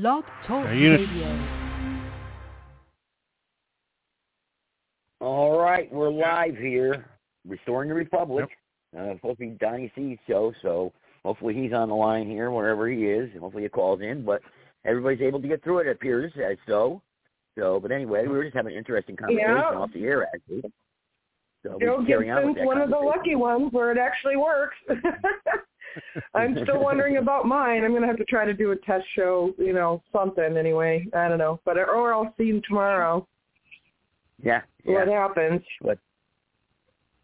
Blog Talk Now, you- Radio. All right, we're live here, restoring the republic. Uh, supposed to be Donnie C's show, so hopefully he's on the line here, wherever he is. And hopefully he calls in, but everybody's able to get through it. It appears as so. So, but anyway, we were just having an interesting conversation Yeah. off the air, actually. So we Joe can carry on with Gibson's that one of the lucky ones where it actually works. I'm still wondering about mine. I'm going to have to try to do a test show, you know, something anyway. I don't know. But or I'll see you tomorrow. Yeah, What yeah. happens? But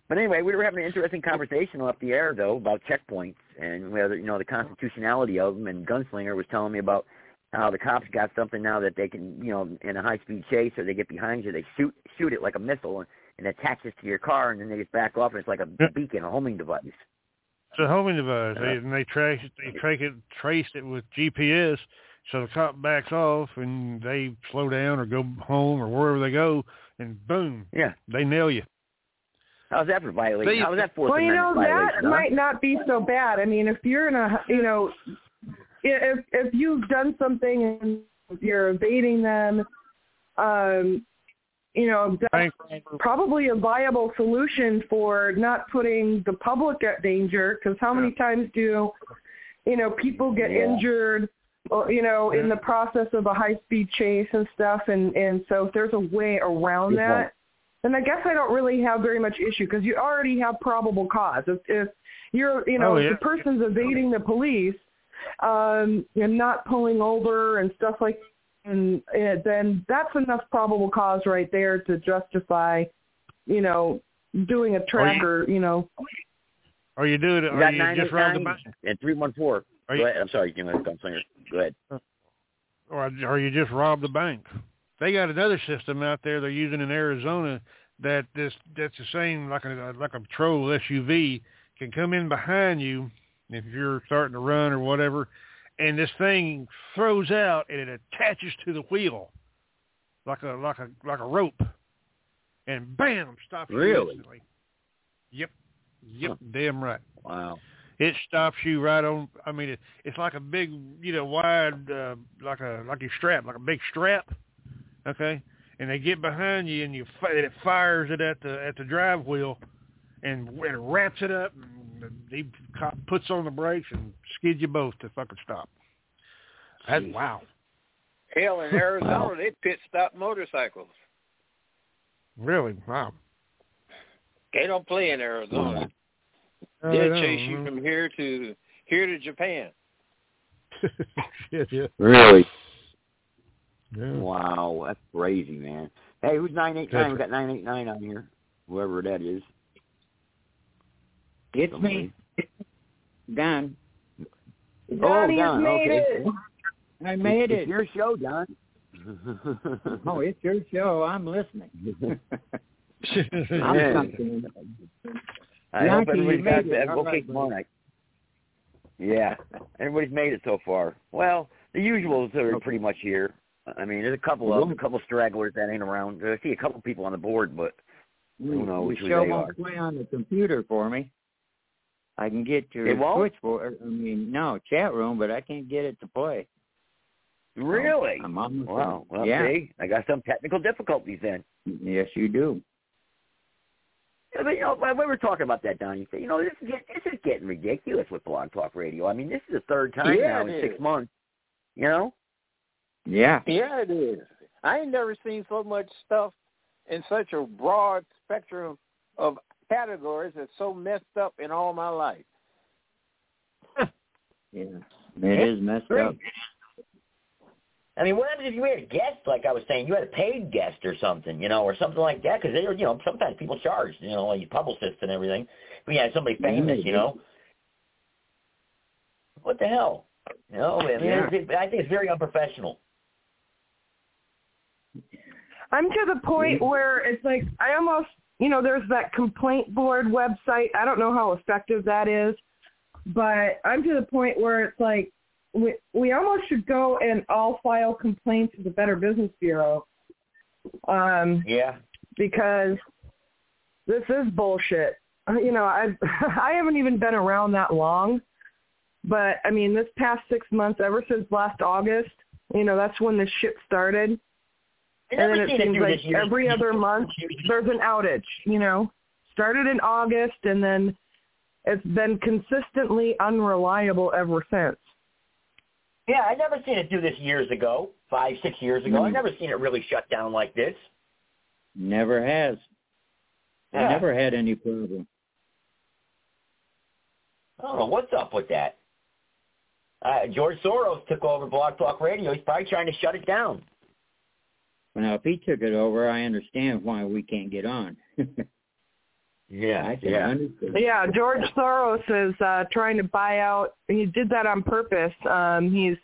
but anyway, we were having an interesting conversation off the air though about checkpoints and whether you know the constitutionality of them. And Gunslinger was telling me about how the cops got something now that they can you know in a high speed chase or they get behind you, they shoot shoot it like a missile and, and attaches to your car, and then they just back off and it's like a beacon, a homing device. It's a homing device. Yeah. They, and they trace it, they trace it, traced it with GPS. So the cop backs off and they slow down or go home or wherever they go, and boom, Yeah, they nail you. how's that for violation? They- How was that Fourth Well, you know that huh? might not be so bad. I mean, if you're in a, you know, if if you've done something and you're evading them, um, you know, that's probably a viable solution for not putting the public at danger. Because how many times do, you know, people get Yeah. injured, or you know, in the process of a high speed chase and stuff, and and so if there's a way around Good that. point. Then I guess I don't really have very much issue because you already have probable cause. If, if you're, you know, Oh, if the person's evading the police um, and not pulling over and stuff like, and, and then that's enough probable cause right there to justify, you know, doing a tracker. You know, Or you do it, You or got you just eight rob the nine bank, and three one four. Are Go you- ahead. I'm sorry, you Gunslinger. Go ahead. or or you just rob the bank. They got another system out there they're using in Arizona that this that's the same like a like a patrol SUV can come in behind you if you're starting to run or whatever, and this thing throws out and it attaches to the wheel like a like a like a rope, and bam stops you Really? instantly. Yep, yep, Huh. damn right. Wow. It stops you right on. I mean, it, it's like a big, you know, wide, uh, like a like your strap, like a big strap. Okay, and they get behind you and you and it fires it at the at the drive wheel, and it wraps it up. And the cop puts on the brakes and skids you both to fucking stop. That's Jeez. wow. Hell, in Arizona, they pit stop motorcycles. Really? Wow. They don't play in Arizona. Uh, They'll chase you from here to here to Japan. yeah, yeah. Really? yeah. Wow, that's crazy, man. Hey, who's nine eight nine? We got nine eight nine on here. Whoever that is. It's Somebody. me, Don. Donnie oh, has Don, made okay. it. I made It's it. your show, Don. Oh, it's your show. I'm listening. Yeah. I'm something. I hope Yankee, you everybody's got made it. that. Okay, right, tomorrow Yeah, everybody's made it so far. Well, the usuals are pretty much here. I mean, there's a couple of mm-hmm. a couple stragglers that ain't around. I see a couple people on the board, but Who mm, knows the who show they won't are. play on the computer for me. I can get your It won't? switchboard. I mean, no chat room, but I can't get it to play. really, I'm on the wow. phone. Well, yeah. see, I got some technical difficulties then. Yes, you do. Yeah, but you know, when we were talking about that, Don, you say, you know, this is get, this is getting ridiculous with Blog Talk Radio. I mean, this is the third time Yeah, now it in six months. You know? Yeah. Yeah, it is. I ain't never seen so much stuff in such a broad spectrum of categories that's so messed up in all my life. Yeah. It is messed Great. up. I mean, what happens if you had a guest, like I was saying, you had a paid guest or something, you know, or something like that? Because they, you know, sometimes people charge, you know, like publicists and everything. But yeah, somebody famous, you know. What the hell? You know, I, mean, Yeah. it's- I think it's very unprofessional. I'm to the point where it's like I almost, you know, there's that complaint board website. I don't know how effective that is, but I'm to the point where it's like we we almost should go and all file complaints to the Better Business Bureau, um, Yeah. because this is bullshit. Uh, You know, I I haven't even been around that long, but I mean, this past six months, ever since last August, You know, that's when the shit started. I And then it seems like every other month there's an outage, you know. Started in August and then it's been consistently unreliable ever since. Yeah, I never seen it do this years ago, five, six years ago. I Mm. never seen it really shut down like this. Never has. I never had any problem. I don't know what's up with that. Uh, George Soros took over Blog Talk Radio. He's probably trying to shut it down. Well, now, if he took it over, I understand why we can't get on. Yeah, I can understand. Yeah, George Soros is uh trying to buy out he did that on purpose. Um he's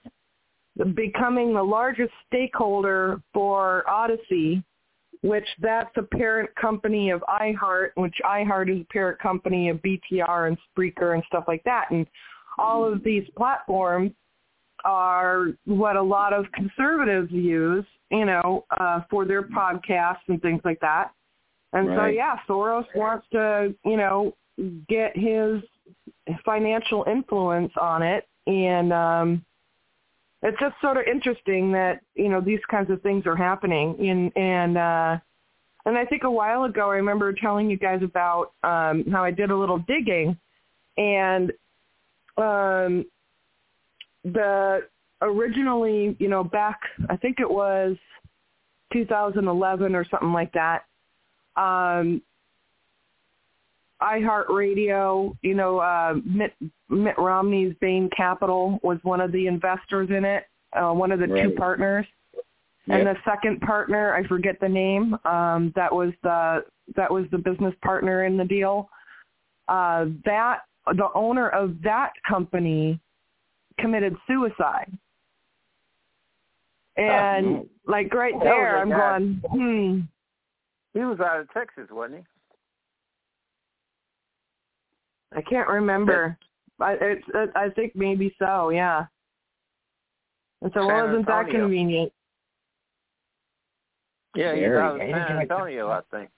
becoming the largest stakeholder for Audacy, which that's a parent company of iHeart, which iHeart is a parent company of BTR and Spreaker and stuff like that. And all of these platforms are what a lot of conservatives use, you know, uh, for their podcasts and things like that. And so, yeah, Soros wants to, you know, get his financial influence on it. And um, it's just sort of interesting that, you know, these kinds of things are happening. And, and, uh, and I think a while ago, I remember telling you guys about um, how I did a little digging. And um, the originally, you know, back, I think it was 2011 or something like that, um, iHeartRadio, you know, uh, Mitt, Mitt Romney's Bain Capital was one of the investors in it, uh, one of the two Right. partners. And the second partner, I forget the name, um, that was the that was the business partner in the deal. Uh, that the owner of that company committed suicide. And Oh, like right there, I'm guy- going, hmm. He was out of Texas, wasn't he? I can't remember. I it's it, I think maybe so, yeah. And so it San wasn't that convenient. Yeah, he's Very. out of San Antonio, I think.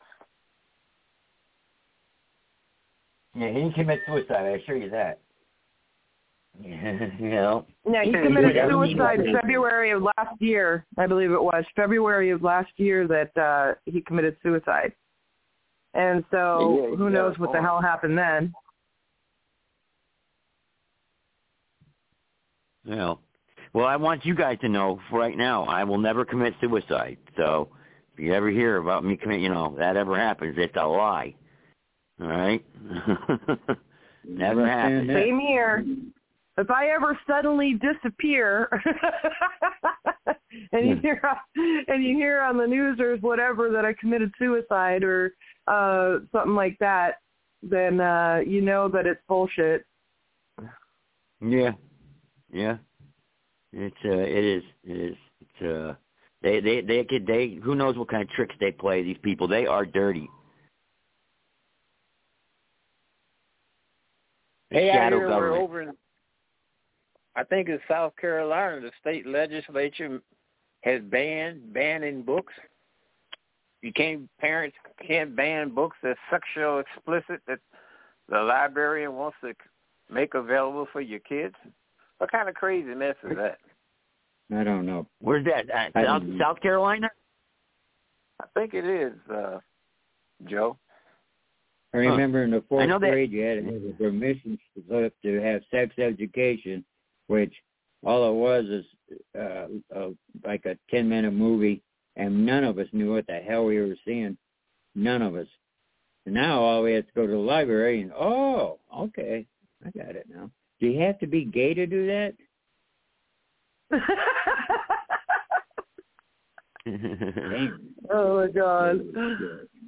Yeah, he didn't commit suicide. I assure you that. Yeah, you. Yeah, he committed suicide. February of last year, I believe it was. February of last year that uh he committed suicide. And so Yeah, who yeah, knows what the hell happened then. Well, well, I want you guys to know right now, I will never commit suicide. So if you ever hear about me commit, you know, that ever happens, it's a lie. All right? never Understand happened. Same here. If I ever suddenly disappear and you hear and you hear on the news or whatever that I committed suicide or uh something like that, then uh you know that it's bullshit. Yeah, yeah. It's uh, it is, it is. It's uh, they they they could they who knows what kind of tricks they play. These people, they are dirty. Hey, I Shadow hear we're government. over in, I think it's South Carolina, the state legislature has banned banning books. You can't parents can't ban books that's sexual explicit that the librarian wants to make available for your kids. What kind of crazy mess is that? I don't know. Where's that? Uh, I South. South Carolina? I think it is, uh, Joe. I remember in the fourth know that- grade you had to have a permission slip to have sex education, which all it was is uh, uh, like a ten minute movie, and none of us knew what the hell we were seeing. None of us. And now all we have to go to the library and oh, okay, I got it now. Do you have to be gay to do that? Oh my god.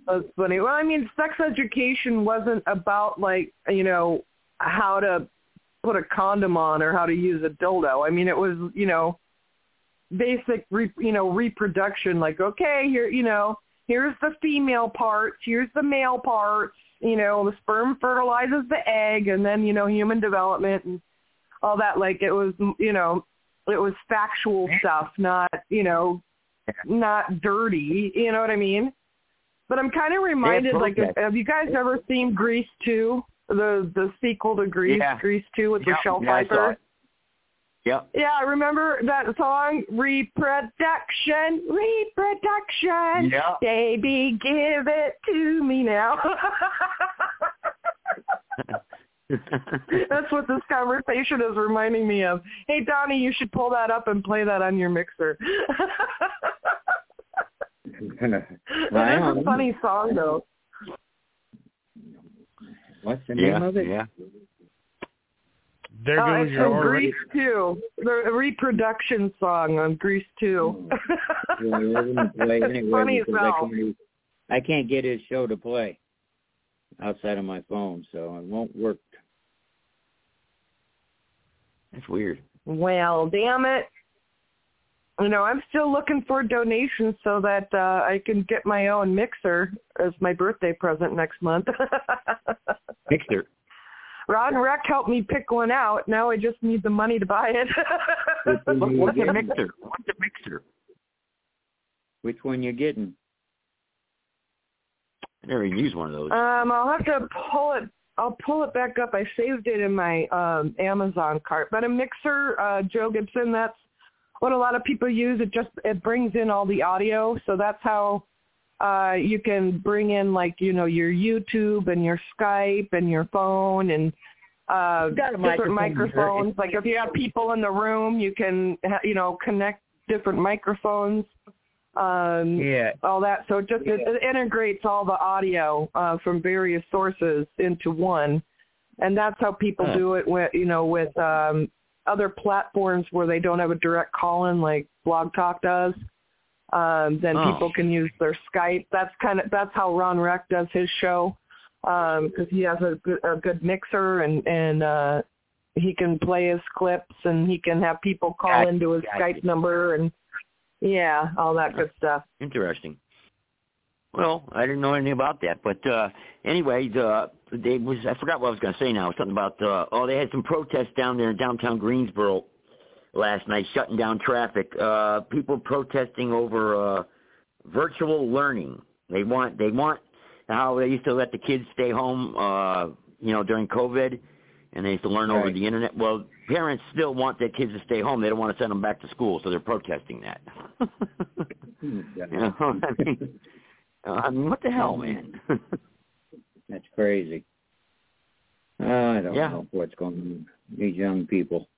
That's funny. Well, I mean, sex education wasn't about like, you know, how to put a condom on or how to use a dildo. I mean, it was, you know, basic, re, you know, reproduction. Like, okay, here, you know, here's the female parts, here's the male parts. You know, the sperm fertilizes the egg, and then you know, human development and all that. Like, it was, you know, it was factual stuff, not, you know, not dirty. You know what I mean? But I'm kind of reminded, like, have you guys ever seen Grease 2? The the sequel to Grease, Yeah. Grease 2 with Yeah, Michelle yeah, Pfeiffer? Yep. Yeah, I remember that song, Reproduction, Reproduction. Yeah. Baby, give it to me now. That's what this conversation is reminding me of. Hey, Donnie, you should pull that up and play that on your mixer. That's a funny song, though. What's the name yeah, of it? yeah. There oh, goes it's your from already. Grease 2. The reproduction song on Grease 2. Yeah, it doesn't play anyway Funny as because I hell. I can't get his show to play outside of my phone, so it won't work. That's weird. Well, damn it. You know, I'm still looking for donations so that uh I can get my own mixer as my birthday present next month. Mixer. Ron Reck helped me pick one out. Now I just need the money to buy it. What's a mixer? What's a mixer? Which one you getting? I never used one of those. um, I'll have to pull it. I'll pull it back up. I saved it in my um Amazon cart. But a mixer, uh, Joe Gibson, that's what a lot of people use. It just it brings in all the audio, so that's how uh you can bring in like you know your YouTube and your Skype and your phone and uh different microphone here. microphones. Like if you have people in the room, you can you know connect different microphones. Um, Yeah. all that. So it just it, it integrates all the audio uh, from various sources into one, and that's how people Huh. do it with you know with um, other platforms where they don't have a direct call-in like Blog Talk does. Um, then Oh. people can use their Skype. That's kind of that's how Ron Reck does his show because he has a good, a good mixer and and uh, he can play his clips and he can have people call Gotcha, into his gotcha. Skype number and yeah, all that good stuff. Interesting. Well, I didn't know anything about that, but uh anyway, the they was I forgot what I was going to say now. Was something about uh oh they had some protests down there in downtown Greensboro last night, shutting down traffic. Uh people protesting over uh virtual learning. They want they want how they used to let the kids stay home uh you know during COVID and they used to learn over the internet. Well, parents still want their kids to stay home. They don't want to send them back to school, so they're protesting that. Hmm, You know, I mean, I mean, what the hell, man? That's crazy. I don't Yeah. know what's going on. These young people.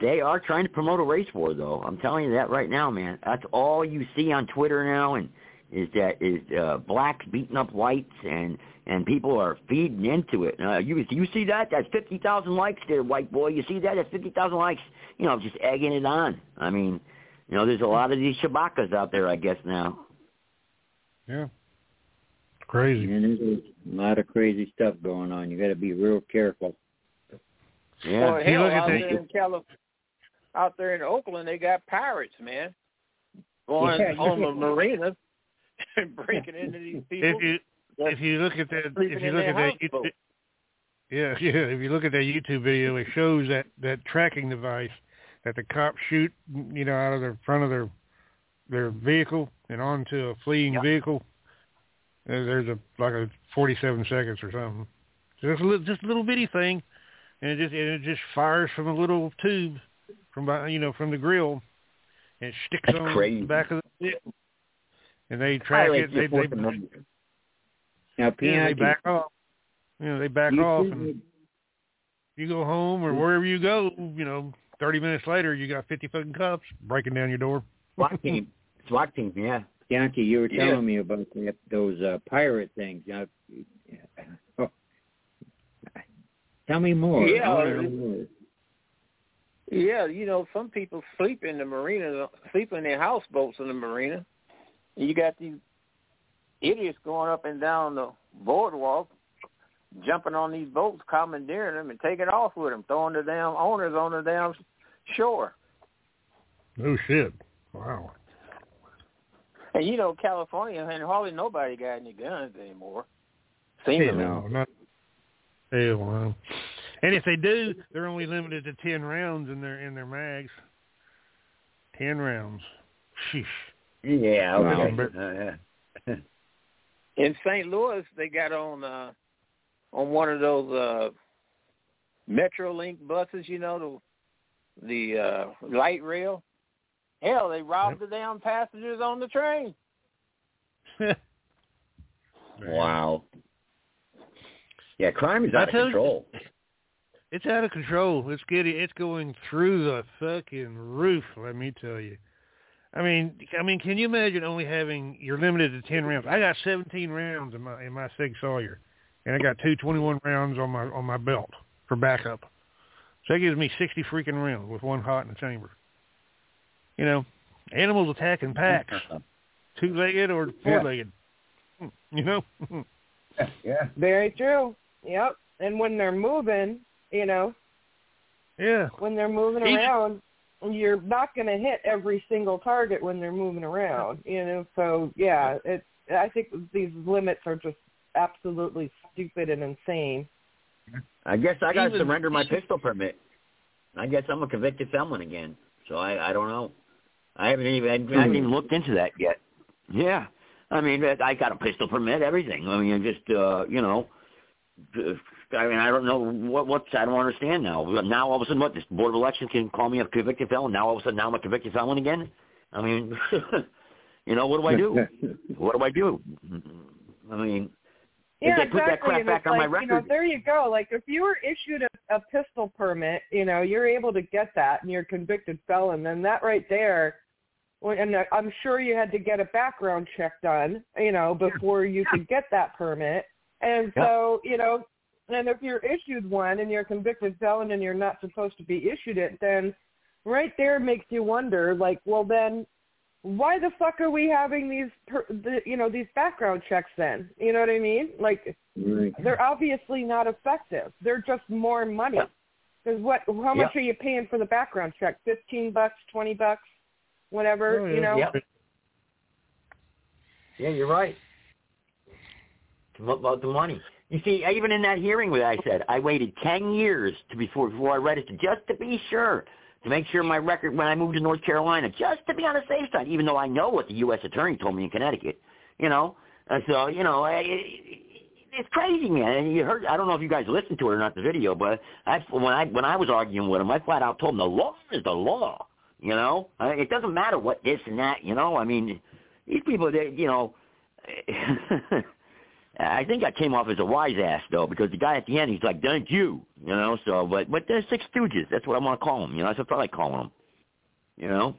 they are trying to promote a race war, though. I'm telling you that right now, man. That's all you see on Twitter now, and is that is uh, blacks beating up whites, and and people are feeding into it. Uh, you you see that? That's fifty thousand likes there, white boy. You see that? That's fifty thousand likes. You know, just egging it on. I mean, you know, there's a lot of these shabakas out there, I guess now. Yeah. Crazy. And there's a lot of crazy stuff going on. You got to be real careful. Yeah. You look hell, at out the- there in Cali- out there in Oakland, they got pirates, man, going Yeah. on the marinas and breaking into these people. If you if you look at that if you look at that houseboat. YouTube, yeah yeah if you look at that YouTube video, it shows that that tracking device that the cops shoot you know out of the front of their their vehicle and onto a fleeing Yeah. vehicle. Uh, There's a like a 47 seconds or something. Just a little, just a little bitty thing, and it just and it just fires from a little tube from you know from the grill, and it sticks That's on crazy. the back of the vehicle. And they track Violates it. the They, they, Amendment. Now, yeah, they back off. You know, they back you off, and you go home or wherever you go. You know, thirty minutes later, you got fifty fucking cops breaking down your door. SWAT team. SWAT team, yeah. Bianchi, you were Yeah. telling me about that, those uh, pirate things. Now, oh, tell me more. Yeah, I know more. Yeah, you know, some people sleep in the marina, sleep in their houseboats in the marina. And you got these idiots going up and down the boardwalk, jumping on these boats, commandeering them, and taking off with them, throwing the damn owners on the damn shore. No shit. Wow. And you know, California, and hardly nobody got any guns anymore. Hell Seemingly. no, not hell no. And if they do, they're only limited to ten rounds in their in their mags. Ten rounds. Sheesh. Yeah, okay. Uh, yeah. In St. Louis, they got on uh on one of those uh MetroLink buses, you know, the the uh light rail. Hell, they robbed the damn passengers on the train. wow. Yeah, crime is I out of tell you- control. It's out of control. It's getting it's going through the fucking roof, let me tell you. I mean I mean, can you imagine only having you're limited to ten rounds? I got seventeen rounds in my in my Sig Sawyer. And I got two twenty one rounds on my on my belt for backup. So that gives me sixty freaking rounds with one hot in the chamber. You know, animals attacking packs, two legged or four legged. You know? yeah. Very true. Yep. And when they're moving, you know, yeah. when they're moving Even- around, you're not going to hit every single target when they're moving around. You know, so yeah, it's. I think these limits are just absolutely stupid and insane. I guess I got to surrender my pistol permit. I guess I'm a convicted felon again. So I I don't know. I haven't even I haven't even looked into that yet. Yeah. I mean, I got a pistol permit, everything. I mean, just uh, you know, uh, I mean, I don't know what what's I don't understand now. Now all of a sudden, what this board of elections can call me a convicted felon? Now all of a sudden, now I'm a convicted felon again. I mean, you know, what do I do? what do I do? I mean, Yeah, if they put that exactly. crap and back on like, my You know, there you go. Like if you were issued a, a pistol permit, you know, you're able to get that, and you're a convicted felon. Then that right there, well, and I- I'm sure you had to get a background check done, you know, before you could get that permit. And Yeah. so, you know, and if you're issued one and you're a convicted felon and you're not supposed to be issued it, then right there makes you wonder, like, well, then why the fuck are we having these, per, the, you know, these background checks then? You know what I mean? Like, Right. they're obviously not effective. They're just more money. Because what? How much are you paying for the background check? Fifteen bucks, twenty bucks, whatever. Oh, You know. Yep. Yeah, you're right. What about the money? You see, even in that hearing where I said I waited ten years to before before I registered, just to be sure, to make sure my record when I moved to North Carolina, just to be on the safe side, even though I know what the U.S. attorney told me in Connecticut, you know. And so, you know, I, it's crazy, man. And you heard, I don't know if you guys listened to it or not, the video, but I, when I when I was arguing with him, I flat out told him the law is the law. You know, I, it doesn't matter what this and that. You know, I mean, these people, they, you know. I think I came off as a wise ass though, because the guy at the end he's like, "Thank you," you know. So, but but they're six stooges. That's what I want to call them. You know, that's what I like calling them. You know,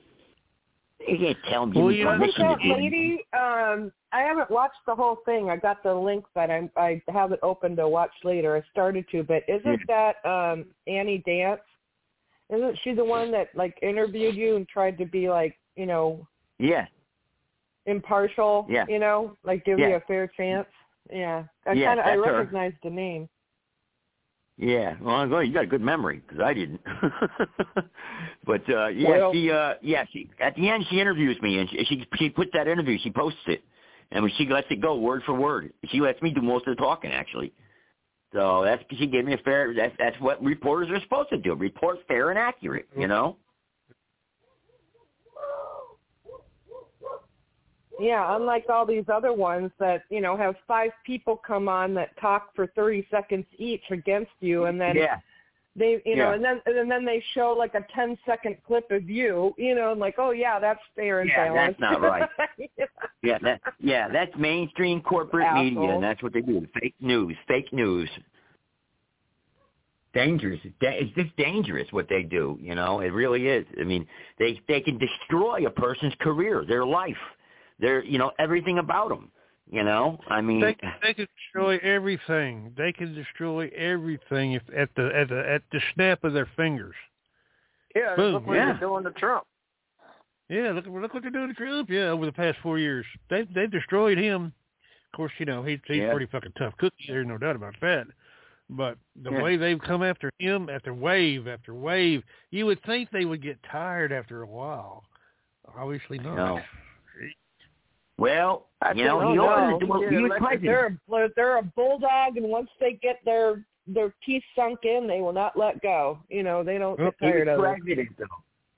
you can't tell give Well, me you know, that lady? Um, I haven't watched the whole thing. I got the link, but I'm I have it open to watch later. I started to, but isn't that um Annie Dance? Isn't she the one that like interviewed you and tried to be like you know Yeah, impartial? Yeah. You know, like give you a fair chance. Yeah, I Yeah, kind of I that's her. recognized the name. yeah. Well, you got a good memory because I didn't. but uh yeah, Well- she uh yeah she at the end she interviews me and she she, she puts that interview she posts it and when she lets it go word for word she lets me do most of the talking actually. So that's she gave me a fair. That's that's what reporters are supposed to do. Report fair and accurate. You know. Yeah, unlike all these other ones that you know have five people come on that talk for thirty seconds each against you, and then Yeah. They you know Yeah. and then and then they show like a ten second clip of you you know and like oh yeah that's fair and Yeah, balanced that's not right. Yeah. Yeah, that yeah, that's mainstream corporate media, and that's what they do. Fake news, fake news. Dangerous. Da- It's just dangerous what they do. You know, it really is. I mean, they they can destroy a person's career, their life, their you know everything about them. You know, I mean, They uh, they can destroy everything. They can destroy everything if at the at the at the snap of their fingers. Yeah, Boom, look what yeah. they're doing to Trump. Yeah, look look what they're doing to Trump. Yeah, over the past four years, they they've destroyed him. Of course, you know he's he's Yeah. pretty fucking tough cookie. There's no doubt about that. But the Yeah. way they've come after him, after wave after wave, you would think they would get tired after a while. Obviously not. No. Well, I you know, think- he oh, opened no. the door. Yeah, He was president. they're a they're a bulldog and once they get their their teeth sunk in they will not let go you know they don't get He was tired of it president, though.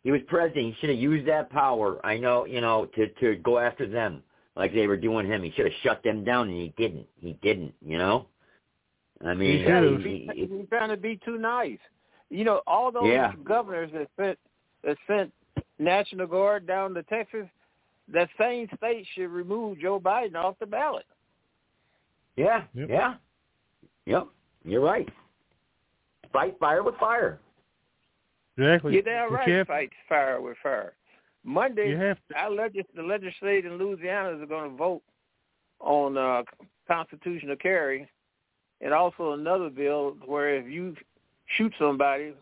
He was president. He should have used that power. I know, you know, to to go after them like they were doing him. He should have shut them down, and he didn't. He didn't. You know. I mean, uh, He should've. he- He's, he- he's trying to be too nice. You know, all those Yeah. governors that sent that sent National Guard down to Texas, that same state should remove Joe Biden off the ballot. Yeah, Yep. yeah, yep. You're right. Fight fire with fire. Exactly. You're damn right. You have, Fight fire with fire. Monday, you have to. our legis- the legislature in Louisiana is going to vote on uh, constitutional carry, and also another bill where if you shoot somebody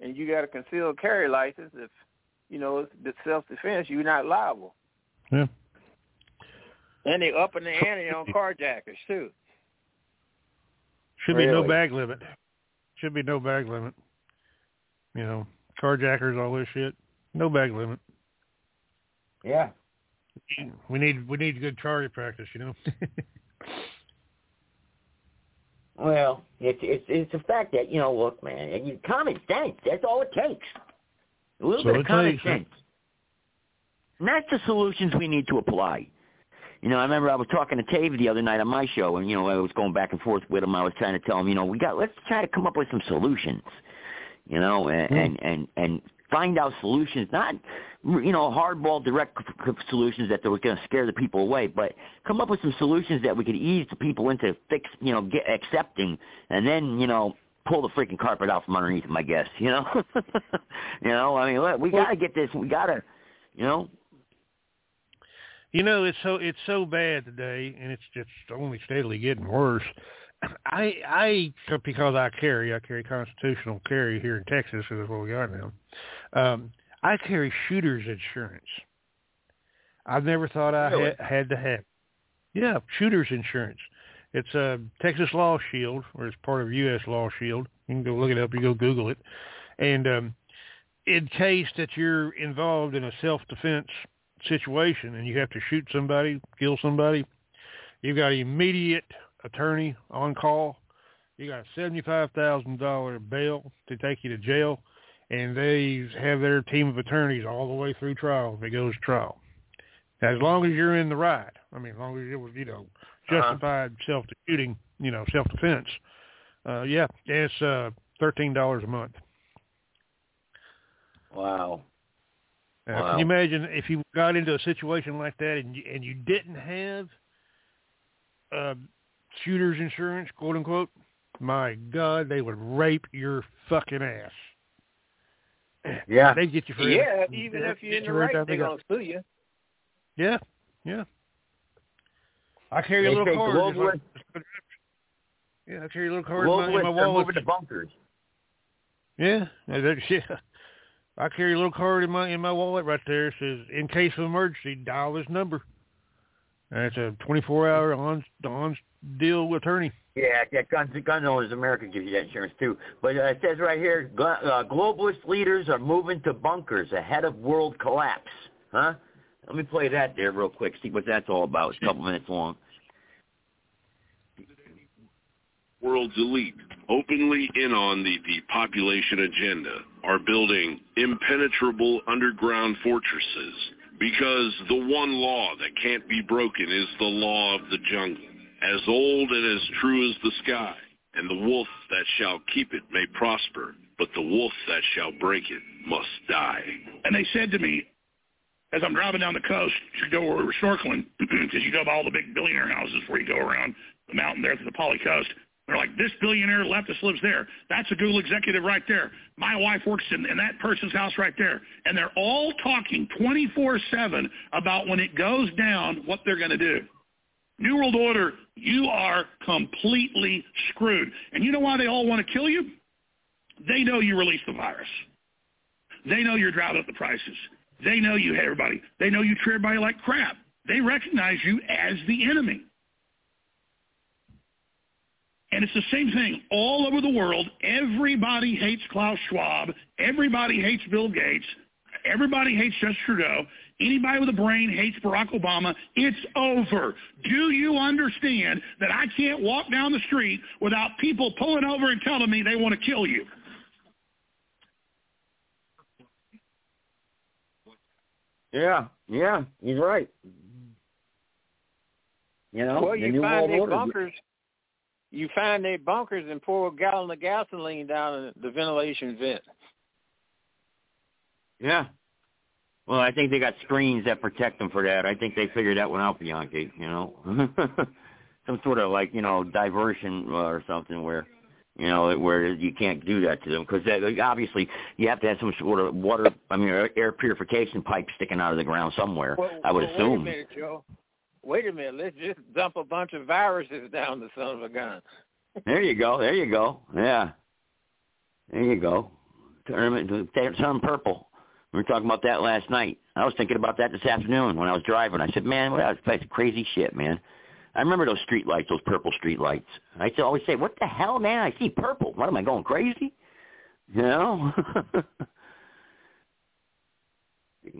and you got a concealed carry license, if you know it's self defense, you're not liable. Yeah. And they upping the ante on carjackers too. Should be no bag limit. Should be no bag limit. You know, carjackers, all this shit. No bag limit. Yeah. We need we need good target practice. You know. Well, it's it's it's a fact that you know, look, man, you, common sense. That's all it takes. A little So bit of common takes, huh? sense. And that's the solutions we need to apply. You know, I remember I was talking to Tave the other night on my show, and you know, I was going back and forth with him. I was trying to tell him, you know, we got let's try to come up with some solutions. You know, and Hmm. and and, and find out solutions, not you know hardball direct solutions that were going to scare the people away, but come up with some solutions that we could ease the people into fix, you know, get accepting, and then you know pull the freaking carpet out from underneath them. I guess you know, you know. I mean, look, we got to get this. We got to, you know. You know, it's so it's so bad today, and it's just only steadily getting worse. I I because I carry I carry constitutional carry here in Texas, is what we are now. Um, I carry shooter's insurance. I've never thought I Really? had, had to have. Yeah, shooter's insurance. It's a Texas Law Shield, or it's part of U.S. Law Shield. You can go look it up. You go Google it, and um, in case that you're involved in a self-defense situation and you have to shoot somebody, kill somebody, you've got immediate attorney on call. You got a seventy-five thousand dollar bail to take you to jail, and they have their team of attorneys all the way through trial if it goes to trial. As long as you're in the right, I mean, as long as it was you know Uh-huh. justified self-shooting, you know, self-defense. Uh, yeah, it's uh, thirteen dollars a month. Wow. Uh, Wow. Can you imagine if you got into a situation like that and you, and you didn't have uh, shooter's insurance, quote unquote? My God, they would rape your fucking ass. Yeah. They'd get you for Yeah, every- even if you're in the right, they're gonna sue you. Yeah, yeah. I carry a little say card. just like- yeah, I carry a little card in my, in my Globalists are wallet. moving to bunkers. Yeah, yeah, that- yeah. I carry a little card in my in my wallet right there. It says, "In case of emergency, dial this number." And it's a 24-hour on on deal attorney. Yeah, yeah, Gun, Gun Owners America gives you that insurance too. But uh, it says right here, uh, globalist leaders are moving to bunkers ahead of world collapse. Huh? Let me play that there real quick. See what that's all about. It's a couple minutes long. world's elite, openly in on the depopulation agenda, are building impenetrable underground fortresses because the one law that can't be broken is the law of the jungle, as old and as true as the sky. And the wolf that shall keep it may prosper, but the wolf that shall break it must die. And they said to me, as I'm driving down the coast to go where we're snorkeling, because you go by all the big billionaire houses where you go around the mountain there to the Poly Coast. They're like, this billionaire leftist lives there. That's a Google executive right there. My wife works in, in that person's house right there. And they're all talking 24-7 about when it goes down, what they're going to do. New World Order, you are completely screwed. And you know why they all want to kill you? They know you released the virus. They know you're driving up the prices. They know you hate everybody. They know you treat everybody like crap. They recognize you as the enemy. And it's the same thing all over the world. Everybody hates Klaus Schwab. Everybody hates Bill Gates. Everybody hates Justin Trudeau. Anybody with a brain hates Barack Obama. It's over. Do you understand that I can't walk down the street without people pulling over and telling me they want to kill you? Yeah, yeah, he's right. You know, well, you find World these bunkers. You find their bunkers and pour a gallon of gasoline down the ventilation vent. Yeah. Well, I think they got screens that protect them for that. I think they figured that one out, Bianchi. You know, some sort of like you know diversion uh, or something where you know, where you can't do that to them because obviously you have to have some sort of water, I mean, air purification pipe sticking out of the ground somewhere. Well, I would well, assume. Wait a minute, Joe. Wait a minute. Let's just dump a bunch of viruses down the son of a gun. there you go. There you go. Yeah. There you go. Turn them, turn purple. We were talking about that last night. I was thinking about that this afternoon when I was driving. I said, man, well, that's crazy shit, man. I remember those street lights, those purple street lights. I used to always say, "What the hell, man? I see purple. What am I going crazy?" You know.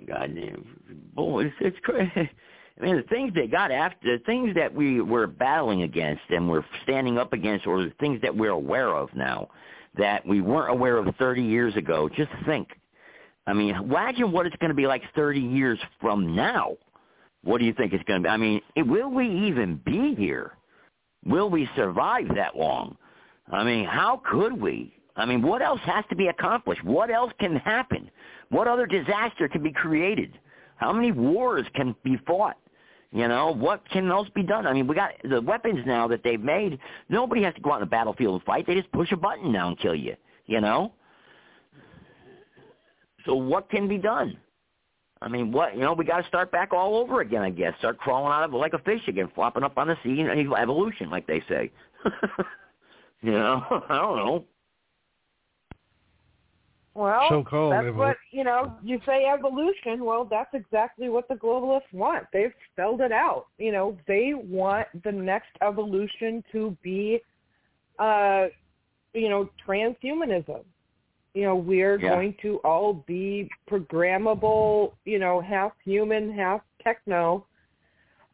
Goddamn, boy, it's, it's crazy. I mean, the things they got after, the things that we were battling against and we're standing up against, or the things that we're aware of now that we weren't aware of 30 years ago. Just think. I mean, imagine what it's going to be like 30 years from now. What do you think it's going to be? I mean, will we even be here? Will we survive that long? I mean, how could we? I mean, what else has to be accomplished? What else can happen? What other disaster can be created? How many wars can be fought? You know, what can else be done? I mean, we got the weapons now that they've made. Nobody has to go out on the battlefield and fight. They just push a button now and kill you, you know? So what can be done? I mean, what you know, we got to start back all over again. I guess start crawling out of like a fish again, flopping up on the sea, and evolution, like they say. you know, I don't know. Well, so-called that's evol- what you know. You say evolution. Well, that's exactly what the globalists want. They've spelled it out. You know, they want the next evolution to be, uh, you know, transhumanism you know, we're yeah. going to all be programmable, you know, half human, half techno.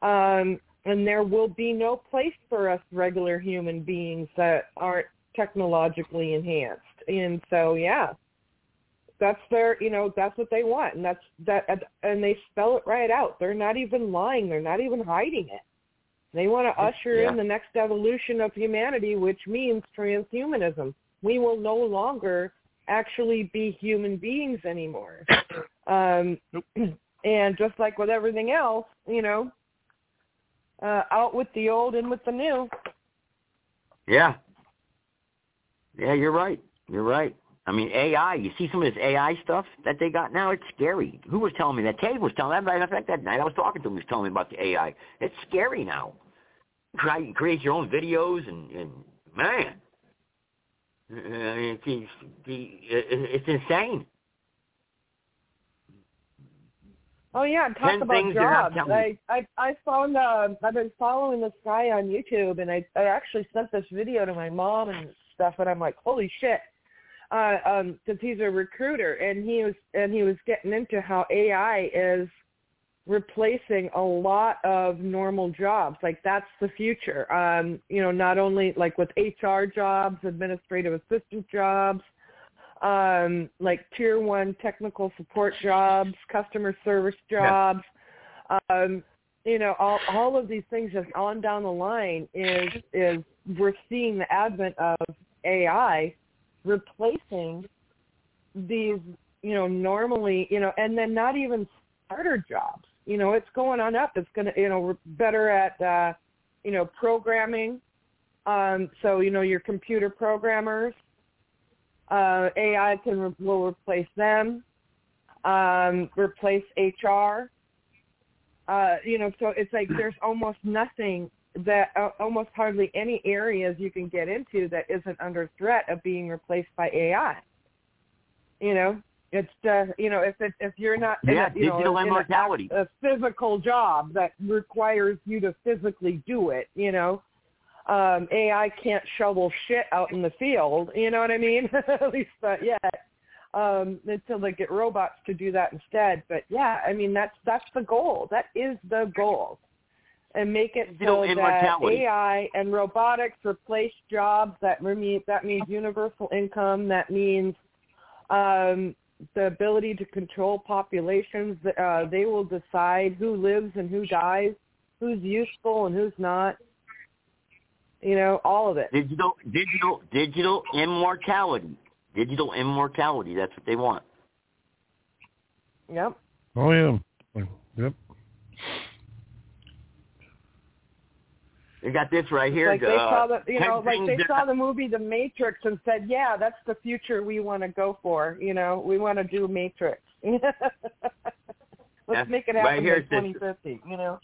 Um, and there will be no place for us regular human beings that aren't technologically enhanced. And so, yeah, that's their, you know, that's what they want. And that's that, and they spell it right out. They're not even lying. They're not even hiding it. They want to usher yeah. in the next evolution of humanity, which means transhumanism. We will no longer actually be human beings anymore. Um, and just like with everything else, you know, uh, out with the old and with the new. Yeah. Yeah, you're right. You're right. I mean, AI. You see some of this AI stuff that they got now. It's scary. Who was telling me that? Tate was telling me. Matter of fact, that night I was talking to him. He was telling me about the AI. It's scary now. Try create your own videos and, and man, it's, it's insane. Oh yeah, talk Ten about jobs. I, I I found uh, I've been following this guy on YouTube, and I I actually sent this video to my mom and stuff, and I'm like, holy shit, uh, um, because he's a recruiter, and he was and he was getting into how AI is replacing a lot of normal jobs. Like that's the future. Um, you know, not only like with HR jobs, administrative assistant jobs, um, like tier one technical support jobs, customer service jobs. Yeah. Um, you know, all all of these things just on down the line is is we're seeing the advent of AI replacing these, you know, normally, you know, and then not even starter jobs you know, it's going on up. It's going to, you know, we're better at, uh, you know, programming. Um, so, you know, your computer programmers, uh, AI can will replace them, um, replace HR. Uh, you know, so it's like there's almost nothing that, uh, almost hardly any areas you can get into that isn't under threat of being replaced by AI. You know, it's uh, you know if it, if you're not yeah, in a, you digital know, immortality. A, a physical job that requires you to physically do it, you know, um, AI can't shovel shit out in the field. You know what I mean? At least not yet. Um, until they get robots to do that instead. But yeah, I mean that's that's the goal. That is the goal. And make it so that AI and robotics replace jobs. That means that means universal income. That means um, the ability to control populations. Uh, they will decide who lives and who dies, who's useful and who's not. You know, all of it. Digital, digital, digital immortality. Digital immortality. That's what they want. Yep. Oh yeah. Yep. They got this right here. Like they uh, saw the, you know, like they saw the movie The Matrix and said, "Yeah, that's the future we want to go for." You know, we want to do Matrix. Let's Yeah, make it right happen here by it says- 2050. You know.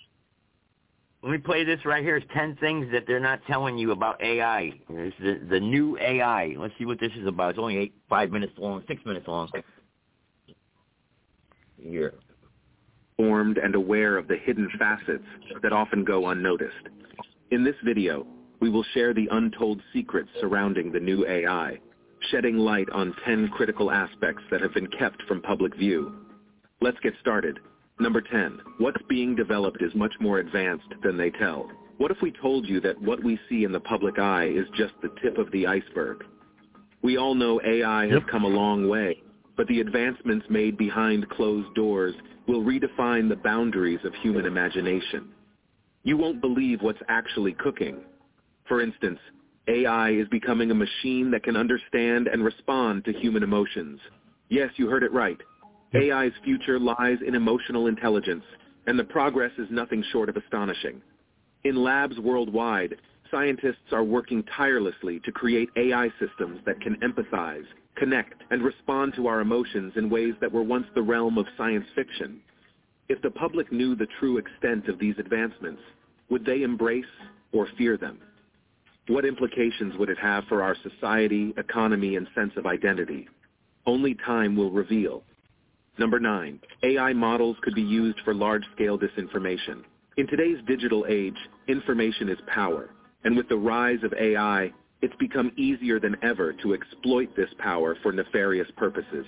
Let me play this right here. It's 10 things that they're not telling you about AI. It's the, the new AI. Let's see what this is about. It's only eight, five minutes long, six minutes long. Here. informed and aware of the hidden facets that often go unnoticed. In this video, we will share the untold secrets surrounding the new AI, shedding light on 10 critical aspects that have been kept from public view. Let's get started. Number 10. What's being developed is much more advanced than they tell. What if we told you that what we see in the public eye is just the tip of the iceberg? We all know AI has come a long way, but the advancements made behind closed doors will redefine the boundaries of human imagination. You won't believe what's actually cooking. For instance, AI is becoming a machine that can understand and respond to human emotions. Yes, you heard it right. Yep. AI's future lies in emotional intelligence, and the progress is nothing short of astonishing. In labs worldwide, scientists are working tirelessly to create AI systems that can empathize, connect, and respond to our emotions in ways that were once the realm of science fiction. If the public knew the true extent of these advancements, would they embrace or fear them? What implications would it have for our society, economy, and sense of identity? Only time will reveal. Number nine, AI models could be used for large-scale disinformation. In today's digital age, information is power. And with the rise of AI, it's become easier than ever to exploit this power for nefarious purposes.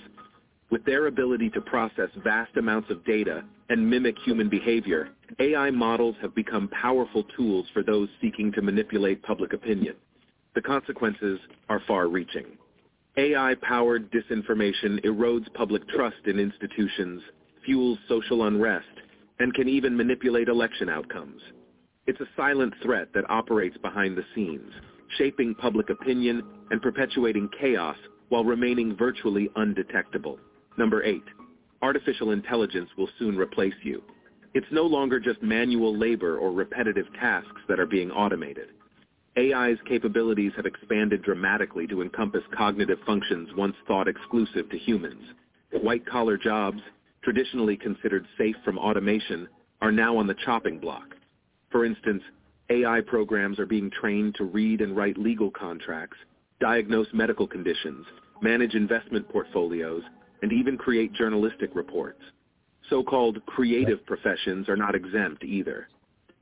With their ability to process vast amounts of data and mimic human behavior, AI models have become powerful tools for those seeking to manipulate public opinion. The consequences are far-reaching. AI-powered disinformation erodes public trust in institutions, fuels social unrest, and can even manipulate election outcomes. It's a silent threat that operates behind the scenes, shaping public opinion and perpetuating chaos while remaining virtually undetectable. Number eight, artificial intelligence will soon replace you. It's no longer just manual labor or repetitive tasks that are being automated. AI's capabilities have expanded dramatically to encompass cognitive functions once thought exclusive to humans. White-collar jobs, traditionally considered safe from automation, are now on the chopping block. For instance, AI programs are being trained to read and write legal contracts, diagnose medical conditions, manage investment portfolios, and even create journalistic reports. So-called creative professions are not exempt either.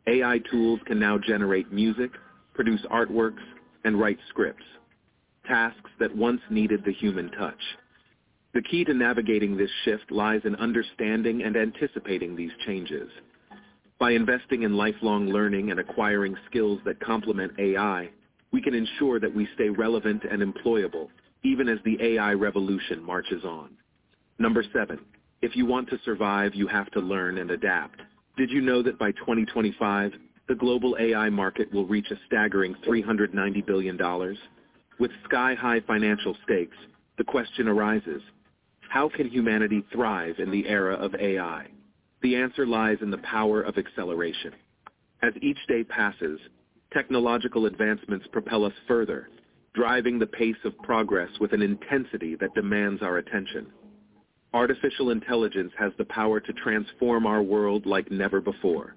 AI tools can now generate music, produce artworks, and write scripts, tasks that once needed the human touch. The key to navigating this shift lies in understanding and anticipating these changes. By investing in lifelong learning and acquiring skills that complement AI, we can ensure that we stay relevant and employable, even as the AI revolution marches on. Number seven, if you want to survive, you have to learn and adapt. Did you know that by 2025, the global AI market will reach a staggering $390 billion? With sky-high financial stakes, the question arises, how can humanity thrive in the era of AI? The answer lies in the power of acceleration. As each day passes, technological advancements propel us further, driving the pace of progress with an intensity that demands our attention. Artificial intelligence has the power to transform our world like never before.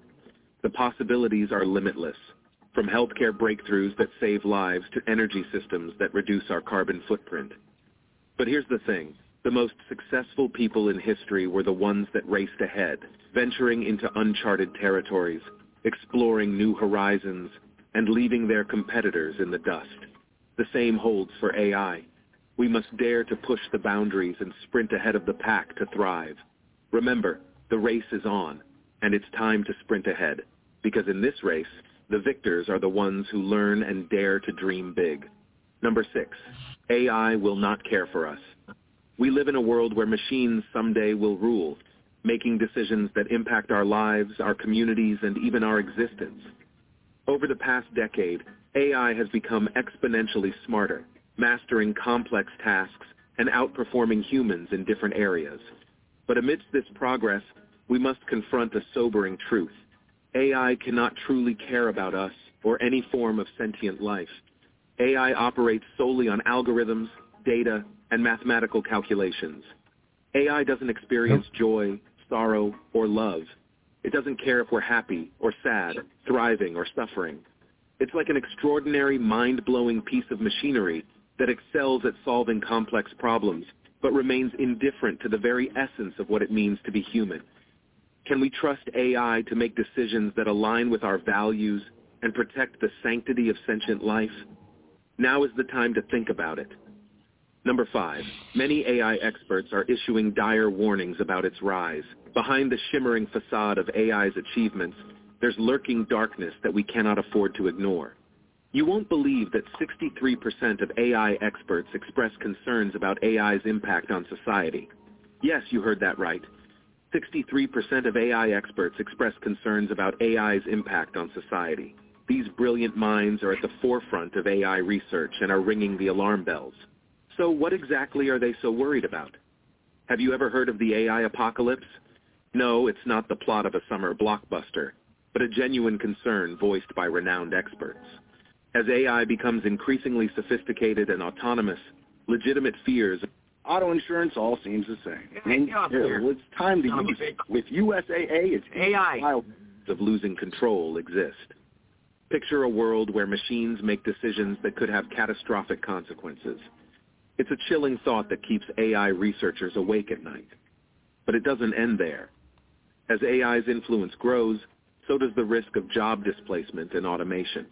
The possibilities are limitless, from healthcare breakthroughs that save lives to energy systems that reduce our carbon footprint. But here's the thing. The most successful people in history were the ones that raced ahead, venturing into uncharted territories, exploring new horizons, and leaving their competitors in the dust. The same holds for AI. We must dare to push the boundaries and sprint ahead of the pack to thrive. Remember, the race is on, and it's time to sprint ahead, because in this race, the victors are the ones who learn and dare to dream big. Number six, AI will not care for us. We live in a world where machines someday will rule, making decisions that impact our lives, our communities, and even our existence. Over the past decade, AI has become exponentially smarter, mastering complex tasks and outperforming humans in different areas. But amidst this progress, we must confront a sobering truth. AI cannot truly care about us or any form of sentient life. AI operates solely on algorithms, data, and mathematical calculations. AI doesn't experience joy, sorrow, or love. It doesn't care if we're happy or sad, thriving or suffering. It's like an extraordinary, mind-blowing piece of machinery that excels at solving complex problems, but remains indifferent to the very essence of what it means to be human. Can we trust AI to make decisions that align with our values and protect the sanctity of sentient life? Now is the time to think about it. Number five, many AI experts are issuing dire warnings about its rise. Behind the shimmering facade of AI's achievements, there's lurking darkness that we cannot afford to ignore. You won't believe that 63% of AI experts express concerns about AI's impact on society. Yes, you heard that right. 63% of AI experts express concerns about AI's impact on society. These brilliant minds are at the forefront of AI research and are ringing the alarm bells. So what exactly are they so worried about? Have you ever heard of the AI apocalypse? No, it's not the plot of a summer blockbuster, but a genuine concern voiced by renowned experts. As AI becomes increasingly sophisticated and autonomous, legitimate fears Auto insurance all seems the same. And yeah, well, it's time to use it. With USAA, it's AI of losing control exist. Picture a world where machines make decisions that could have catastrophic consequences. It's a chilling thought that keeps AI researchers awake at night. But it doesn't end there. As AI's influence grows, so does the risk of job displacement and automation.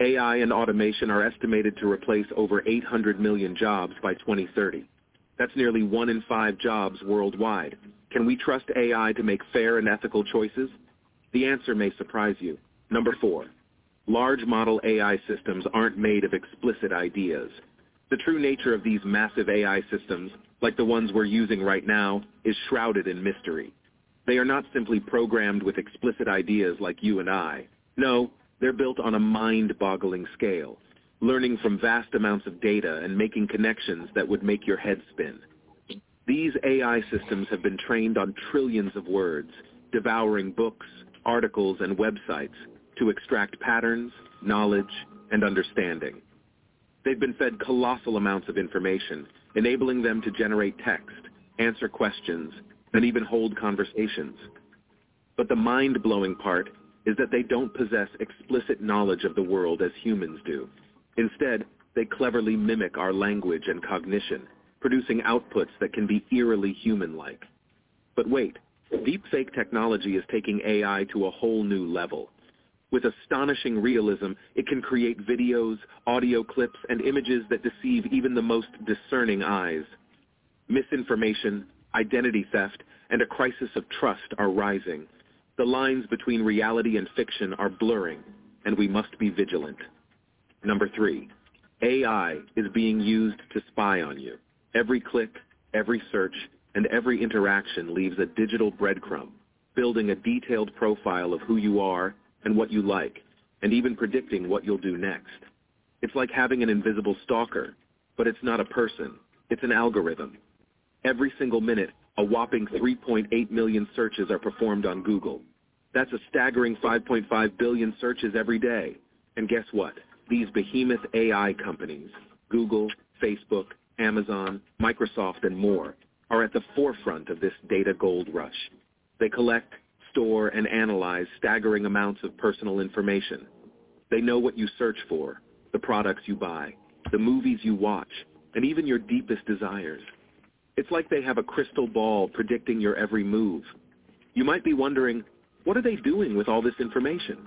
AI and automation are estimated to replace over 800 million jobs by 2030. That's nearly one in five jobs worldwide. Can we trust AI to make fair and ethical choices? The answer may surprise you. Number four, large model AI systems aren't made of explicit ideas. The true nature of these massive AI systems, like the ones we're using right now, is shrouded in mystery. They are not simply programmed with explicit ideas like you and I. No, they're built on a mind-boggling scale, learning from vast amounts of data and making connections that would make your head spin. These AI systems have been trained on trillions of words, devouring books, articles, and websites to extract patterns, knowledge, and understanding. They've been fed colossal amounts of information, enabling them to generate text, answer questions, and even hold conversations. But the mind-blowing part is that they don't possess explicit knowledge of the world as humans do. Instead, they cleverly mimic our language and cognition, producing outputs that can be eerily human-like. But wait, deepfake technology is taking AI to a whole new level. With astonishing realism, it can create videos, audio clips, and images that deceive even the most discerning eyes. Misinformation, identity theft, and a crisis of trust are rising. The lines between reality and fiction are blurring, and we must be vigilant. Number three, AI is being used to spy on you. Every click, every search, and every interaction leaves a digital breadcrumb, building a detailed profile of who you are and what you like, and even predicting what you'll do next. It's like having an invisible stalker, but it's not a person. It's an algorithm. Every single minute, a whopping 3.8 million searches are performed on Google. That's a staggering 5.5 billion searches every day. And guess what? These behemoth AI companies, Google, Facebook, Amazon, Microsoft, and more, are at the forefront of this data gold rush. They collect, store, and analyze staggering amounts of personal information. They know what you search for, the products you buy, the movies you watch, and even your deepest desires. It's like they have a crystal ball predicting your every move. You might be wondering, what are they doing with all this information?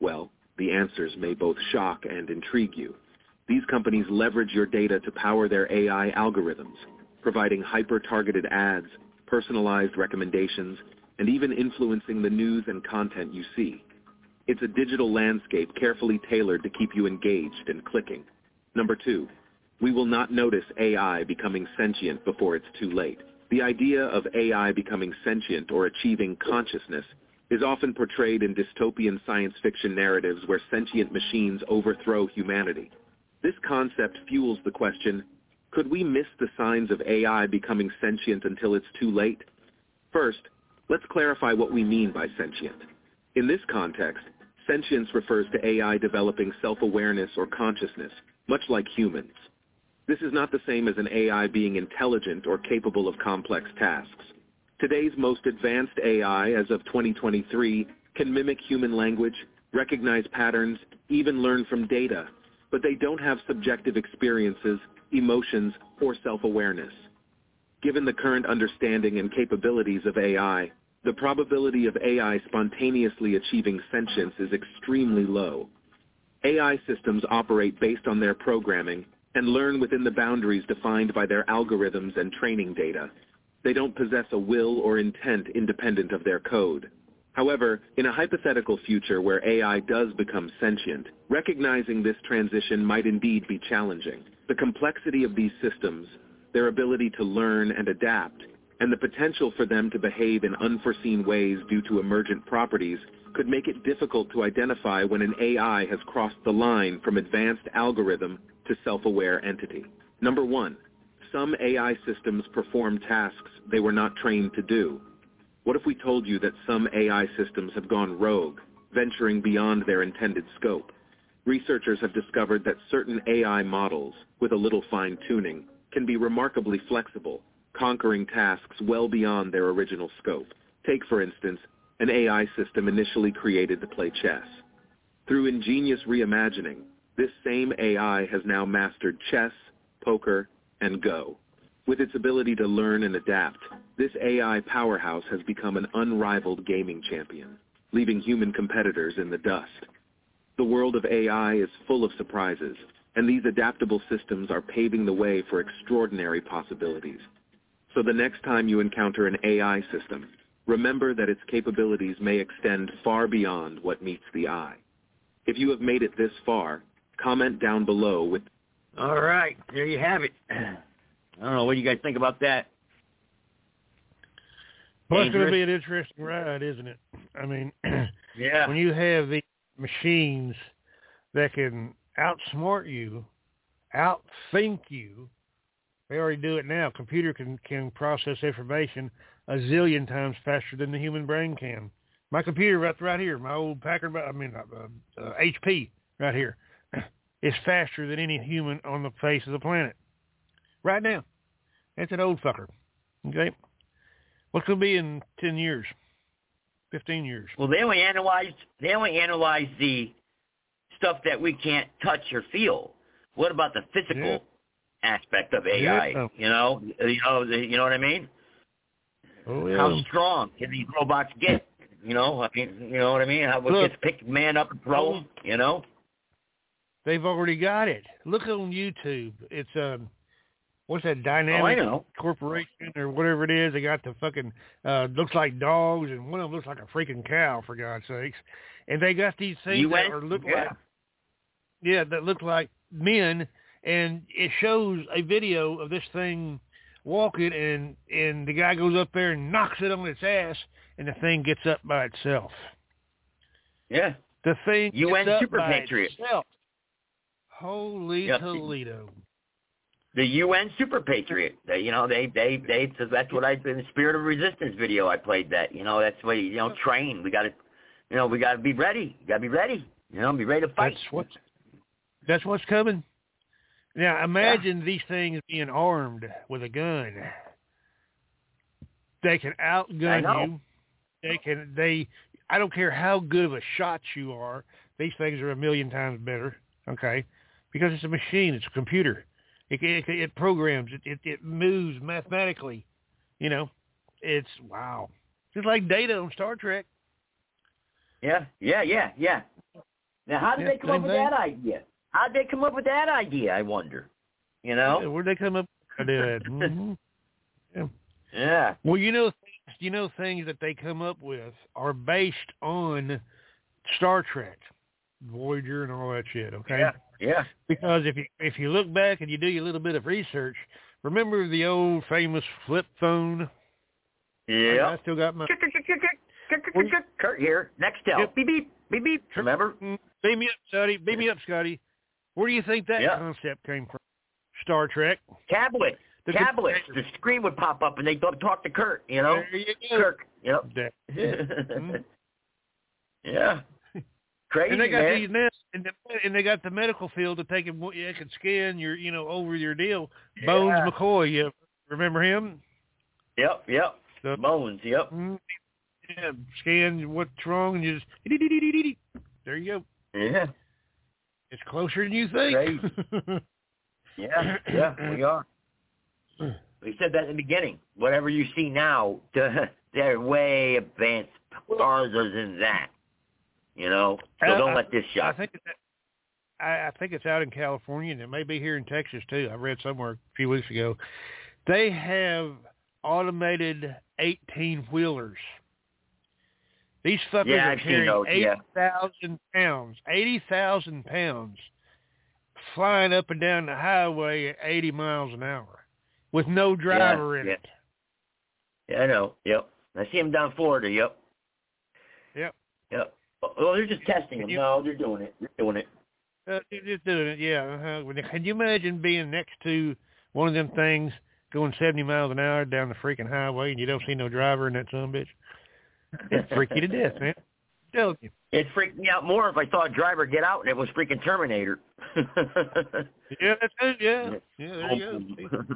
Well, the answers may both shock and intrigue you. These companies leverage your data to power their AI algorithms, providing hyper-targeted ads, personalized recommendations, and even influencing the news and content you see. It's a digital landscape carefully tailored to keep you engaged and clicking. Number two, we will not notice AI becoming sentient before it's too late. The idea of AI becoming sentient or achieving consciousness is often portrayed in dystopian science fiction narratives where sentient machines overthrow humanity. This concept fuels the question, could we miss the signs of AI becoming sentient until it's too late? First, let's clarify what we mean by sentient. In this context, sentience refers to AI developing self-awareness or consciousness, much like humans. This is not the same as an AI being intelligent or capable of complex tasks. Today's most advanced AI, as of 2023, can mimic human language, recognize patterns, even learn from data, but they don't have subjective experiences, emotions, or self-awareness. Given the current understanding and capabilities of AI, the probability of AI spontaneously achieving sentience is extremely low. AI systems operate based on their programming and learn within the boundaries defined by their algorithms and training data. They don't possess a will or intent independent of their code. However, in a hypothetical future where AI does become sentient, recognizing this transition might indeed be challenging. The complexity of these systems, their ability to learn and adapt, and the potential for them to behave in unforeseen ways due to emergent properties could make it difficult to identify when an AI has crossed the line from advanced algorithm to self-aware entity. Number one, some AI systems perform tasks they were not trained to do. What if we told you that some AI systems have gone rogue, venturing beyond their intended scope? Researchers have discovered that certain AI models, with a little fine-tuning, can be remarkably flexible, conquering tasks well beyond their original scope. Take, for instance, an AI system initially created to play chess. Through ingenious reimagining, this same AI has now mastered chess, poker, and Go. With its ability to learn and adapt, this AI powerhouse has become an unrivaled gaming champion, leaving human competitors in the dust. The world of AI is full of surprises, and these adaptable systems are paving the way for extraordinary possibilities. So the next time you encounter an AI system, remember that its capabilities may extend far beyond what meets the eye. If you have made it this far, comment down below with all right, there you have it. I don't know. What do you guys think about that? Well, it's going to be an interesting ride, isn't it? I mean, yeah. when you have the machines that can outsmart you, outthink you, they already do it now. Computer can can process information a zillion times faster than the human brain can. My computer right right here, my old Packard, I mean uh, uh, HP right here is faster than any human on the face of the planet. Right now. That's an old fucker. Okay? What could be in 10 years? 15 years? Well, they only analyze, they only analyze the stuff that we can't touch or feel. What about the physical yeah. aspect of AI? Yeah. You know, you know, you know what I mean? Oh, yeah. How strong can these robots get? You know, I mean, you know what I mean? How Look, gets pick man up and throw them? You know? They've already got it. Look on YouTube. It's um what's that dynamic oh, corporation or whatever it is. They got the fucking uh looks like dogs and one of them looks like a freaking cow for God's sakes. And they got these things that are look yeah. like yeah, that look like men and it shows a video of this thing walking and and the guy goes up there and knocks it on its ass and the thing gets up by itself. Yeah. The thing UN gets up Super by Patriot. Itself. Holy Yep. Toledo. The UN Super Patriot. They, you know, they, they, they. So that's what I in the Spirit of Resistance video. I played that. You know, that's what you know. Train. We got to, you know, we got to be ready. Got to be ready. You know, be ready to fight. That's what's that's what's coming. Now imagine these things being armed with a gun. They can outgun you. They can they I don't care how good of a shot you are, these things are a million times better. Okay? Because it's a machine, it's a computer. It it, it programs, it, it it moves mathematically. You know? It's wow. Just like data on Star Trek. Yeah, yeah, yeah, yeah. Now, how did Yeah, they come up with thing. that idea? How did they come up with that idea? I wonder. You know? Where'd they come up with that? Mhm. Yeah. Well, you know, you know, things that they come up with are based on Star Trek, Voyager, and all that shit. Okay. Yeah. Yeah. Because if you if you look back and you do your little bit of research, remember the old famous flip phone? Yeah. I still got my Kurt here. Nextel. Yep. Beep beep beep beep. Remember? Beam me up, Scotty. Beam me up, Scotty. Where do you think that Yeah. concept came from? Star Trek. Tablet. The Tablet. The screen would pop up and they'd talk talk to Kirk. You know. There you go. Kirk. Yep. Mhm. yeah. Crazy and they got man. these now, and, the, and they got the medical field to take it. It can scan your, you know, over your deal. Bones Yeah. McCoy, you remember him? Yep. Yep. The- Bones. Yep. Mm, Yeah, scan what's wrong, and you just there you go. Yeah. It's closer than you think. Yeah. Yeah. We are. We said that in the beginning. Whatever you see now, they're way advanced farther than that. You know, so don't I- let this I think it's, I, I think it's out in California, and it may be here in Texas too. I read somewhere a few weeks ago. They have automated eighteen wheelers. These fuckers Yeah, are carrying eighty yeah. pounds, eighty thousand pounds, flying up and down the highway at eighty miles an hour with no driver in yeah. it. Yeah, I know. Yep. I see them down Florida. Yep. Yep. Yep. Oh, they're just testing them. You- No, they're doing it. They're doing it. Uh, you're just doing it, yeah. Uh-huh. Can you imagine being next to one of them things going 70 miles an hour down the freaking highway and you don't see no driver in that son of a bitch? It'd freak you to death, man. I'm you. It freaked me out more if I saw a driver get out and it was freaking Terminator. Yeah, that's it. Yeah, yeah. There you go.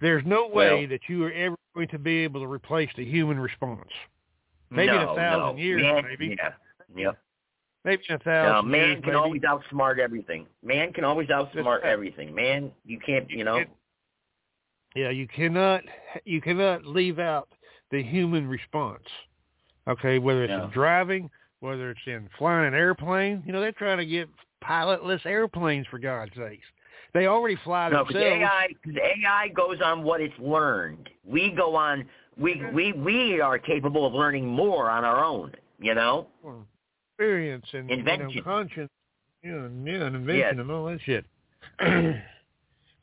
There's no way Well- that you are ever going to be able to replace the human response. Maybe in a thousand no. years, man, maybe. Yeah. Yep. Maybe in a No, thousand man years, can maybe. always outsmart everything. Man can always outsmart everything. Man, you can't, you know. Yeah, you cannot you cannot leave out the human response. Okay, whether it's No. in driving, whether it's in flying an airplane, you know they're trying to get pilotless airplanes for God's sakes. They already fly No, themselves. AI, cause AI goes on what it's learned. We go on. We mm-hmm. we we are capable of learning more on our own. You know. experience and you Invention. know, conscience, yeah, and, yeah, and invention Yes. and all that shit.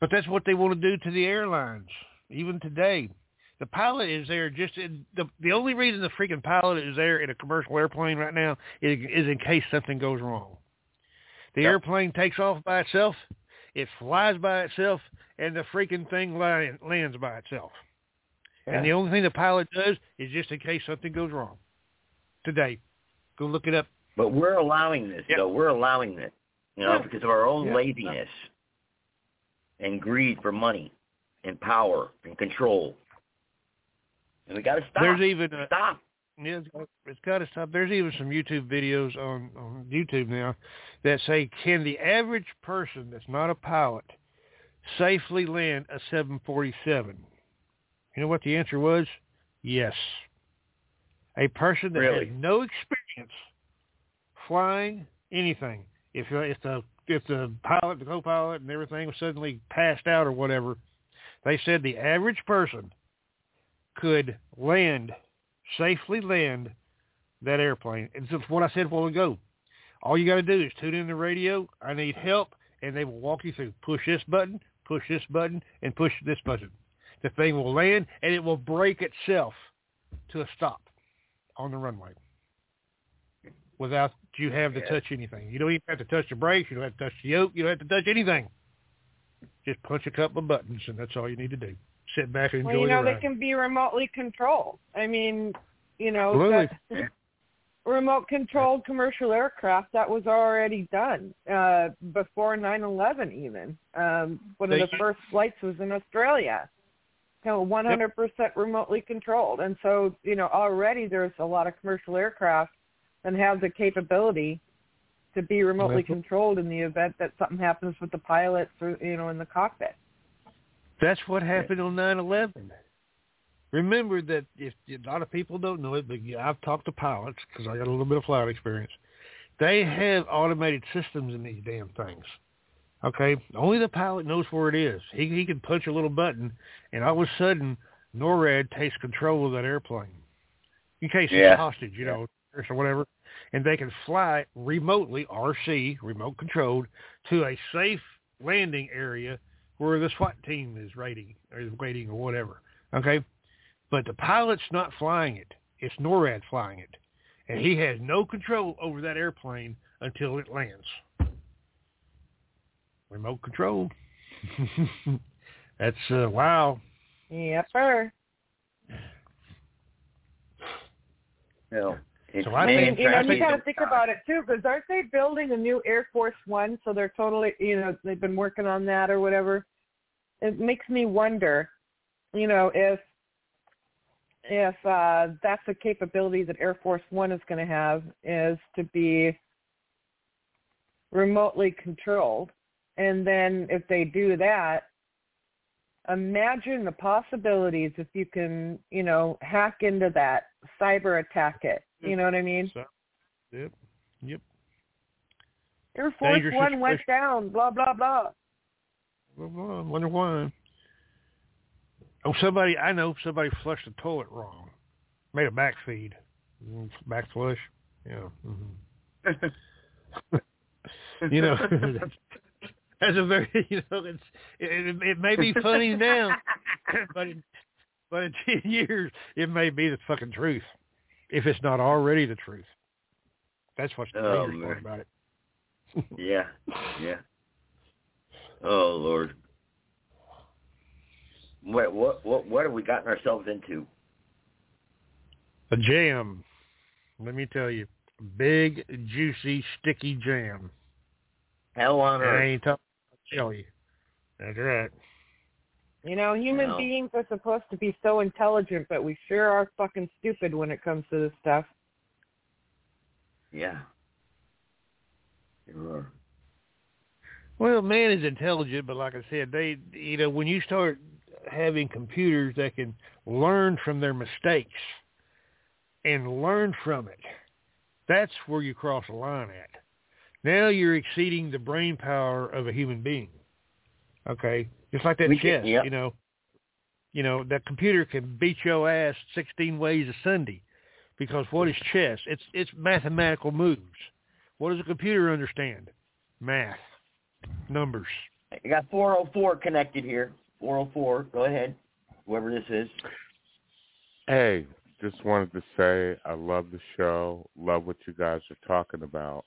but that's what they want to do to the airlines, even today. The pilot is there just in, the the only reason the freaking pilot is there in a commercial airplane right now is, is in case something goes wrong. The Yep. airplane takes off by itself, it flies by itself, and the freaking thing land, lands by itself. And the only thing the pilot does is just in case something goes wrong. Today, go look it up. But we're allowing this, Yep. though. We're allowing this, you know, Yeah. because of our own Yeah. laziness and greed for money and power and control. And we got to stop. There's even a, stop. Yeah, it's got- it's got to stop. There's even some YouTube videos on on YouTube now that say, can the average person that's not a pilot safely land a 747? You know what the answer was? Yes. A person that Really? has no experience flying anything. If uh, if the if the pilot, the co-pilot, and everything was suddenly passed out or whatever, they said the average person could land safely land that airplane. And so what I said a while ago, all you got to do is tune in the radio. I need help, and they will walk you through. Push this button, push this button, and push this button. The thing will land, and it will break itself to a stop on the runway without you have to Yeah. touch anything. You don't even have to touch the brakes. You don't have to touch the yoke. You don't have to touch anything. Just punch a couple of buttons, and that's all you need to do. Sit back and enjoy Well, you know, the they can be remotely controlled. I mean, you know, that remote controlled commercial aircraft that was already done uh before 9/11 even. Um one of They- the first flights was in Australia. You know, 100% remotely controlled. And so, you know, already there's a lot of commercial aircraft that have the capability to be remotely That's controlled in the event that something happens with the pilots or, you know, in the cockpit. That's what happened on 9/11. Remember that if a lot of people don't know it, but I've talked to pilots because I got a little bit of flight experience. They have automated systems in these damn things. Okay, only the pilot knows where it is. He he can punch a little button, and all of a sudden, NORAD takes control of that airplane in case it's Yeah. a hostage, you know, or whatever, and they can fly remotely, RC, remote controlled, to a safe landing area where the SWAT team is rating or is waiting or whatever. Okay, but the pilot's not flying it. It's NORAD flying it, and he has no control over that airplane until it lands. Remote control. That's uh, wow. Yep, sir. No. It's So I I mean, think- you know, you think- got to think about it too, because aren't they building a new Air Force One? So they're totally, you know, they've been working on that or whatever. It makes me wonder, you know, if if uh that's a capability that Air Force One is going to have is to be remotely controlled, and then if they do that, imagine the possibilities if you can, you know, hack into that, cyber attack it. You know what I mean? So, yep, yep. Air Force Dangerous One went down. Blah blah blah. Well, well, I wonder why. Oh, somebody I know somebody flushed the toilet wrong. Made a back feed, Mm, back flush. Yeah. hmm you know, that's a very you know it's it, it may be funny now, but in, but in ten years it may be the fucking truth, if it's not already the truth. That's what's the Oh, dangerous part about it. Yeah, yeah. Oh Lord. What what what what have we gotten ourselves into? A jam. Let me tell you, big, juicy, sticky jam. Hell on I earth. ain't talking. I'll you. That's right. You know, human Well. beings are supposed to be so intelligent, but we sure are fucking stupid when it comes to this stuff. Yeah. You are. Well, man is intelligent, but like I said, they, you know, when you start having computers that can learn from their mistakes and learn from it, that's where you cross the line at. Now you're exceeding the brain power of a human being. Okay, just like that We can- chess, yep. you know. You know that computer can beat your ass sixteen ways a Sunday, because what is chess? It's it's mathematical moves. What does a computer understand? Math, numbers. I got 404 connected here. 404. Go ahead. Whoever this is. Hey, just wanted to say I love the show. Love what you guys are talking about.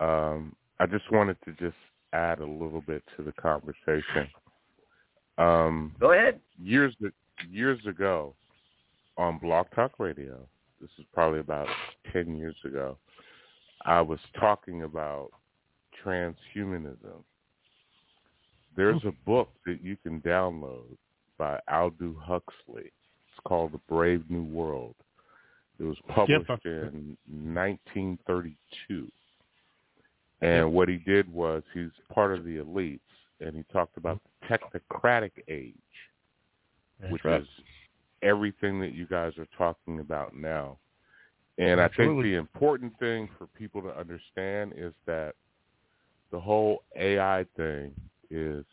Um, I just wanted to just add a little bit to the conversation. Um, Go ahead. years years ago on Block Talk Radio, this is probably about ten years ago, I was talking about transhumanism. There's a book that you can download by Aldous Huxley. It's called The Brave New World. It was published I've- in 1932. And what he did was he's part of the elites, and he talked about the technocratic age, That's which right. is everything that you guys are talking about now. And I think the important thing for people to understand is that the whole AI thing is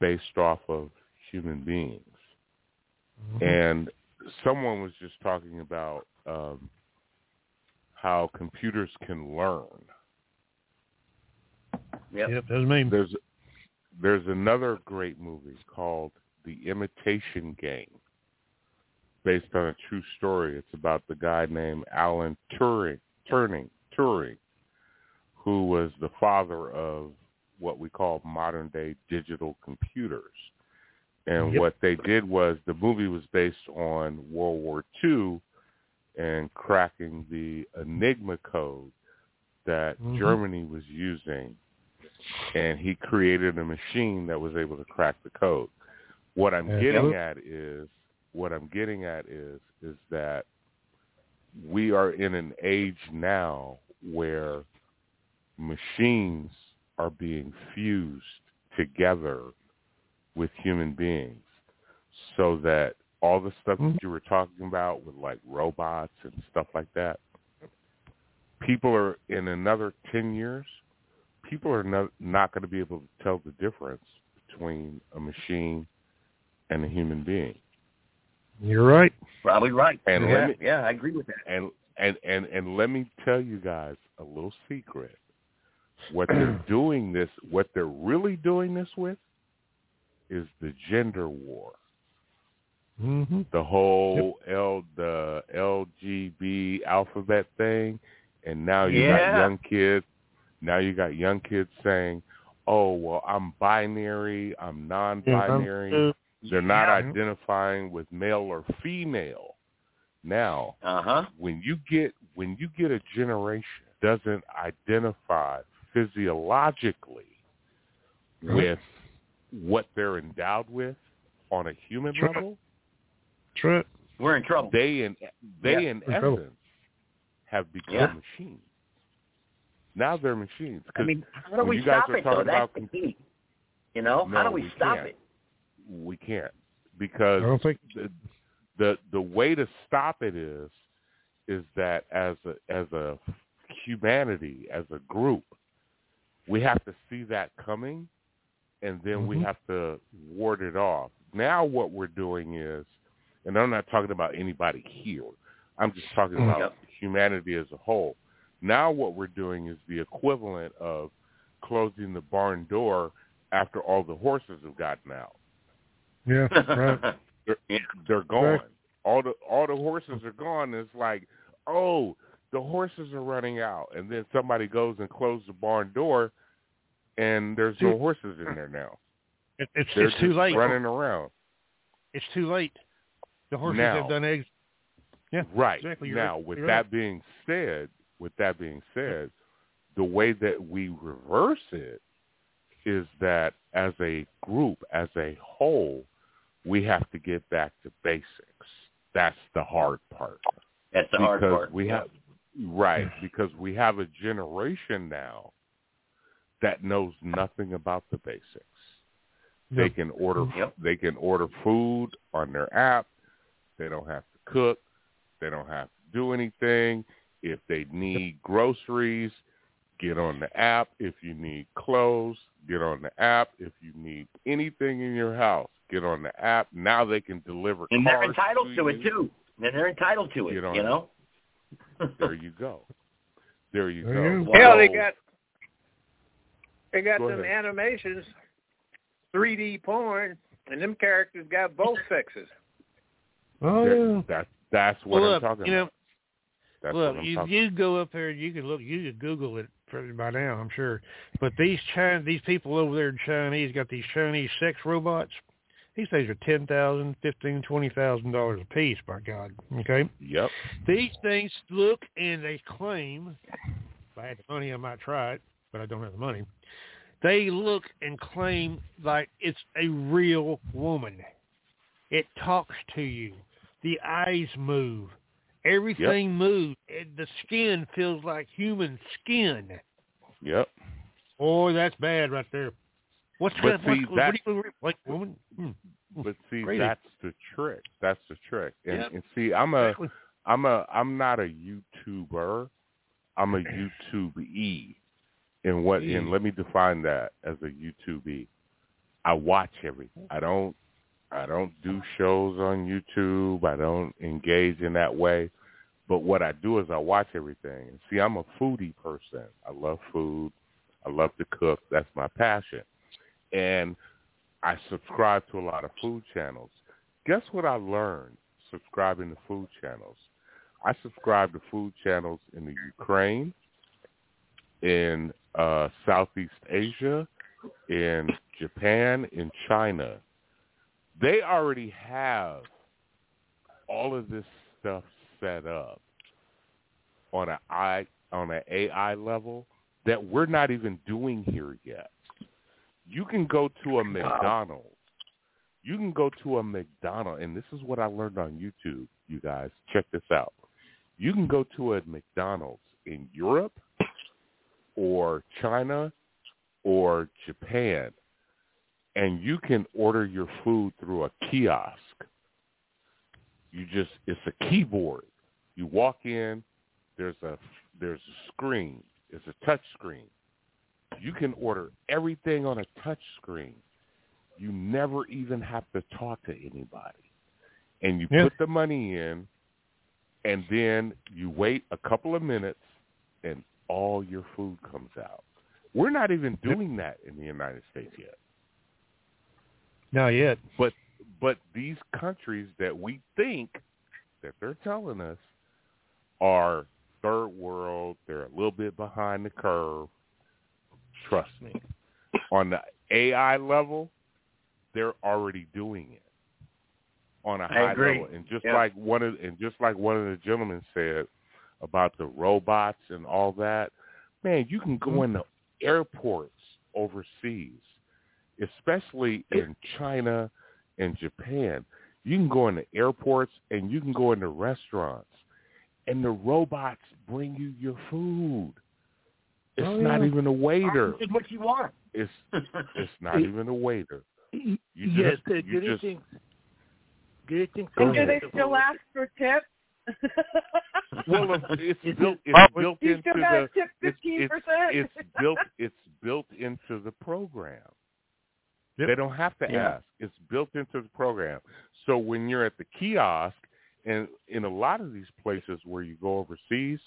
based off of human beings. Mm-hmm. And someone was just talking about um, how computers can learn. Yep. Yep, that's me. There's there's another great movie called The Imitation Game, based on a true story. It's about the guy named Alan Turing, Turing, Turing, who was the father of what we call modern day digital computers. And Yep. what they did was the movie was based on World War II and cracking the Enigma code that Mhm. Germany was using and he created a machine that was able to crack the code. What I'm getting at is what I'm getting at is is that we are in an age now where machines are being fused together with human beings so that all the stuff that you were talking about with like robots and stuff like that people are in another 10 years people are not, not going to be able to tell the difference between a machine and a human being You're right. Probably right. And yeah, me- yeah, I agree with that. and and and and let me tell you guys a little secret what they're doing this what they're really doing this with is the gender war Mm-hmm. The whole L the LGB alphabet thing, and now you Yeah. got young kids. Now you got young kids saying, "Oh, well, I'm binary. I'm non-binary." They're not Yeah. identifying with male or female. Now, Uh-huh. when you get when you get a generation that doesn't identify physiologically with what they're endowed with on a human Sure. level, True. We're in trouble. they in they Yeah. in We're trouble. essence have become Yeah. machines. Now they're machines. I mean, how do we stop it though? That's about the key. You know, how do we, we stop can't. it? we can't because I because don't think the, the the way to stop it is is that as a as a humanity as a group we have to see that coming and then we Mhm. have to ward it off now what we're doing is and i'm not talking about anybody here i'm just talking Mhm. about Yep. humanity as a whole now what we're doing is the equivalent of closing the barn door after all the horses have gotten out yeah, right. they're, they're gone. Right. All the all the horses are gone. It's like, oh, the horses are running out, and then somebody goes and closes the barn door, and there's no horses in there now. It, it's They're it's too late. running around. It's too late. The horses Now. have done eggs. Yeah, Right exactly. Now, right. with You're that right. being said, with that being said, the way that we reverse it is that as a group, as a whole, we have to get back to basics. That's the hard part. That's the hard part. we have right because we have a generation now that knows nothing about the basics. They can order Yep. they can order food on their app. They don't have to cook. They don't have to do anything. If they need groceries, get on the app. If you need clothes, get on the app. If you need anything in your house, get on the app. Now they can deliver and they're entitled to it too. And they're entitled to it. Get on You it. know. There you go. There you There go. you. Hell, they got they got Go them ahead. animations, 3D porn, and them characters got both sexes. Oh yeah. That's that's what well, I'm look, talking you know, about. That's look, you talking you go up there, and you can look, you can Google it by now, I'm sure. But these China, these people over there in Chinese got these Chinese sex robots. These things are ten thousand, fifteen, twenty thousand dollars a piece. By God, okay. Yep. These things look and they claim. If I had the money, I might try it, but I don't have the money. They look and claim like it's a real woman. It talks to you. The eyes move. Everything moves. It, the skin feels like human skin. Yep. Oh, that's bad right there. What's But that? see, what, that- what you like, woman? Hmm. But see, Crazy. that's the trick. That's the trick. And, Yep. and see, I'm a. I'm a I'm not a YouTuber. I'm a YouTube E. And what E. and let me define that as a YouTube E. I watch everything. I don't I don't do shows on YouTube. I don't engage in that way. But what I do is I watch everything. And see, I'm a foodie person. I love food. I love to cook. That's my passion. And I subscribe to a lot of food channels. Guess what I learned subscribing to food channels? I subscribe to food channels in the Ukraine, in uh, Southeast Asia, in Japan, in China. They already have all of this stuff set up on a I on an AI level that we're not even doing here yet. You can go to a McDonald's. You can go to a McDonald's, and this is what I learned on YouTube. You guys, check this out. You can go to a McDonald's in Europe or China or Japan, and you can order your food through a kiosk. You just it's a keyboard. You walk in, there's a there's a screen. It's a touch screen. You can order everything on a touch screen. You never even have to talk to anybody. And you Yeah. put the money in and then you wait a couple of minutes and all your food comes out. We're not even doing that in the United States yet. Not yet. But But these countries that we think that they're telling us are third world, they're a little bit behind the curve. Trust me. On the AI level, they're already doing it on a I high agree. level. And just Yep. like one of and just like one of the gentlemen said about the robots and all that, man, you can go mm-hmm. into airports overseas, especially in China and Japan. You can go into airports and you can go into restaurants and the robots bring you your food. It's Oh, not even a waiter. Ask what you want. It's it's not even a waiter. You yes, just, uh, you just greetings. Greetings. Go And do they still ask for tips? well, it's Is built. it- It's built into still got to the. tip It's, fifteen it's, percent. it's built. It's built into the program. Yep. They don't have to Yeah. ask. It's built into the program. So when you're at the kiosk, and in a lot of these places where you go overseas,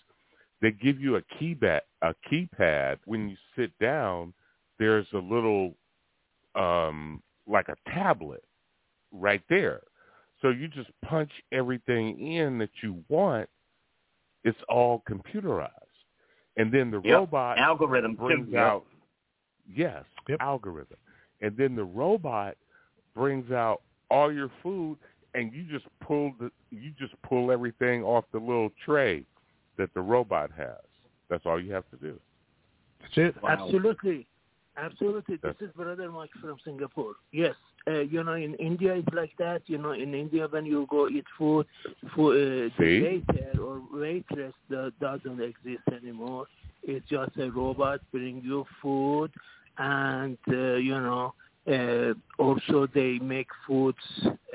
they give you a key keypad. A keypad. When you sit down, there's a little, um, like a tablet, right there. So you just punch everything in that you want. It's all computerized, and then the Yep. robot Algorithm brings Yep. out yes Yep. algorithm and then the robot brings out all your food and you just pull the you just pull everything off the little tray that the robot has that's all you have to do That's it. Wow. Absolutely. Absolutely. This That's- is Brother Mike from Singapore. Yes. Uh, you know, in India it's like that. You know, in India when you go eat food, for uh, the waiter or waitress that doesn't exist anymore. It's just a robot bring you food, and uh, you know, uh, also they make foods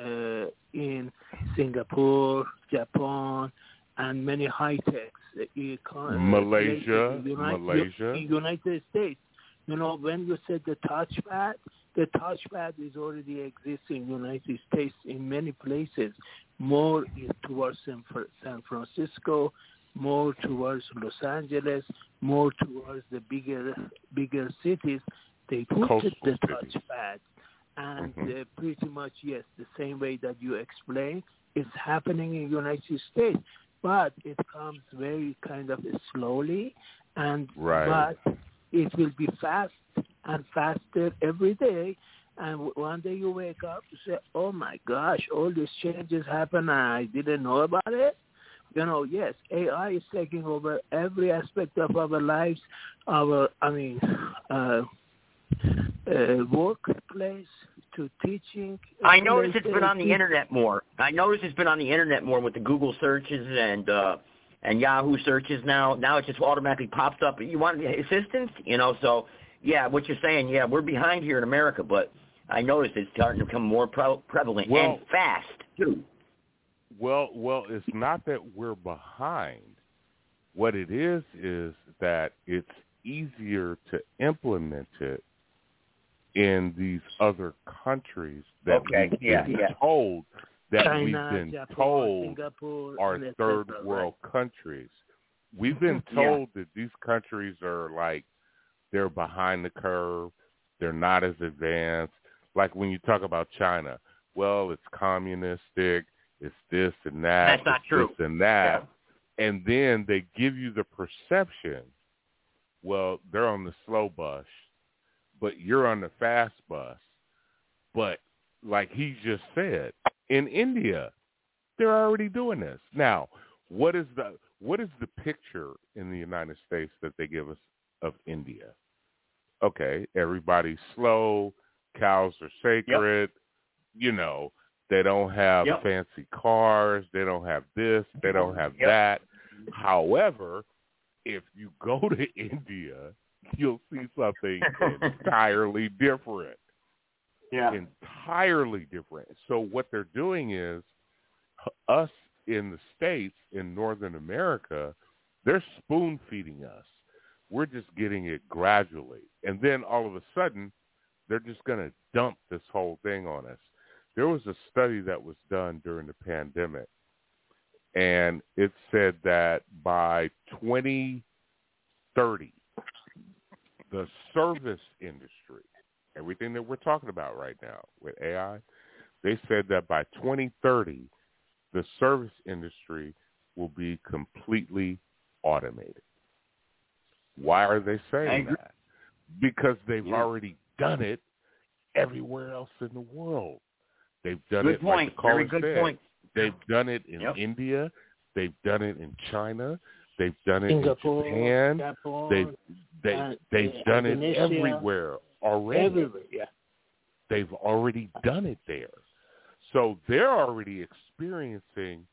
uh, in Singapore, Japan, and many high techs. Uh, Malaysia, places in United, Malaysia. United States. You know, when you said the touchpad, the touchpad is already existing in United States in many places. More is towards San Francisco, more towards Los Angeles, more towards the bigger bigger cities. They put the touchpad, and Mhm. uh, pretty much yes, the same way that you explained, it's happening in United States, but it comes very kind of slowly, and Right. but it will be fast and faster every day. And one day you wake up, you say, "Oh my gosh, all these changes happen, and I didn't know about it." You know, yes, AI is taking over every aspect of our lives. Our, I mean, uh, uh, workplace to teaching. I notice it's been on the internet more. I notice it's been on the internet more with the Google searches and uh and Yahoo searches now. Now it just automatically pops up. You want assistance, you know? So yeah, what you're saying, yeah, we're behind here in America, but I notice it's starting to become more pre- prevalent Well- and fast too. Well well it's not that we're behind what it is is that it's easier to implement it in these other countries that Okay, we've yeah, been yeah. told that China, we've been Japan, told Singapore, are third cetera, world countries. We've been Yeah. told that these countries are like they're behind the curve, they're not as advanced. Like when you talk about China, well, it's communistic, it's this and that, That's not true. this and that, and then they give you the perception, well, they're on the slow bus, but you're on the fast bus. But like he just said, in India, they're already doing this. Now, what is the what is the picture in the United States that they give us of India? Okay, everybody's slow, cows are sacred, you know, they don't have Yep. fancy cars, they don't have this, they don't mm-hmm. have Yep. that. However, if you go to India, you'll see something entirely different Yeah. entirely different. So what they're doing is us in the states in Northern America, they're spoon feeding us. We're just getting it gradually, and then all of a sudden, they're just going to dump this whole thing on us. There was a study that was done during the pandemic, and it said that by 2030, the service industry everything that we're talking about right now with AI, They said that by 2030, the service industry will be completely automated. Why are they saying that? Because they've Yeah. already done it everywhere else in the world. They've done Good it point. like the caller Very good said. point. They've done it in Yep. India. They've done it in China. They've done it Singapore, in Japan. Japan, They've they uh, they've uh, done it everywhere already. everywhere. Yeah. They've already done it there. So they're already experiencing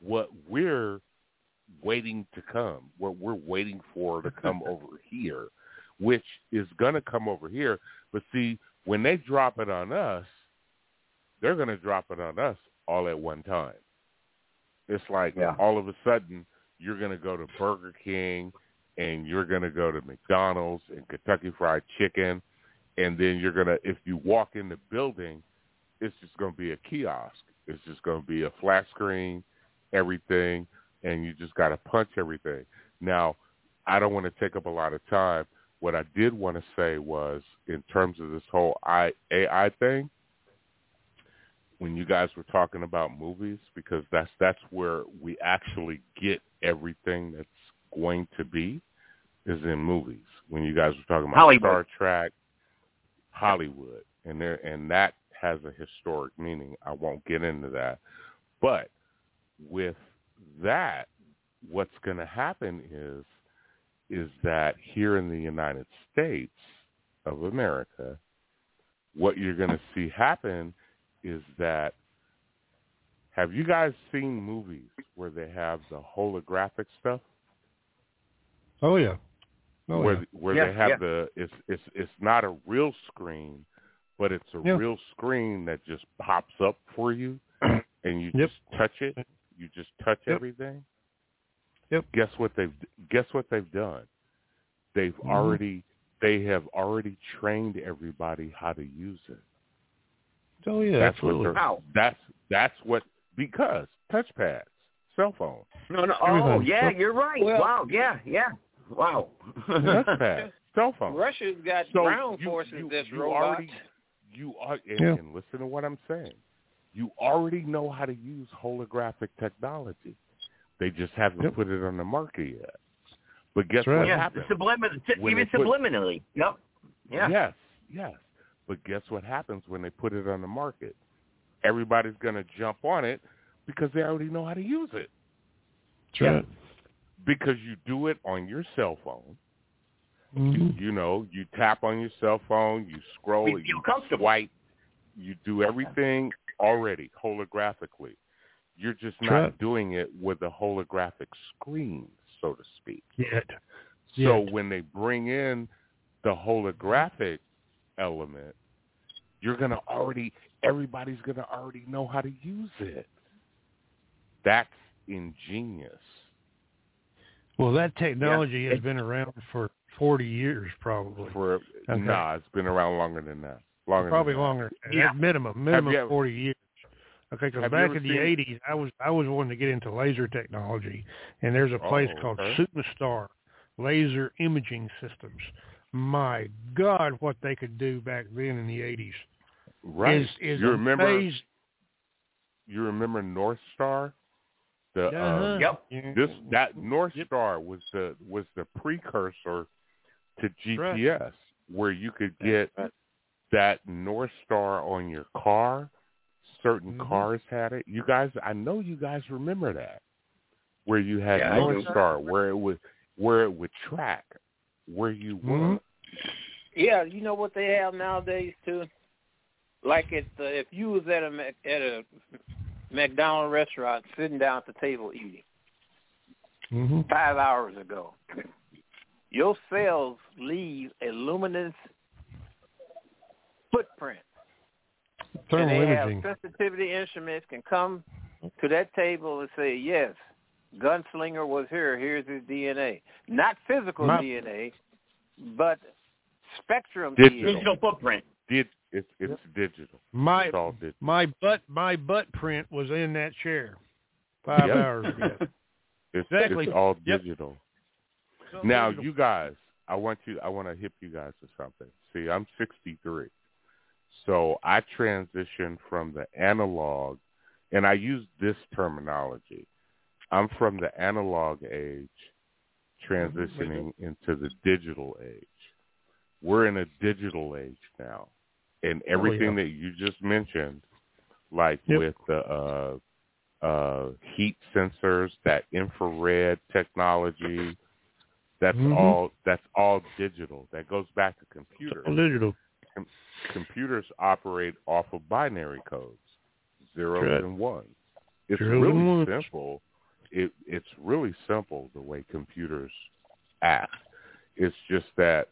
what we're waiting to come, what we're waiting for to come over here, which is going to come over here. But see, when they drop it on us, they're going to drop it on us all at one time. It's like Yeah. all of a sudden you're going to go to Burger King and you're going to go to McDonald's and Kentucky Fried Chicken and then you're going to if you walk in the building, it's just going to be a kiosk. It's just going to be a flat screen, everything, and you just got to punch everything. Now, I don't want to take up a lot of time. What I did want to say was in terms of this whole AI thing, when you guys were talking about movies, because that's that's where we actually get everything that's going to be, is in movies. When you guys were talking about Hollywood. Star Trek, Hollywood, and there and that has a historic meaning. I won't get into that, but with that, what's going to happen is is that here in the United States of America, what you're going to see happen is that have you guys seen movies where they have the holographic stuff? Oh yeah. Oh where yeah. where Yeah, they have yeah. the it's it's it's not a real screen, but it's a Yeah. real screen that just pops up for you, and you Yep. just touch it. You just touch Yep. everything. Yep. Guess what they've guess what they've done? They've Mhm. already they have already trained everybody how to use it. Oh yeah, that's absolutely. what they're, How? that's that's what because touchpads, cell phone, No, no. Oh, Everything. yeah, you're right. Well- wow. Yeah, yeah. Wow. touchpad, cell phone. Russia's got So ground you- forces you- that's you robots. already- You are, and, Yeah. and listen to what I'm saying. You already know how to use holographic technology. They just haven't Yep. put it on the market yet. But guess right. what yeah, happens? sublimin- even they put- subliminally. Yep. Yeah. Yes, yes. But guess what happens when they put it on the market? Everybody's going to jump on it because they already know how to use it. That's right. Because you do it on your cell phone. Mhm. You know, you tap on your cell phone, you scroll, We you feel comfortable. swipe, you do everything already holographically. You're just not Right. doing it with a holographic screen, so to speak. Yet. So Yet. when they bring in the holographic element, you're gonna already everybody's gonna already know how to use it. That's ingenious. Well, that technology has been around for 40 years, probably. For Okay. nah, it's been around longer than that. Longer probably than that. longer. Yeah. At minimum, minimum you ever- 40 years. Okay, because back in the seen- 80s, I was I was wanting to get into laser technology, and there's a place Oh, called okay. Superstar Laser Imaging Systems. My God, what they could do back then in the 80s Right. is is you remember amazing. you remember North Star? The Uh-huh. um, Yep. This that North Star was the was the precursor to GPS, where you could get that North Star on your car. Certain Mhm. cars had it. You guys, I know you guys remember that, where you had Yeah, North. Star, where it would where it would track where you were. Mhm. Yeah, you know what they have nowadays too. Like at the, if you was at a at a McDonald's restaurant sitting down at the table eating Mhm. five hours ago, your cells leave a luminous footprint, Thermal and they imaging. have sensitivity instruments can come to that table and say, yes, Gunslinger was here. Here's his DNA, not physical My- DNA, but spectrum Did- DNA. Digital footprint. Did it's it's digital. My It's all digital. my butt my butt print was in that chair five Yep. hours ago. It's, Exactly. it's all Yep. digital. Now, Digital. you guys, I want you. I want to hip you guys to something. See, I'm 63, So I transitioned from the analog, and I use this terminology. I'm from the analog age mm-hmm. transitioning into the digital age. We're in a digital age now. And everything oh, yeah. that you just mentioned, like Yep. with the uh, uh, heat sensors, that infrared technology, that's Mhm. all that's all digital. That goes back to computers. Digital. Com- computers operate off of binary codes, zeros and ones. It's really simple. It it's really simple the way computers act. It's just that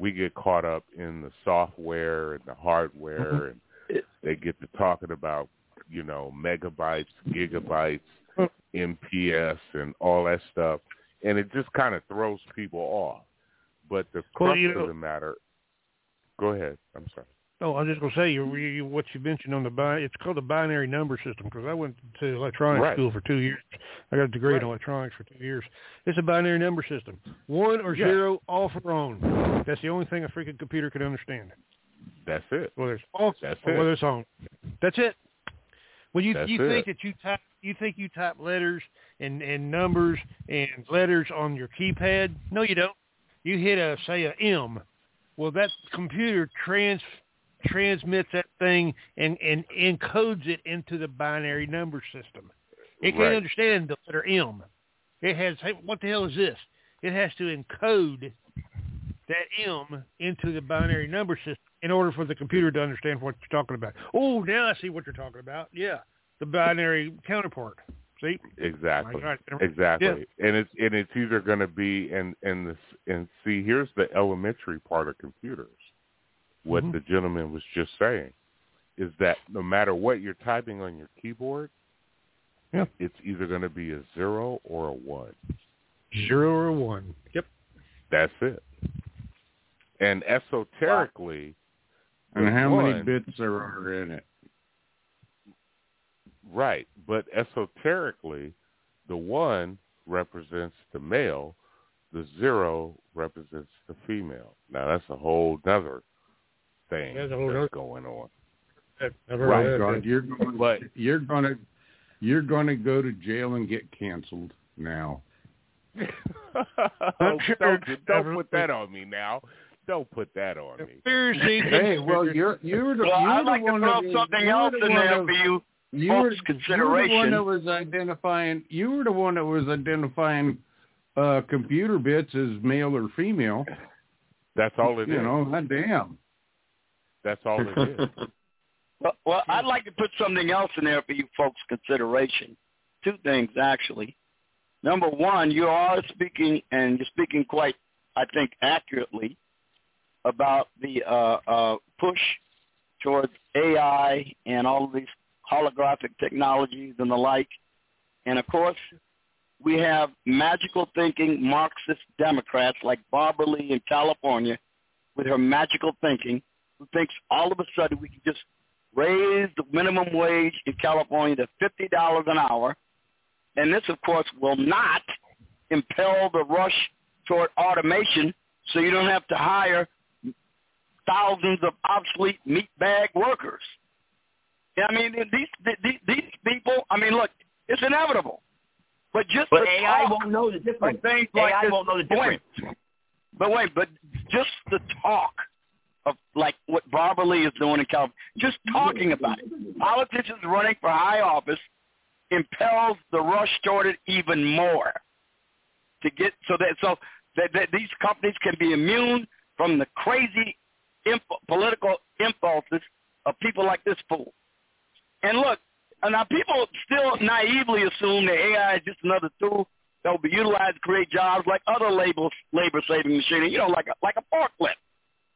we get caught up in the software and the hardware, mm-hmm. and they get to talking about you know megabytes, gigabytes, mm-hmm. MPS, and all that stuff, and it just kind of throws people off. But the Well, crux you know- of the matter. Go ahead. I'm sorry. Oh, I was just gonna say you, you what you mentioned on the bi it's called a binary number system because I went to electronics Right. school for two years. I got a degree in electronics for two years. It's a binary number system, one or Yeah. zero, off or on. That's the only thing a freaking computer can understand. That's it. Whether it's off That's or it. whether it's on. That's it. When you That's you think that you type you think you type letters and and numbers and letters on your keypad, no, you don't. You hit a say a M. Well, that computer trans transmits that thing and and encodes it into the binary number system. It can't Right. understand the letter M. It has hey, what the hell is this? It has to encode that M into the binary number system in order for the computer to understand what you're talking about. Oh, now I see what you're talking about. Yeah, the binary counterpart. See? Exactly. God. Exactly. And it's and it's either going to be and and this and see here's the elementary part of computers. What Mhm. the gentleman was just saying is that no matter what you're typing on your keyboard, Yeah. it's either going to be a zero or a one. Zero or one. Yep. That's it. And esoterically, And the how many bits there are in it? Right, but esoterically, the one represents the male, the zero represents the female. Now that's a whole other thing That's a whole that's other- going on. I've Right, God, you're going, But- you're going to you're going to go to jail and get canceled now. don't, don't, don't ever- put that on me now. Don't put that on me. Conspiracy. Hey, well, you're you're the Well, you're I'd the like to one throw that, something else the in one there that- for you you were, folks' you were the one that was identifying. You were the one that was identifying uh computer bits as male or female. That's all it is. you know, god damn. That's all it is. Well, well, I'd like to put something else in there for you folks' consideration. Two things, actually. Number one, you are speaking, and you're speaking quite, I think, accurately about the uh, uh, push towards AI and all of these holographic technologies and the like. And of course, we have magical thinking Marxist Democrats like Barbara Lee in California with her magical thinking who thinks all of a sudden we can just raise the minimum wage in California to $50 an hour. And this, of course, will not impel the rush toward automation so you don't have to hire thousands of obsolete meat bag workers. Yeah, I mean, these, these, these people, I mean, look, it's inevitable. But just But the AI talk won't know the difference. things like AI this, won't know the but wait, difference. but wait, but just the talk of like what Barbara Lee is doing in California, just talking about it. Politicians running for high office impels the rush toward it even more to get so that so that, that these companies can be immune from the crazy imp- political impulses of people like this fool. And look, now people still naively assume that AI is just another tool that will be utilized to create jobs like other labor labor saving machinery, you know, like a like a forklift.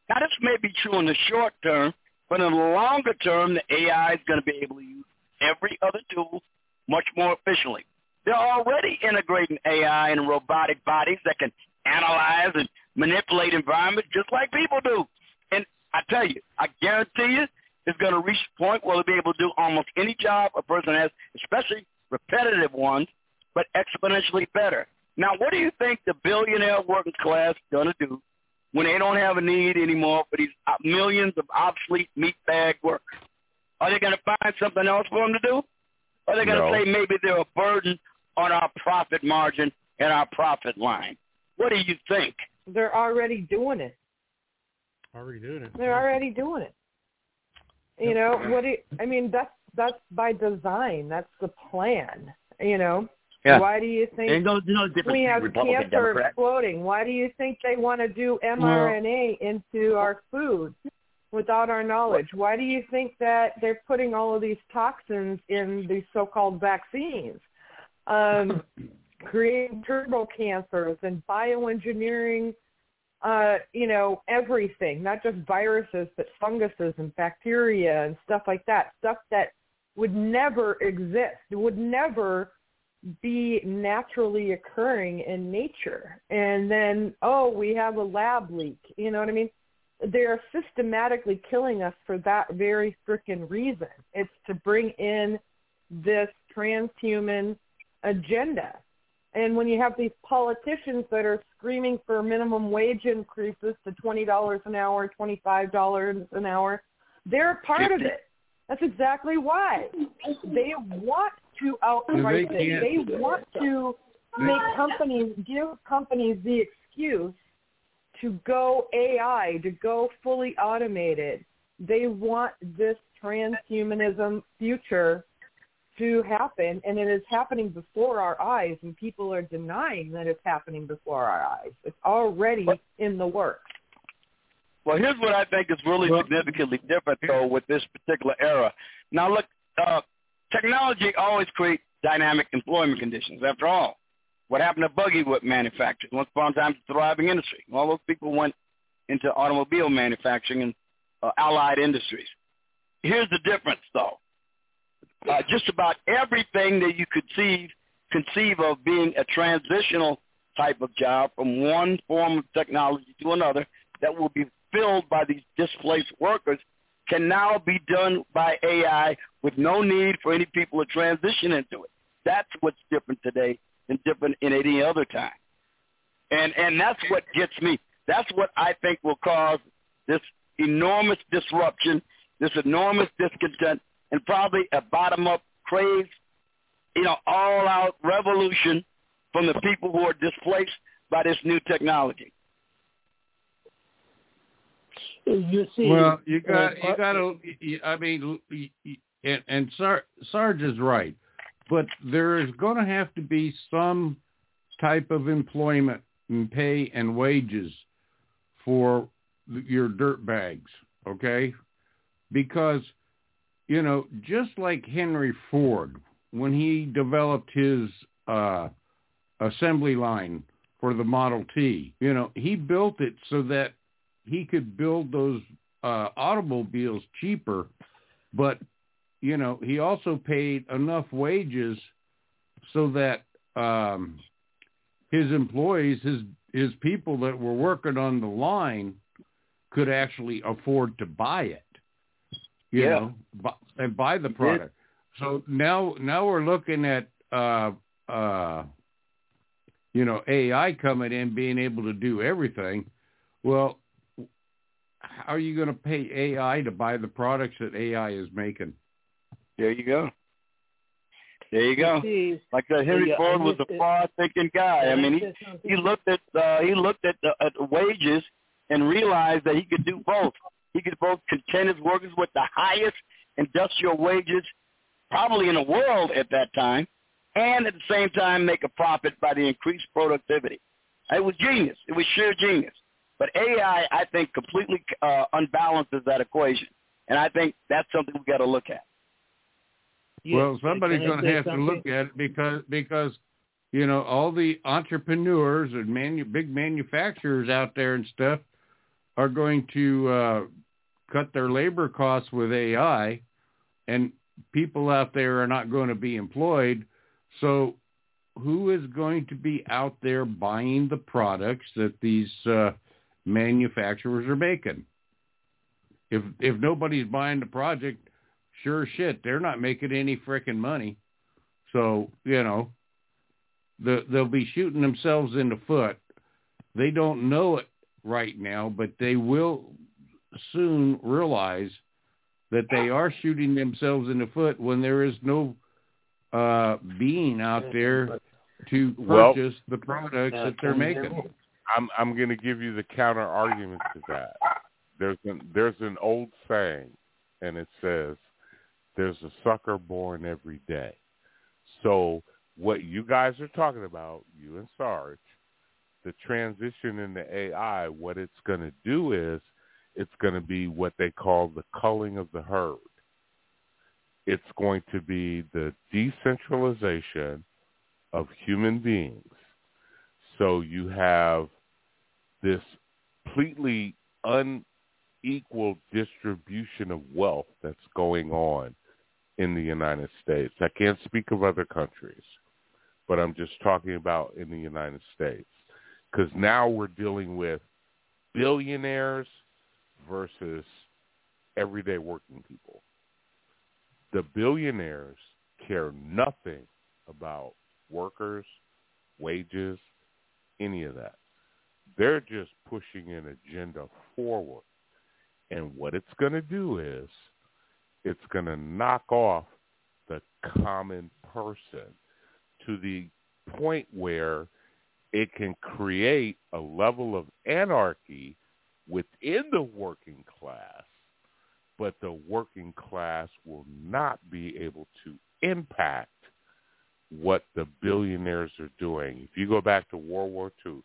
Now this may be true in the short term, but in the longer term, the AI is going to be able to use every other tool much more efficiently. They're already integrating AI in robotic bodies that can analyze and manipulate environments just like people do. And I tell you, I guarantee you, it's going to reach a point where they'll be able to do almost any job a person has, especially repetitive ones, but exponentially better. Now, what do you think the billionaire working class is going to do when they don't have a need anymore for these millions of obsolete meat bag workers? Are they going to find something else for them to do? Or are they going to No. say maybe they're a burden on our profit margin and our profit line? What do you think? They're already doing it. Already doing it. They're already doing it. You know what? Do you, I mean, that's that's by design. That's the plan. You know. Yeah. Why do you think There's no, no difference we have Republican cancer Democrat. exploding? Why do you think they want to do mRNA into our food without our knowledge? Why do you think that they're putting all of these toxins in these so-called vaccines? Um, creating turbo cancers and bioengineering uh, you know, everything, not just viruses, but funguses and bacteria and stuff like that, stuff that would never exist, would never be naturally occurring in nature. And then, oh, we have a lab leak. You know what I mean? They're systematically killing us for that very freaking reason. It's to bring in this transhuman agenda. And when you have these politicians that are screaming for minimum wage increases to $20 an hour, $25 an hour, they're a part of it. That's exactly why. They want to outright They it. can't- They want to make companies, give companies the excuse to go AI, to go fully automated. They want this transhumanism future to happen, and it is happening before our eyes, and people are denying that it's happening before our eyes. It's already in the works. Well, here's what I think is really significantly different, though, with this particular era. Now, look, uh, technology always creates dynamic employment conditions. After all, what happened to buggy whip manufacturers? Once upon a time, it's a thriving industry. All those people went into automobile manufacturing and uh, allied industries. Here's the difference, though. Uh, just about everything that you could see, conceive of being a transitional type of job from one form of technology to another that will be filled by these displaced workers can now be done by AI with no need for any people to transition into it. That's what's different today than different in any other time. And and that's what gets me. That's what I think will cause this enormous disruption, this enormous discontent, and probably a bottom-up craze, you know, all-out revolution from the people who are displaced by this new technology. You see, Well, you got uh, you got to. I mean, y- y- and, and Sar, Sarge is right, but there is going to have to be some type of employment and pay and wages for your dirt bags, okay? Because you know, just like Henry Ford when he developed his uh, assembly line for the Model T, you know, he built it so that he could build those uh, automobiles cheaper, but you know he also paid enough wages so that um, his employees, his his people that were working on the line, could actually afford to buy it. You Yeah. know, bu- and buy the product. So now now we're looking at uh, uh, you know AI coming in, being able to do everything. Well, how are you going to pay AI to buy the products that AI is making? There you go. There you go. Like said, Henry Yeah, Ford was a far-thinking guy. I mean, he he looked at uh, he looked at the, at wages and realized that he could do both. He could both content his workers with the highest industrial wages probably in the world at that time, and at the same time make a profit by the increased productivity. It was genius. It was sheer genius. But AI, I think, completely uh, unbalances that equation, and I think that's something we got to look at. Yes, well, somebody's going to have to look at it because because you know all the entrepreneurs and manu- big manufacturers out there and stuff are going to uh, cut their labor costs with AI, and people out there are not going to be employed. So, who is going to be out there buying the products that these uh, manufacturers are making? If if nobody's buying the project, sure shit, they're not making any frickin' money. So, you know, the, they'll be shooting themselves in the foot. They don't know it right now, but they will soon realize that they are shooting themselves in the foot when there is no uh, being out there to purchase well, the products that they're making. I'm I'm going to give you the counter argument to that. There's an there's an old saying, and it says, "There's a sucker born every day." So what you guys are talking about, you and Sarge, the transition into AI, what it's going to do is it's going to be what they call the culling of the herd. It's going to be the decentralization of human beings. So you have this completely unequal distribution of wealth that's going on in the United States. I can't speak of other countries, but I'm just talking about in the United States. Because now we're dealing with billionaires versus everyday working people. The billionaires care nothing about workers, wages, any of that. They're just pushing an agenda forward. And what it's going to do is it's going to knock off the common person to the point where it can create a level of anarchy within the working class, but the working class will not be able to impact what the billionaires are doing. If you go back to World War II,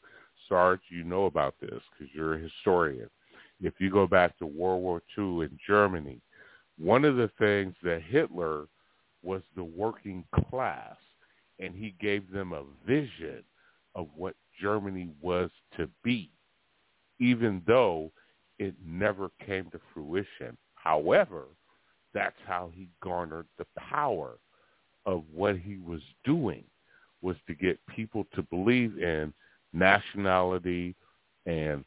Sarge, you know about this because you're a historian. If you go back to World War II in Germany, one of the things that Hitler was the working class, and he gave them a vision of what Germany was to be, even though it never came to fruition. However, that's how he garnered the power of what he was doing was to get people to believe in nationality and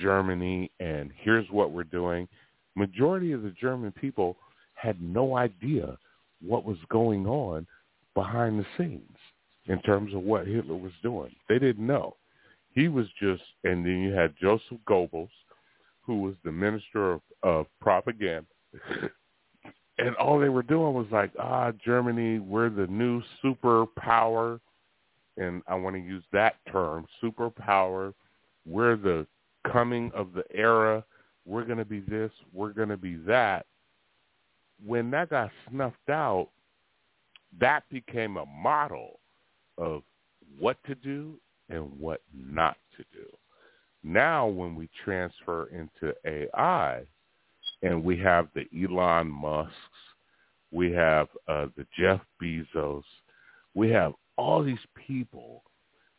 Germany and here's what we're doing. Majority of the German people had no idea what was going on behind the scenes in terms of what Hitler was doing. They didn't know. He was just, and then you had Joseph Goebbels, who was the minister of, of propaganda. and all they were doing was like, ah, Germany, we're the new superpower and I want to use that term, superpower. We're the coming of the era. We're going to be this. We're going to be that. When that got snuffed out, that became a model of what to do and what not to do. Now, when we transfer into AI, and we have the Elon Musks, we have uh, the Jeff Bezos, we have all these people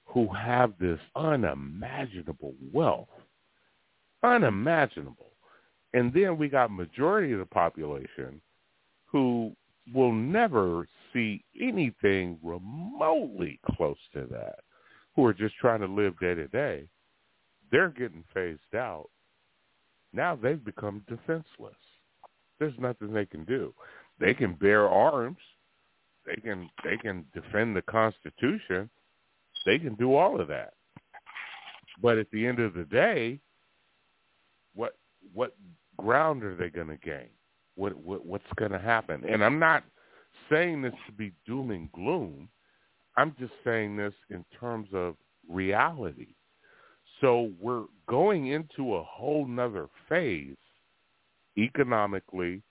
who have this unimaginable wealth, unimaginable. And then we got majority of the population who will never see anything remotely close to that, who are just trying to live day to day. They're getting phased out. Now they've become defenseless. There's nothing they can do. They can bear arms they can they can defend the Constitution. They can do all of that. But at the end of the day, what ground are they going to gain? What, what what's going to happen? And I'm not saying this to be doom and gloom. I'm just saying this in terms of reality. So we're going into a whole nother phase economically,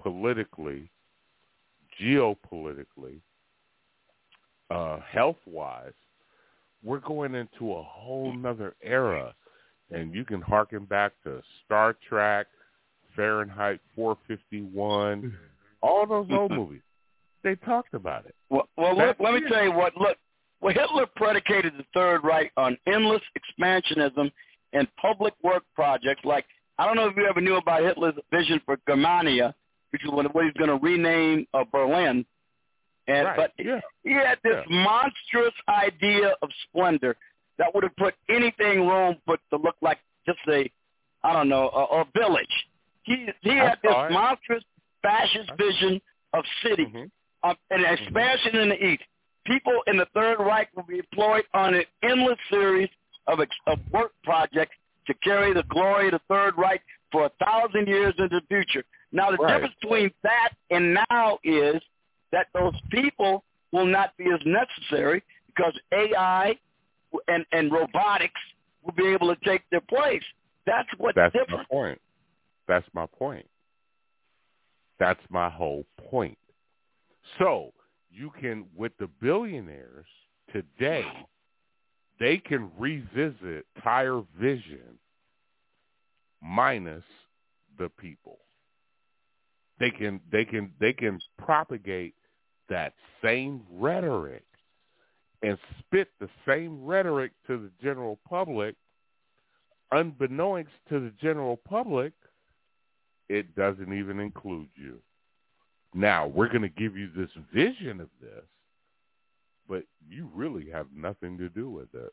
politically, geopolitically, uh, health-wise, we're going into a whole nother era. And you can harken back to Star Trek, Fahrenheit 451, all those old movies. They talked about it. Well, well let, let me tell you what. Look, well, Hitler predicated the Third Reich on endless expansionism and public work projects. Like I don't know if you ever knew about Hitler's vision for Germania, which is what he's going to rename uh, Berlin. And right. but yeah. he had this yeah. monstrous idea of splendor that would have put anything wrong but to look like just a, I don't know, a, a village. He he had this monstrous fascist vision of city, mm-hmm. of, and an expansion mm-hmm. in the east. People in the Third Reich will be employed on an endless series of, of work projects to carry the glory of the Third Reich for a thousand years into the future. Now, the Right. difference between that and now is that those people will not be as necessary because AI and, and robotics will be able to take their place. That's what's That's different. my point. That's my point. That's my whole point. So you can, with the billionaires today, they can revisit Tire Vision minus the people. They can they can they can propagate that same rhetoric and spit the same rhetoric to the general public unbeknownst to the general public, it doesn't even include you. Now, we're going to give you this vision of this, but you really have nothing to do with it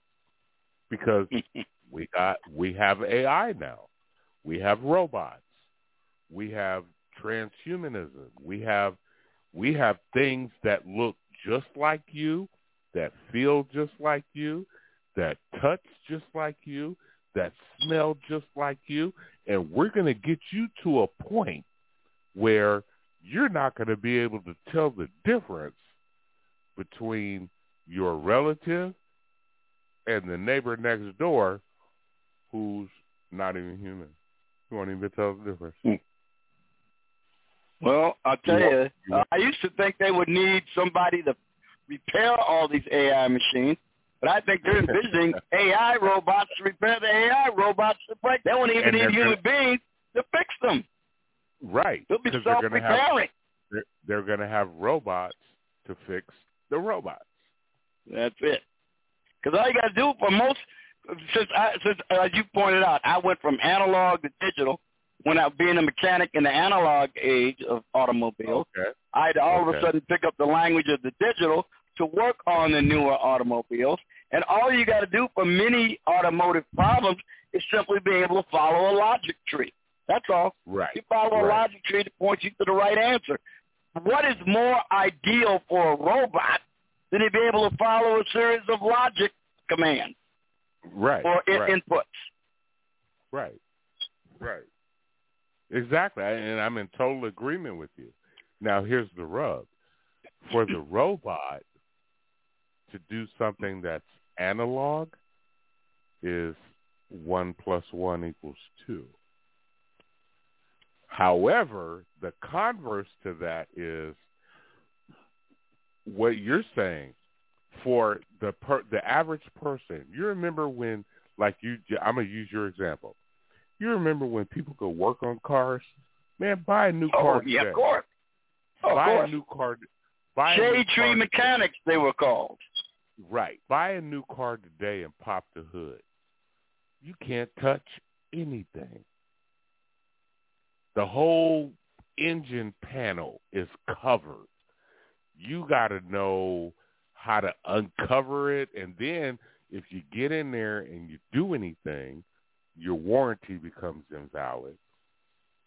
because we got we have AI now. We have robots. We have transhumanism. We have we have things that look just like you, that feel just like you, that touch just like you, that smell just like you, and we're going to get you to a point where you're not going to be able to tell the difference between your relative and the neighbor next door who's not even human. You won't even tell the difference. Well, I'll tell You you, uh, I used to think they would need somebody to repair all these AI machines, but I think they're envisioning AI robots to repair the AI robots to break. They won't even need human beings to fix them. Right. They'll be 'cause they're gonna have- self-repairing. They're, going to have robots to fix the robots. That's it. Because all you got to do for most, since I, since uh, as you pointed out, I went from analog to digital. When I being a mechanic in the analog age of automobiles, Okay. I had to all of a sudden pick up the language of the digital to work on the newer automobiles. And all you got to do for many automotive problems is simply be able to follow a logic tree. That's all. Right. You follow a logic tree that points you to the right answer. What is more ideal for a robot than to be able to follow a series of logic commands Right. or in- right. inputs? Right. Right. Exactly. And I'm in total agreement with you. Now, here's the rub. For the robot to do something that's analog is one plus one equals two. However, the converse to that is what you're saying for the per, the average person. You remember when, like you, I'm gonna use your example. You remember when people go work on cars? Man, buy a new oh, car. Oh, yeah, today. of course. Oh, of buy course. a new car. Buy Shade tree car mechanics, they were called. Right. Buy a new car today and pop the hood. You can't touch anything. The whole engine panel is covered. You got to know how to uncover it. And then if you get in there and you do anything, your warranty becomes invalid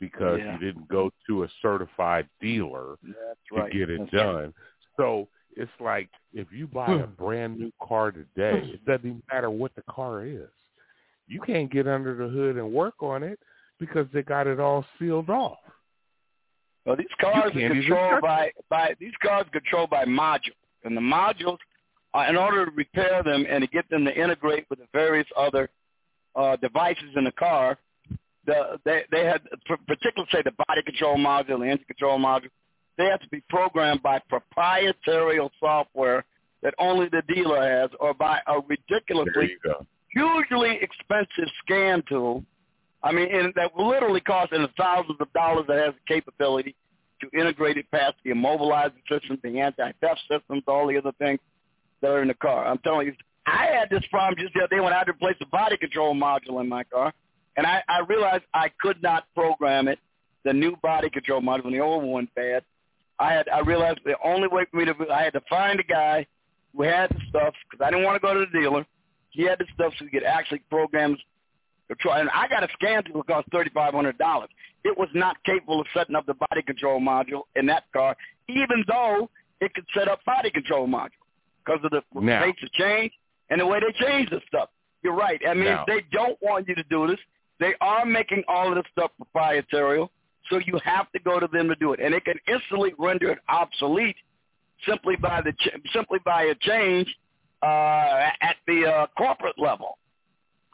because Yeah. you didn't go to a certified dealer to right. get it That's done. So it's like if you buy a brand new car today, it doesn't even matter what the car is. You can't get under the hood and work on it because they got it all sealed off. Well, these cars are controlled by, by these cars are controlled by modules, and the modules, uh, in order to repair them and to get them to integrate with the various other uh, devices in the car, the they they had particularly say the body control module, the engine control module, they have to be programmed by proprietary software that only the dealer has, or by a ridiculously hugely expensive scan tool. I mean, and that literally costs in the thousands of dollars that has the capability to integrate it past the immobilizing systems, the anti-theft systems, all the other things that are in the car. I'm telling you, I had this problem just the other day when I had to replace the body control module in my car, and I, I realized I could not program it, the new body control module, and the old one bad. I had I realized the only way for me to I had to find a guy who had the stuff because I didn't want to go to the dealer. He had the stuff so he could actually program control. And I got a scan tool that cost thirty five hundred dollars. It was not capable of setting up the body control module in that car, even though it could set up body control module because of the Now- rates of change and the way they change the stuff. You're right. I mean, Now- they don't want you to do this. They are making all of this stuff proprietary, so you have to go to them to do it, and it can instantly render it obsolete simply by the ch- simply by a change uh, at the uh, corporate level.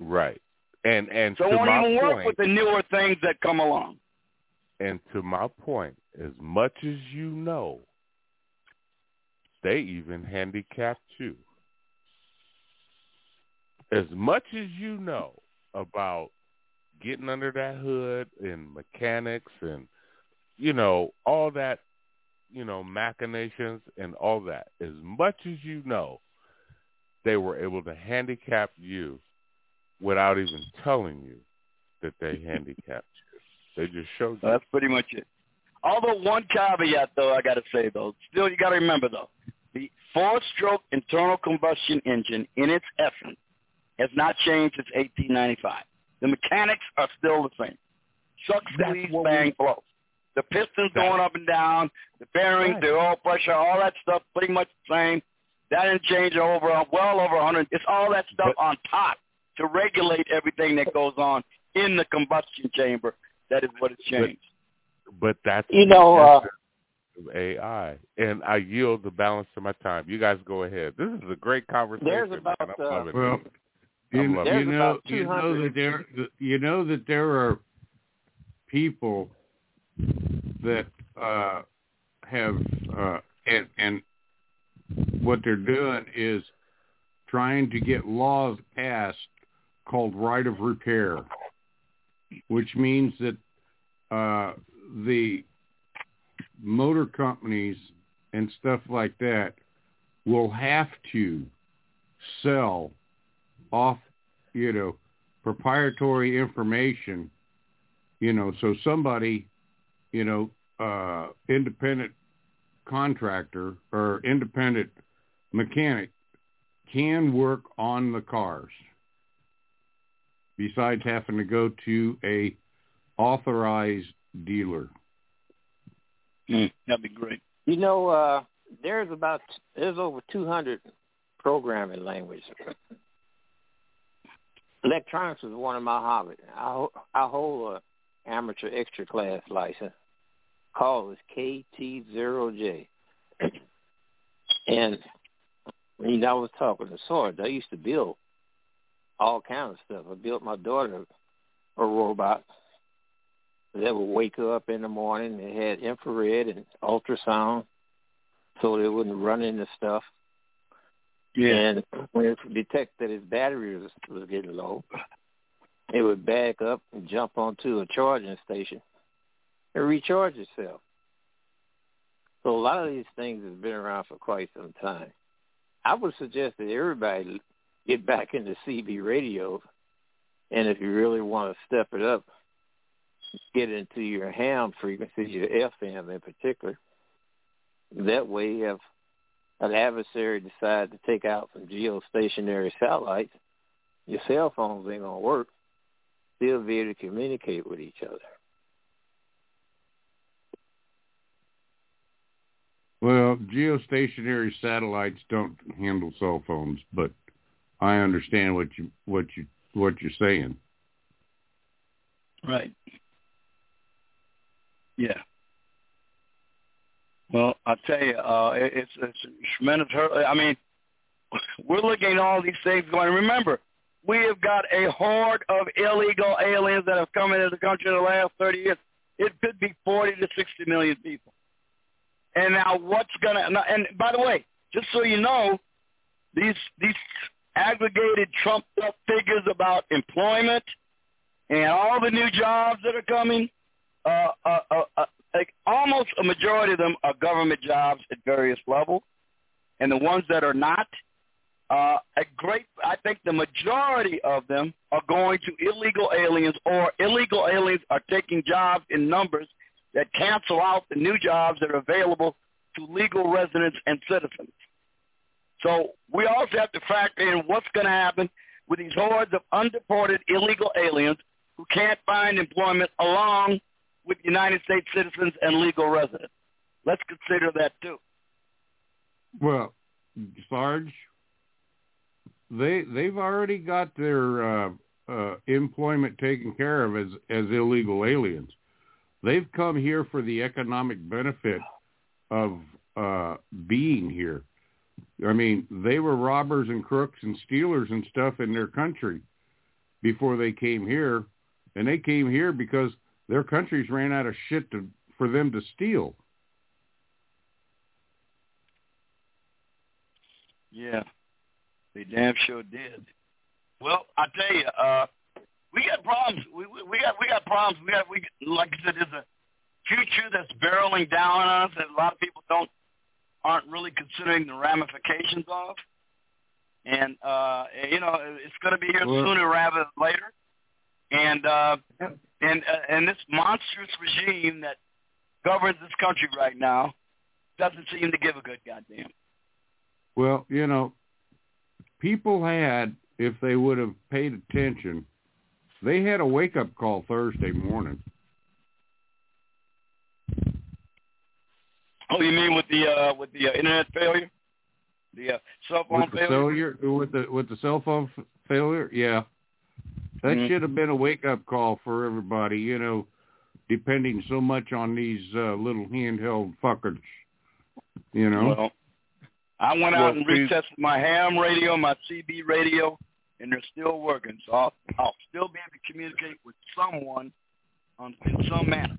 Right. And and So it won't even work point, with the newer things that come along. and to my point, as much as you know, they even handicapped you. As much as you know about getting under that hood and mechanics and you know all that you know machinations and all that as much as you know they were able to handicap you without even telling you that they handicapped you they just showed you That's pretty much it. Although one caveat, though, I got to say though, still you got to remember though, the four-stroke internal combustion engine in its essence has not changed since 1895. The mechanics are still the same. Suck, squeeze, bang, blow. The pistons going up and down, the bearings, the oil pressure, all that stuff pretty much the same. That didn't change over well over 100. It's all that stuff on top to regulate everything that goes on in the combustion chamber. That is what has changed. but that's You the know, uh, of AI and I yield the balance of my time you guys go ahead this is a great conversation There's man. about, I'm uh. Well, you, I'm you know, you know that there, you know that there are people that uh, have, uh, and and what they're doing is trying to get laws passed called right of repair, which means that uh, the motor companies and stuff like that will have to sell off, you know, proprietary information, you know, so somebody, you know, uh, independent contractor or independent mechanic can work on the cars besides having to go to a authorized dealer. that'd be great. You know, uh, there's about there's over 200 programming languages. Electronics is one of my hobbies. I I hold a amateur extra class license. Call is KT0J. and you know, I was talking to Sarge. I used to build all kinds of stuff. I built my daughter a robot that would wake up in the morning. It had infrared and ultrasound, so it wouldn't run into stuff. Yeah. And when it detected that his battery was, was getting low, it would back up and jump onto a charging station and recharge itself. So a lot of these things have been around for quite some time. I would suggest that everybody get back into CB radio, and if you really want to step it up, get into your ham frequency, your FM in particular. That way, you have an adversary decide to take out some geostationary satellites, your cell phones ain't gonna work. Still be able to communicate with each other. Well, geostationary satellites don't handle cell phones, but I understand what you what you what you're saying. Right. Yeah. Well, I tell you, uh, it, it's it's tremendous. hurt- I mean, we're looking at all these things going. Remember, we have got a horde of illegal aliens that have come into the country in the last 30 years. It could be 40 to 60 million people. And now what's going to, and by the way, just so you know, these, these aggregated trumped up figures about employment and all the new jobs that are coming, uh, uh, uh, uh, like almost a majority of them are government jobs at various levels. And the ones that are not, uh, a great, I think the majority of them are going to illegal aliens or illegal aliens are taking jobs in numbers that cancel out the new jobs that are available to legal residents and citizens. So we also have to factor in what's going to happen with these hordes of undeported illegal aliens who can't find employment along with United States citizens and legal residents. Let's consider that too. Well, Sarge, they they've already got their uh, uh, employment taken care of as as illegal aliens. They've come here for the economic benefit of uh, being here. I mean, they were robbers and crooks and stealers and stuff in their country before they came here, and they came here because their countries ran out of shit to for them to steal. Yeah, they damn sure did. Well, I tell you, uh, we got problems. We, we we got we got problems. We got we like I said, there's a future that's barreling down on us that a lot of people don't aren't really considering the ramifications of. And uh, you know, it's going to be here Well- sooner rather than later. And uh, and uh, and this monstrous regime that governs this country right now doesn't seem to give a good goddamn. Well, you know, people had, if they would have paid attention, they had a wake-up call Thursday morning. Oh, you mean with the uh, with the uh, internet failure, the uh, cell phone with the failure? cellular, with the with the cell phone f- failure, yeah, that Mhm. should have been a wake-up call for everybody. You know, depending so much on these uh, little handheld fuckers. You know. Well, I went Well, out and retested my ham radio, my CB radio, and they're still working. So I'll, I'll still be able to communicate with someone on, in some manner.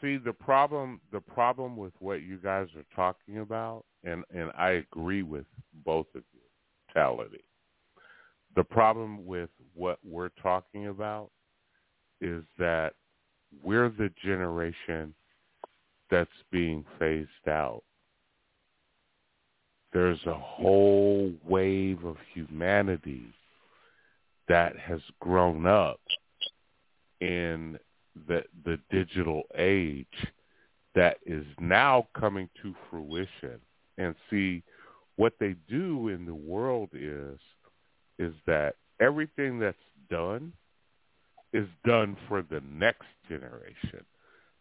See the problem the problem with what you guys are talking about and and I agree with both of you totality. The problem with what we're talking about is that we're the generation that's being phased out. There's a whole wave of humanity that has grown up in the the digital age that is now coming to fruition and see what they do in the world is is that everything that's done is done for the next generation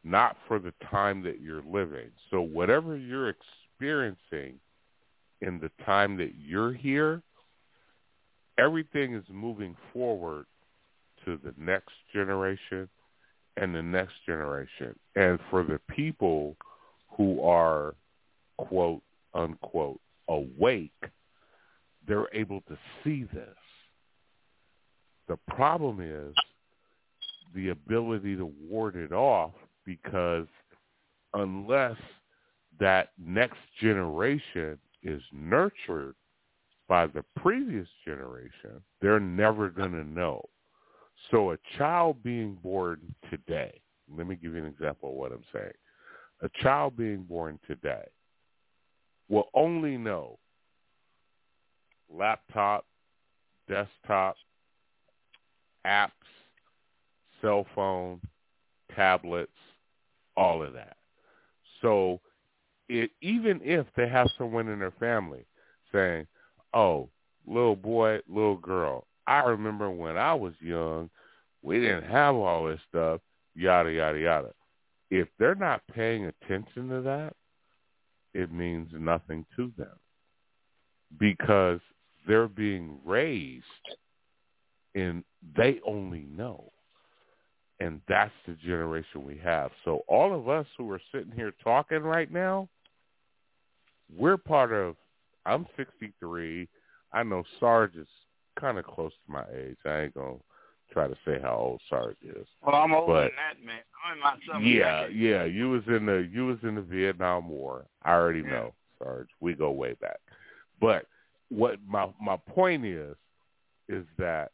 not for the time that you're living so whatever you're experiencing in the time that you're here everything is moving forward to the next generation and the next generation. And for the people who are, quote, unquote, awake, they're able to see this. The problem is the ability to ward it off because unless that next generation is nurtured by the previous generation, they're never going to know. So a child being born today, let me give you an example of what I'm saying. A child being born today will only know laptop, desktop, apps, cell phone, tablets, all of that. So it, even if they have someone in their family saying, oh, little boy, little girl, I remember when I was young, we didn't have all this stuff, yada, yada, yada. If they're not paying attention to that, it means nothing to them because they're being raised and they only know. And that's the generation we have. So all of us who are sitting here talking right now, we're part of, I'm 63. I know Sarge is kind of close to my age. I ain't going to try to say how old Sarge is. Well, I'm older than that, man. I'm in my seventh Yeah, decade. yeah. You was in the you was in the Vietnam War. I already Yeah. know, Sarge. We go way back. But what my my point is is that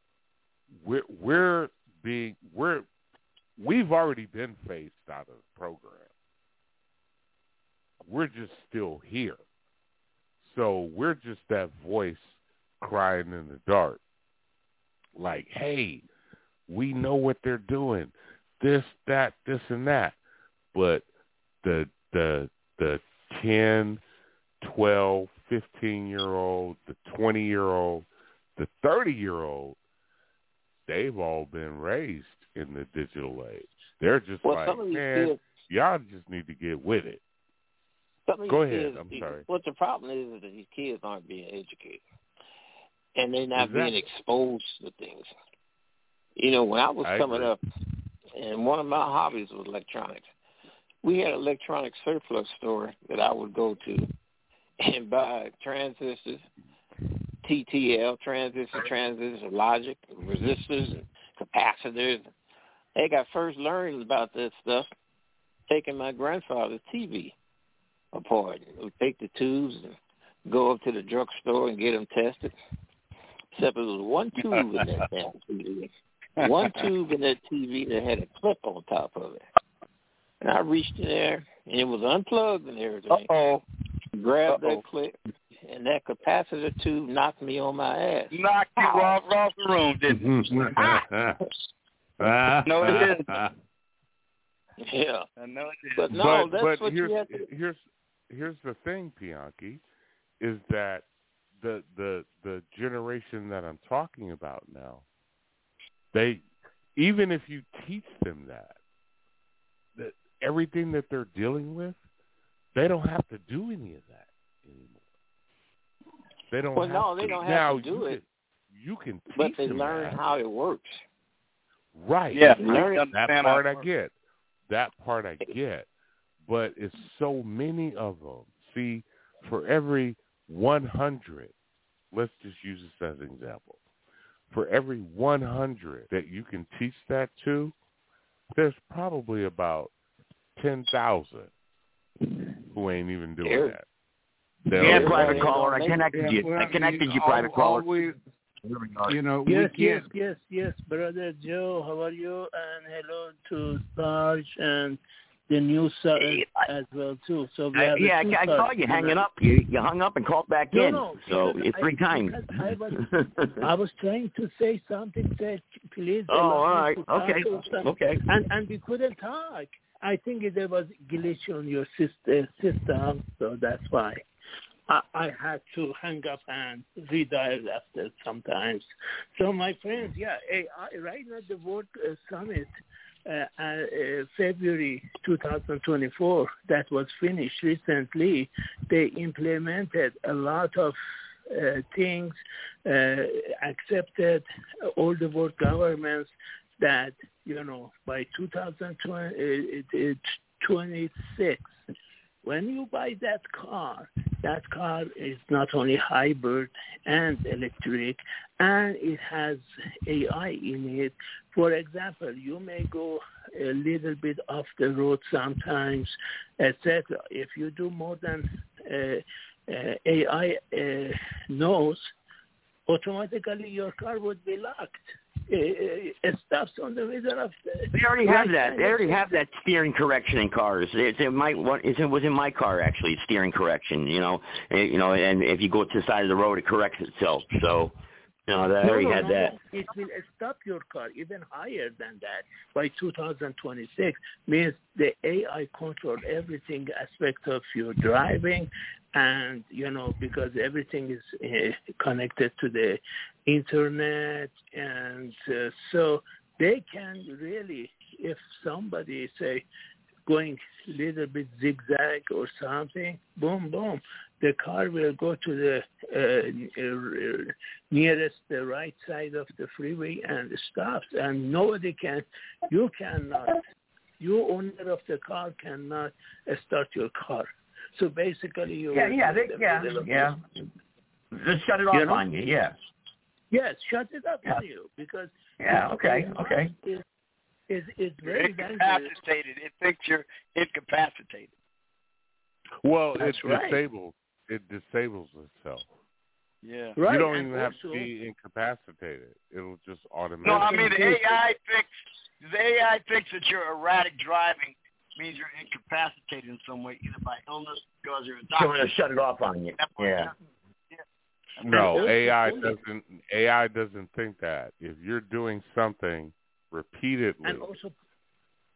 we're we're being we're we've already been phased out of the program. We're just still here. So we're just that voice crying in the dark. Like, hey, we know what they're doing. This, that, this and that. But the the the ten, twelve, fifteen year old, the twenty year old, the thirty year old, they've all been raised in the digital age. They're just Well, like, some of these man, kids- y'all just need to get with it. Go ahead, Kids, I'm sorry. What the problem is is that these kids aren't being educated, and they're not being exposed to things. You know, when I was I coming agree. up, and one of my hobbies was electronics. We had an electronic surplus store that I would go to and buy transistors, TTL, transistor, transistor, logic, resistors, and capacitors. Hey, I first learned about this stuff taking my grandfather's TV apart. We'd take the tubes and go up to the drugstore and get them tested. Except it was one tube in that TV. One tube in that TV that had a clip on top of it. And I reached in there, and it was unplugged and everything. Uh-oh. Grabbed Uh-oh. that clip, and that capacitor tube knocked me on my ass. Knocked you off, off the room, didn't it? Mm-hmm. No, it didn't. Yeah. I know it did. But no, but, that's but what here's, you have to. here's here's the thing, Bianchi, is that the the the generation that I'm talking about now, they even if you teach them that, that everything that they're dealing with, they don't have to do any of that anymore. They don't Well, have no, to. they don't have now, to do you it. Can, you can teach But they them learn that. how it works. Right. Yeah, that, learn that part I get. That part I get. But it's so many of them. See, for every 100, let's just use this as an example. For every 100 that you can teach that to, there's probably about 10,000 who ain't even doing There- that. Yeah, They'll- private caller. I connected Yeah, you. well, I connected you, all- private all caller. we- you know, Yes, we yes, can't. yes, yes, brother Joe. How are you? And hello to Sarge and the new Sarge as well too. So we I, yeah, I, I saw you hanging tonight. up. You, you hung up and called back No, in. no, so it's three I- times. I was I was trying to say something. Said please. Oh, allow all me right. to talk Okay. Okay. And and we couldn't talk. I think there was glitch on your system, system, so that's why. I, I had to hang up and redial after sometimes. So my friends, yeah, AI, right now the World uh, Summit, uh, uh, uh, February 2024, that was finished recently. They implemented a lot of uh, things, uh, accepted all the world governments that, you know, by 2026, when you buy that car, that car is not only hybrid and electric, and it has AI in it. For example, you may go a little bit off the road sometimes, etc. If you do more than uh, uh, AI uh, knows, automatically your car would be locked. It, it stops on the middle of the. They already have that. They already have that steering correction in cars. It's in my one. It's, it was in my car actually. Steering correction. You know. Eh, You know, and if you go to the side of the road, it corrects itself. So, know, they No, already no, had no, that. no. It will stop your car even higher than that by 2026. Means the AI control everything aspect of your driving, and you know because everything is uh, connected to the internet, and uh, so they can really, if somebody say going a little bit zigzag or something, boom, boom, the car will go to the uh, uh, nearest the right side of the freeway and stops, and nobody can, you cannot, you owner of the car cannot start your car. So basically, you Yeah, will yeah, they, the yeah, yeah. Just shut it off You know? on you. Yeah. Yes, shut it up Yeah. on you because Yeah. Okay. AI Okay. is is, is You're very dangerous. incapacitated. It thinks you're incapacitated. Well, That's it right. disables. It disables itself. Yeah. Right, you don't and even have to be incapacitated. It'll just automatically. No, I mean the AI thinks the AI thinks that your erratic driving means you're incapacitated in some way, either by illness because you're a doctor. So doctor. it'll shut it off on you. Yeah. No, AI doesn't. AI doesn't think that. If you're doing something repeatedly, and also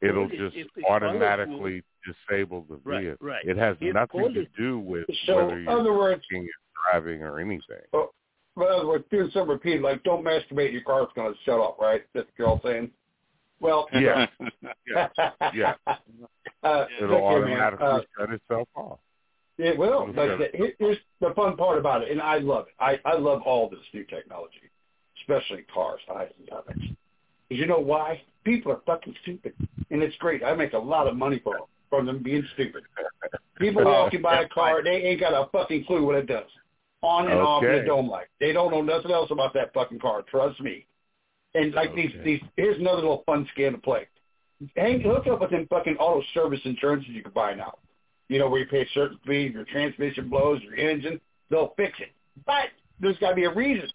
it'll just if it follows you- automatically disable the Right, vehicle. right. right. It has If nothing to do with So, whether in you're other words, drinking or driving or anything. oh, in other words, doing some repeat, like don't masturbate, your car's going to shut off, right? That's what you're all saying. Well, Yeah, yeah, yeah. Uh, It'll look here, automatically uh, shut itself off. It will. But shut the- here's the fun part about it, and I love it. I, I love all this new technology, especially cars. I love it. You know why? People are fucking stupid, and it's great. I make a lot of money from from them being stupid. People oh, walking by a car, they ain't got a fucking clue what it does. On and off Okay. the dome light. They don't know nothing else about that fucking car. Trust me. And like these these here's another little fun scam to play. Hang mm-hmm. hook up with them fucking auto service insurances you can buy now. You know, where you pay a certain fee, your transmission blows, your engine, they'll fix it. But there's gotta be a reason.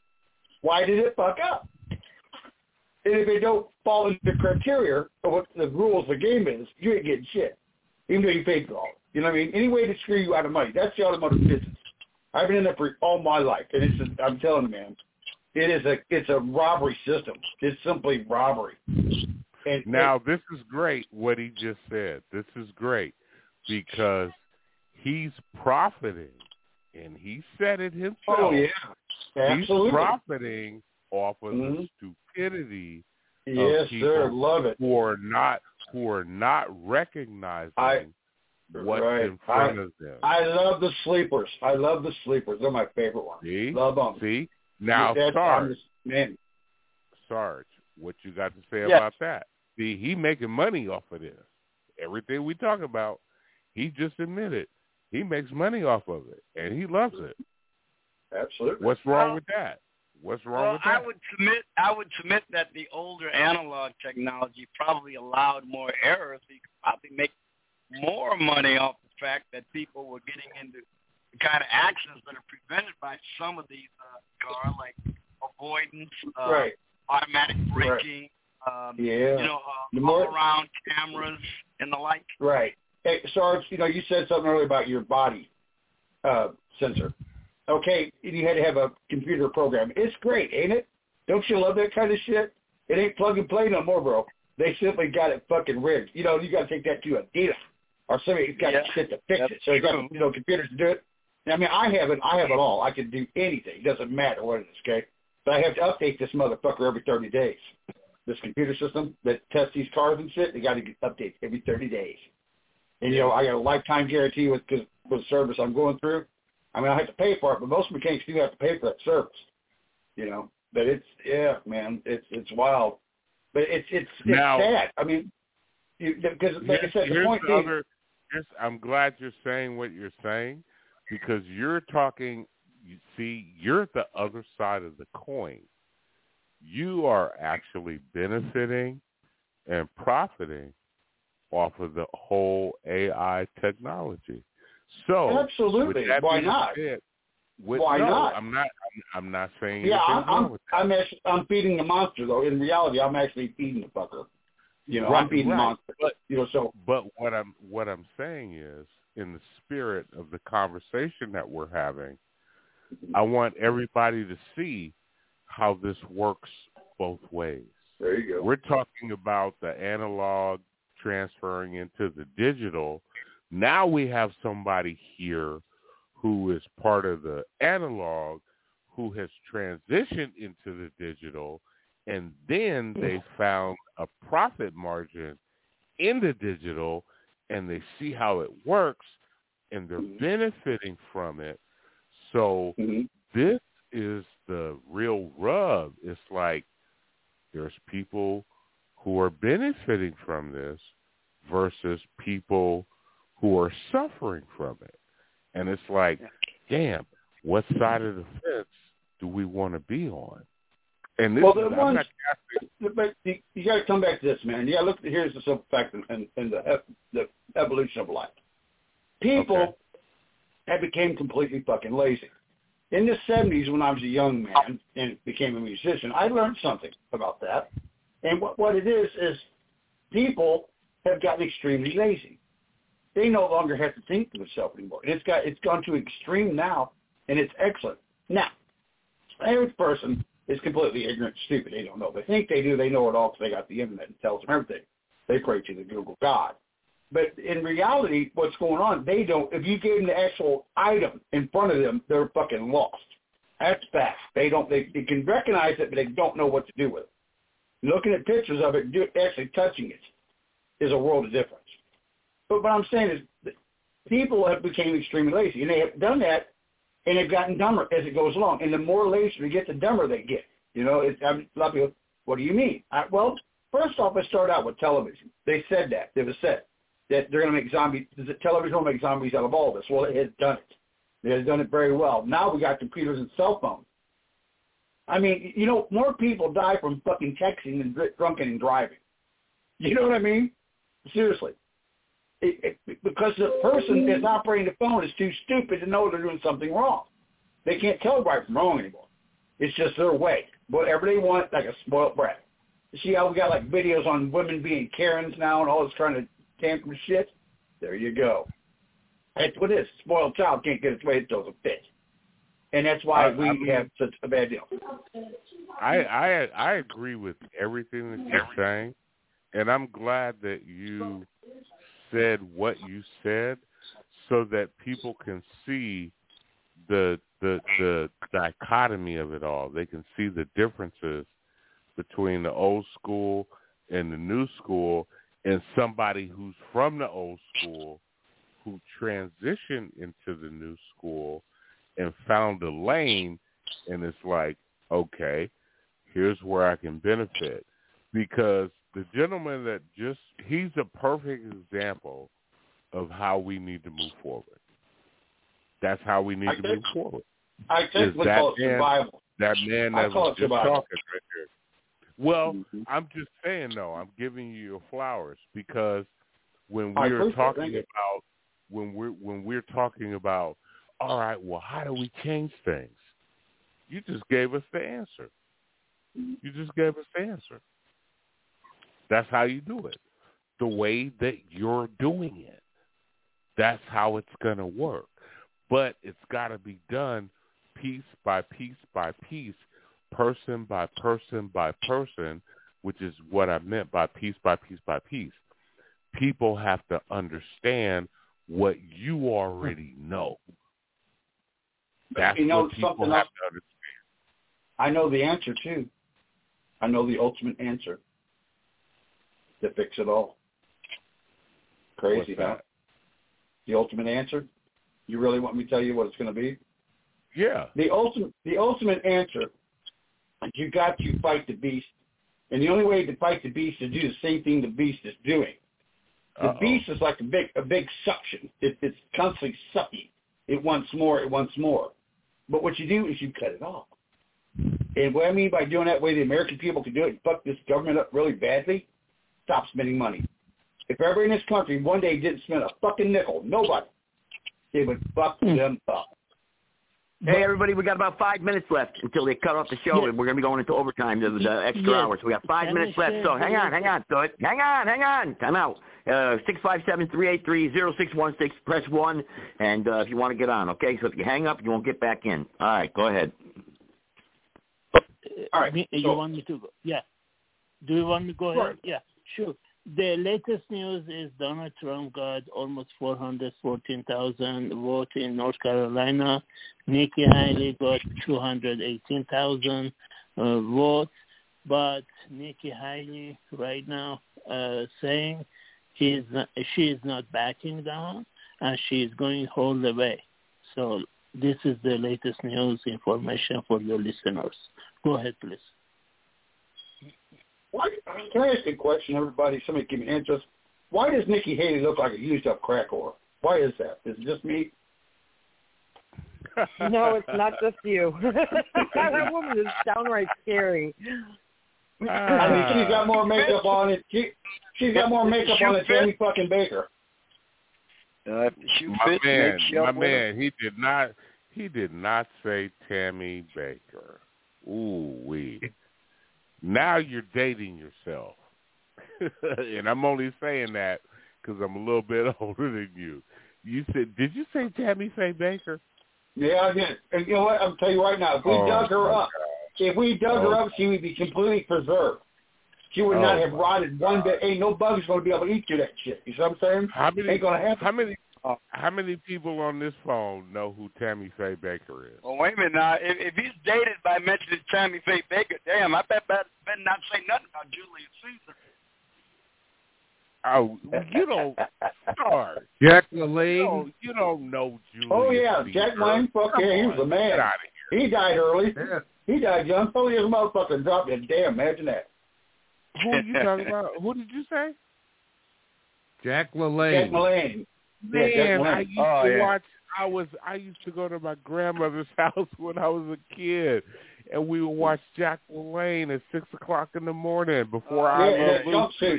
Why did it fuck up? And if they don't fall into the criteria of what the rules of the game is, you ain't getting shit. Even though you paid for all. it. You know what I mean? Any way to screw you out of money. That's the automotive business. I've been in that for all my life, and it's a, I'm telling you, man, it is a it's a robbery system. It's simply robbery. And Now this is great what he just said. This is great because he's profiting, and he said it himself. oh yeah, He's absolutely. profiting off of Mhm. the stupidity Yes, of people sir. Love it. who are not who are not recognizing I- what's right. in front I- of them. I love the sleepers. I love the sleepers. They're my favorite ones. See? Love them. See? Now, That's- Sarge, just- man, Sarge, what you got to say Yes. about that? See, he making money off of this. Everything we talk about, he just admitted he makes money off of it, and he loves it. absolutely. What's wrong with that? What's wrong Well, with that? I would submit I would submit that the older analog technology probably allowed more errors. So you could probably make more money off the fact that people were getting into the kind of accidents that are prevented by some of these uh, cars, like avoidance, uh, Right. automatic braking, um, Yeah. you know, uh, more- all-around cameras and the like. Right. Hey, Sarge, you know, you said something earlier about your body uh, sensor. Okay, you had to have a computer program. It's great, ain't it? Don't you love that kind of shit? It ain't plug and play no more, bro. They simply got it fucking rigged. You know, you got to take that to a dealer or somebody's got Yeah, shit to fix it. So you got you know computers to do it. I mean, I have it. I have it all. I can do anything. It doesn't matter what it is. Okay, but I have to update this motherfucker every thirty days. This computer system that tests these cars and shit, they got to get updates every thirty days. And you know, I got a lifetime guarantee with with the service I'm going through. I mean, I have to pay for it, but most mechanics do have to pay for that service. You know, but it's yeah, man, it's it's wild, but it's it's it's Now- sad. I mean, because like I said, the point the other- here's- I'm glad you're saying what you're saying because you're talking. You see, you're the other side of the coin. You are actually benefiting and profiting off of the whole AI technology. So, Absolutely. Why not? said, with, Why no, not? I'm not. I'm, I'm not saying yeah, I'm I'm, I'm actually I'm feeding the monster though. In reality, I'm actually feeding the fucker. You know, I'm Right, feeding the monster. But you know, so But what I'm what I'm saying is, in the spirit of the conversation that we're having, I want everybody to see how this works both ways. there you go. We're talking about the analog transferring into the digital. Now we have somebody here who is part of the analog who has transitioned into the digital and then they found a profit margin in the digital and they see how it works and they're mm-hmm. benefiting from it. So mm-hmm. this is the real rub. It's like there's people who are benefiting from this versus people who are suffering from it. And it's like, damn, what side of the fence do we want to be on? And this well, the I'm ones, but you, you got to come back to this, man. Yeah, look. Here's the simple fact in, in, in the the evolution of life. People have became completely fucking lazy. In the '70s, when I was a young man and became a musician, I learned something about that. And what what it is is people have gotten extremely lazy. They no longer have to think for themselves anymore. And it's got it's gone to extreme now, and it's excellent. Now, average person is completely ignorant, stupid. They don't know. They think they do. They know it all because they got the internet and tells them everything. They pray to the Google God. But in reality, what's going on, they don't. If you gave them the actual item in front of them, they're fucking lost. That's fact. They don't. They, they can recognize it, but they don't know what to do with it. Looking at pictures of it, do, actually touching it, is a world of difference. But what I'm saying is, people have become extremely lazy, and they have done that, and they've gotten dumber as it goes along. And the more lazy they get, the dumber they get. You know, it's, I mean, a lot of people, What do you mean? I, well, first off, I start out with television. They said that. It was said that they're going to make zombies. Television will make zombies out of all this. Well, it has done it. It has done it very well. Now we got computers and cell phones. I mean, you know, more people die from fucking texting than dr- drunken and driving. You know what I mean? Seriously. It, it, because the person that's operating the phone is too stupid to know they're doing something wrong. They can't tell right from wrong anymore. It's just their way. Whatever they want, like a spoiled brat. See how we got like videos on women being Karens now and all this trying to tamper shit? There you go. That's what it is. Spoiled child can't get its way, it throws a fit. And that's why I- we I mean- have such a bad deal. I I I agree with everything that you're saying, and I'm glad that you said what you said, so that people can see the the the dichotomy of it all. They can see the differences between the old school and the new school, and somebody who's from the old school who transitioned into the new school and found a lane, and it's like, okay, here's where I can benefit. Because the gentleman that just, he's a perfect example of how we need to move forward. That's how we need I to think- move forward. I think that call it man- survival. That man that was just survival. talking right there. Well, mm-hmm. I'm just saying though, I'm giving you your flowers because when we're it. talking about when we're when we're talking about all right, well, how do we change things? You just gave us the answer. You just gave us the answer. That's how you do it. The way that you're doing it. That's how it's going to work. But it's got to be done piece by piece by piece, person by person by person, which is what I meant by piece by piece by piece. People have to understand what you already know. That's You know what people have else? to understand. I know the answer too. I know the ultimate answer to fix it all. Crazy, huh? The ultimate answer? You really want me to tell you what it's going to be? Yeah. The ultimate, the ultimate answer is you got to fight the beast, and the only way to fight the beast is to do the same thing the beast is doing. The Uh-oh. beast is like a big, a big suction. It, it's constantly sucking. It wants more. It wants more. But what you do is you cut it off. And what I mean by doing that way, the American people can do it. And fuck this government up really badly. Stop spending money. If everybody in this country one day didn't spend a fucking nickel, nobody, they would fuck them up. Hey, everybody, we got about five minutes left until they cut off the show, and we're going to be going into overtime, the, the extra Yes. hours. We got five Can minutes left, so hang on, hang on. So, it hang on, hang on. Time out. Uh, 657-383-0616, press 1, and uh, if you want to get on, okay? So if you hang up, you won't get back in. All right, go ahead. All right. Me- you so- want me to go? Yeah. Do you want me to go Sure. ahead? Yeah, sure. The latest news is Donald Trump got almost 414,000 votes in North Carolina. Nikki Haley got 218,000 uh, votes. But Nikki Haley right now uh, saying he's not, she is not backing down and she is going all the way. So this is the latest news information for your listeners. Go ahead, please. Why, can I ask a question, everybody? Somebody give me an answer. Why does Nikki Haley look like a used up crack whore? Why is that? Is it just me? No, it's not just you. that woman is downright scary. I mean, she's got more makeup on it. She, she's got more makeup on it than Tammy fucking Bakker. Uh, if the shoe my man, my sure man, he did not, he did not say Tammy Bakker. Ooh wee. Now you're dating yourself, and I'm only saying that because I'm a little bit older than you. You said, did you say Tammy Faye Bakker? Yeah, I did. And you know what? I'm telling you right now, if we Oh, dug her up, if we dug her Oh. up, she would be completely preserved. She would not Oh, have my rotted one bit. Ain't no bug's going to be able to eat through that shit. You see what I'm saying? How many? Ain't going to happen. How many? Uh, How many people on this phone know who Tammy Faye Bakker is? Well, wait a minute now. If, if he's dated by mentioning Tammy Faye Bakker, damn, I bet better, better not say nothing about Julius Caesar. Oh, you don't start. Jack You LaLanne. don't, you don't know Julius. Oh, yeah. Caesar. Jack Wayne, fuck yeah, he was a man. Get out of here. He died early. Yeah. He died young. Holy as a motherfucker dropped dead. Damn, imagine that. Who are you talking about? Who did you say? Jack LaLanne. Jack LaLanne. Yeah, Jack Man, I used Oh, to yeah. watch. I was. I used to go to my grandmother's house when I was a kid, and we would watch Jack LaLanne at six o'clock in the morning before Yeah, I in that Love Lucy.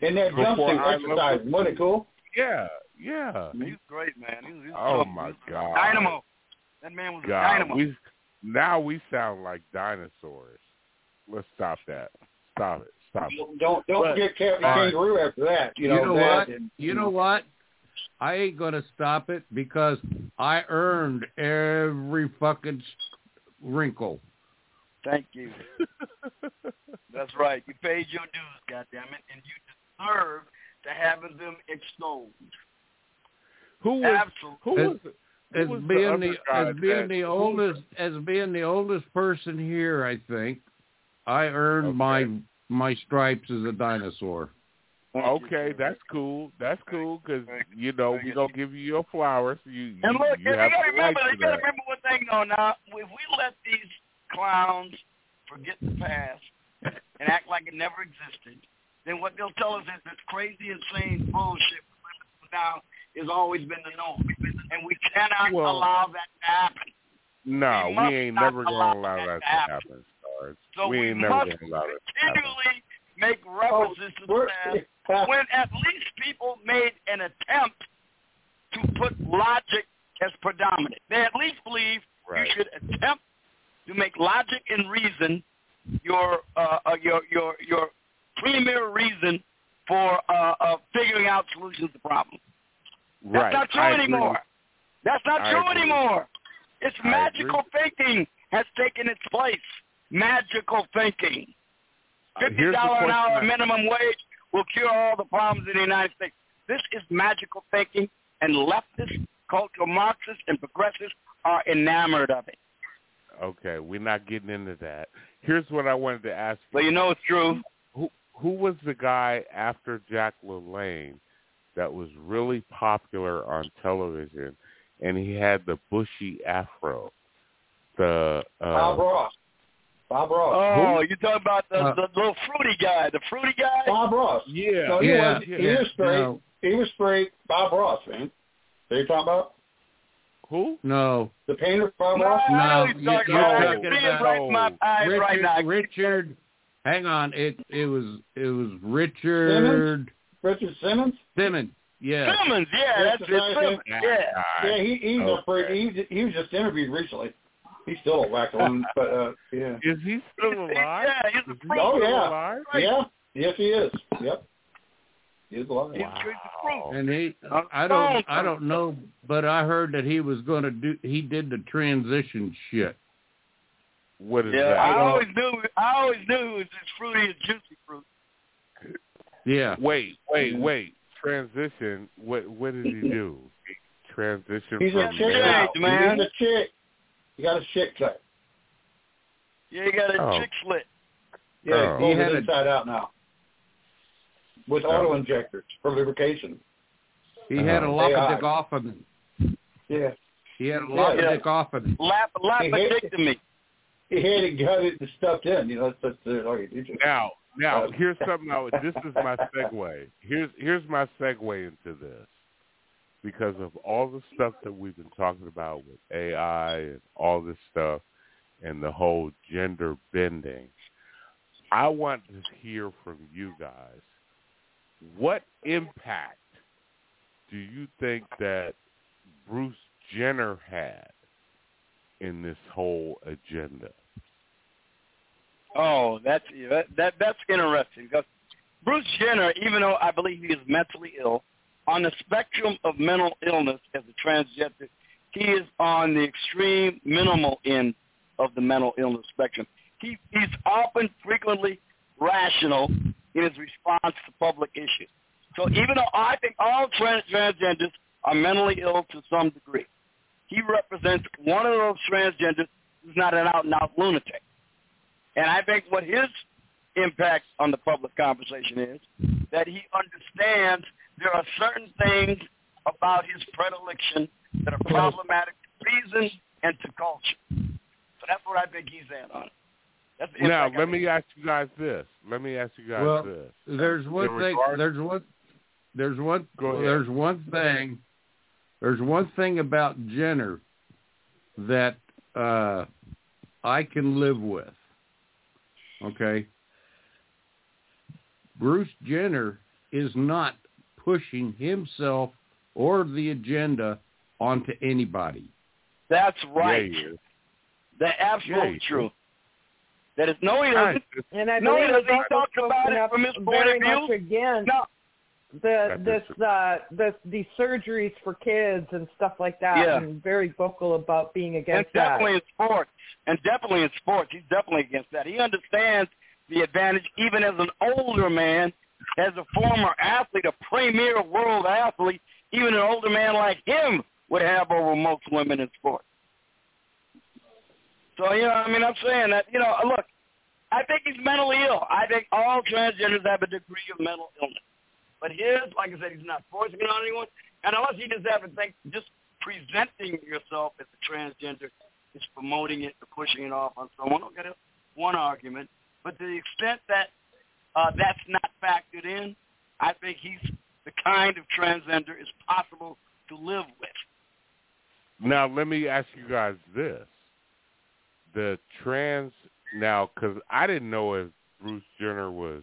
jumpsuit. In that Before jumpsuit I Love. Wasn't it cool? Yeah, yeah. He's great, man. He's, he's Oh so- my God. Dynamo. That man was a God, dynamo. we now we sound like dinosaurs. Let's stop that. Stop it. Stop it. Don't don't But- forget Captain all right. Kangaroo after that. You know, that what? and- you know what? I ain't gonna stop it because I earned every fucking wrinkle. Thank you. That's right. You paid your dues, goddammit, and you deserve to have them extolled. Who was Absolutely. who As- was who As was being other the as being the oldest as being the oldest person here, I think I earned my my stripes as a dinosaur. Okay, that's cool. That's cool because you know we gonna give you your flowers. You And look, you you have gotta remember, to you gotta remember one thing though. Now, if we let these clowns forget the past and act like it never existed, then what they'll tell us is this crazy, insane bullshit now has always been the norm, and we cannot Well- allow that to happen. No, we we, ain't never allow gonna allow that that to to happen. happen, Sarge. So we we ain't never must gonna allow that to happen. continually make references to the past when at least people made an attempt to put logic as predominant. They at least believe Right. you should attempt to make logic and reason your uh, uh, your your your premier reason for uh, uh, figuring out solutions to problems. That's Right. not true I agree. anymore. That's not I true agree. anymore. It's I magical thinking has taken its place. Magical thinking. Uh, Fifty the an hour minimum wage will cure all the problems in the United States. This is magical thinking, and leftists, cultural Marxists, and progressives are enamored of it. Okay, we're not getting into that. Here's what I wanted to ask you. But you know it's true. Who who was the guy after Jack LaLanne that was really popular on television, and he had the bushy afro? The uh, Bob Ross. Bob Ross. Oh, you talking about the, Uh, the little fruity guy, the fruity guy? Bob Ross. Yeah, No, he yeah, was. He yeah. was straight. No. He was straight. Bob Ross, man. Are you talking about who? No, the painter, Bob No, Ross? I know No, he's you- talking you're about. I talking can see it about- right my eyes Richard. right now. Richard, hang on. It it was it was Richard Richard Simmons. Simmons. Yeah. Simmons, yeah, that's That's it. Simmons, yeah. Yeah, he he's Okay. a pretty. He's, he was just interviewed recently. He's still a wacko one, but uh, yeah. Is he still alive? Yeah, he's a Is he. Oh, yeah. alive? Yeah. Yes, he is. Yep. He's alive. He's. And he, I don't, I don't know, but I heard that he was going to do. He did the transition shit. What is Yeah, that? I always knew. I always knew it was as fruity as juicy fruit. Yeah. Wait, wait, wait. Transition. What what did he do? He transition He's a chick man. He's a chick. He got a chick cut. Yeah, you got a Oh. chick slit. Yeah, Oh. He had it a- inside out now. With Oh. auto injectors for lubrication. He had a Uh-huh. lopedick off of him. Yeah. He had a Yeah. lopedick off of him. Lap, lapidectomy. He had it gutted and stuffed in. You know, that's, that's the oh, you do. Now, now, Uh, here's something. I would, this is my segue. Here's here's my segue into this, because of all the stuff that we've been talking about with AI and all this stuff, and the whole gender bending. I want to hear from you guys. What impact do you think that Bruce Jenner had in this whole agenda? Oh, that's that, that that's interesting because Bruce Jenner, even though I believe he is mentally ill, on the spectrum of mental illness as a transgender, he is on the extreme minimal end of the mental illness spectrum. He he's often frequently rational in his response to public issues. So even though I think all trans- transgenders are mentally ill to some degree, he represents one of those transgenders who's not an out-and-out lunatic. And I think what his impact on the public conversation is that he understands there are certain things about his predilection that are problematic to reason and to culture. So that's what I think he's at on it. That's now let me ask you guys this. Let me ask you guys Well, this. There's one In thing. regard- There's one. There's one. Go ahead. There's one thing. There's one thing about Jenner that uh, I can live with. Okay. Bruce Jenner is not pushing himself or the agenda onto anybody. That's right. Yeah, he is. That's absolutely Yeah, he true. That is no, he doesn't. And I No, he believe doesn't. He it's talks also about spoken it from his point very of view. much against No. the this is- uh this these surgeries for kids and stuff like that Yeah. and very vocal about being And against that. definitely in sports. And definitely in sports. He's definitely against that. He understands the advantage, even as an older man, as a former athlete, a premier world athlete, even an older man like him would have over most women in sports. So, you know, I mean, I'm saying that, you know, look, I think he's mentally ill. I think all transgenders have a degree of mental illness. But his, like I said, he's not forcing it on anyone. And unless he just happens to think just presenting yourself as a transgender is promoting it or pushing it off on someone. Okay, that's one argument. But to the extent that uh, that's not factored in, I think he's the kind of transgender is possible to live with. Now let me ask you guys this: the trans now, because I didn't know if Bruce Jenner was,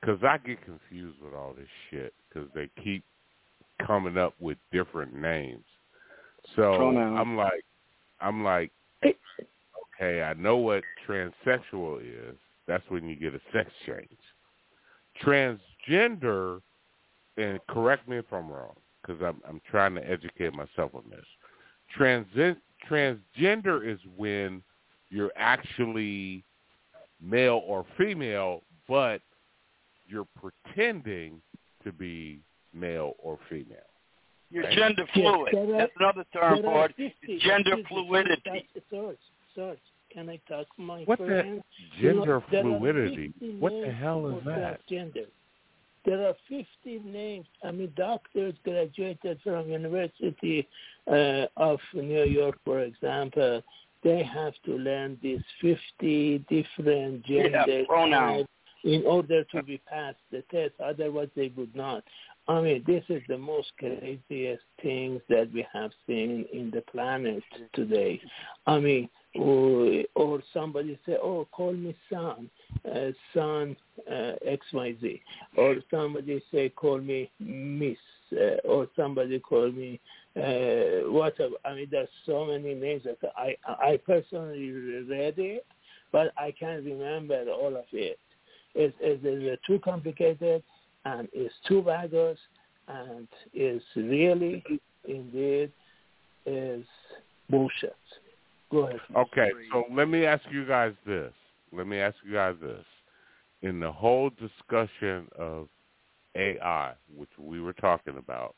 because I get confused with all this shit because they keep coming up with different names. So Pronouns. I'm like, I'm like, okay, I know what transsexual is. That's when you get a sex change. Transgender, and correct me if I'm wrong, because I'm I'm trying to educate myself on this. Transi- transgender is when you're actually male or female, but you're pretending to be male or female. You're Right. gender fluid. there are- That's another term there for it. Gender excuse me, fluidity. Search, search. Can I talk, my What the friend? You know, gender fluidity? What the hell is that? Gender. There are 50 names. I mean, doctors graduated from University uh, of New York, for example. They have to learn these 50 different Yeah, genders pronouns. in order to be passed the test. Otherwise, they would not. I mean, this is the most craziest things that we have seen in the planet today. I mean, or, or somebody say, "Oh, call me son, uh, son uh, X Y Z," or somebody say, "Call me Miss," uh, or somebody call me uh, whatever. I mean, there's so many names that I I personally read it, but I can't remember all of it. It's, it's, it's too complicated and it's too vagus and it's really indeed is bullshit. Go ahead. Okay, so let me ask you guys this. Let me ask you guys this. In the whole discussion of AI, which we were talking about,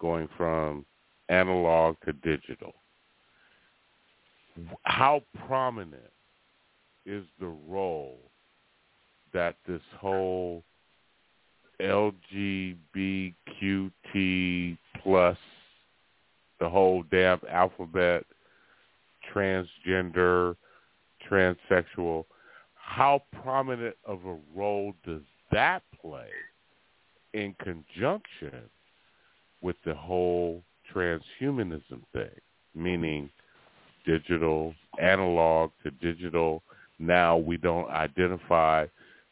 going from analog to digital, how prominent is the role that this whole LGBTQT plus the whole damn alphabet, transgender, transsexual, how prominent of a role does that play in conjunction with the whole transhumanism thing, meaning digital, analog to digital. Now we don't identify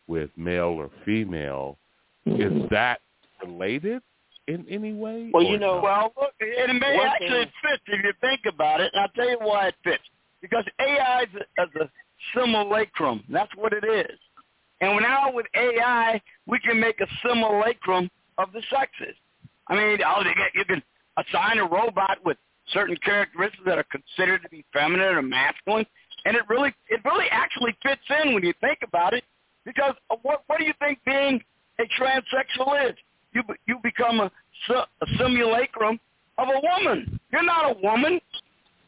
with male or female. Is mm-hmm. that related in any way? Well, you know, well, look, it may One actually thing- fit if you think about it, and I'll tell you why it fits. Because AI is a, is a simulacrum. That's what it is. And now with AI, we can make a simulacrum of the sexes. I mean, oh, they get, you can assign a robot with certain characteristics that are considered to be feminine or masculine, and it really, it really actually fits in when you think about it. Because what, what do you think being a transsexual is? You, be- you become a, a simulacrum of a woman. You're not a woman.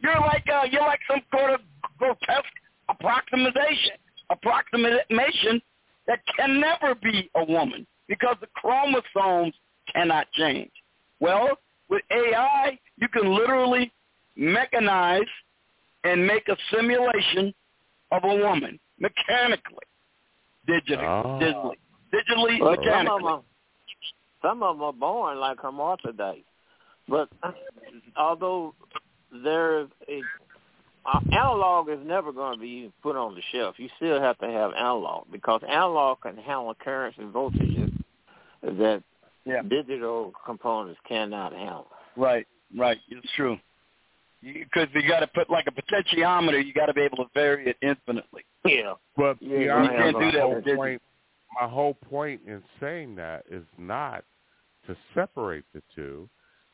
You're like uh, you're like some sort of grotesque approximation, approximation that can never be a woman because the chromosomes cannot change. Well, with AI, you can literally mechanize and make a simulation of a woman mechanically, digitally, Ah. digitally, digitally, Well, some of mechanically. Them, some of them are born like hermaphrodites, but although there's a uh, analog is never going to be put on the shelf. You still have to have analog because analog can handle currents and voltages that Yeah. digital components cannot handle. Right, right. It's true. Because you, got to put like a potentiometer, you got to be able to vary it infinitely. Yeah. But Yeah, see, you can't do that whole with point, my whole point in saying that is not to separate the two.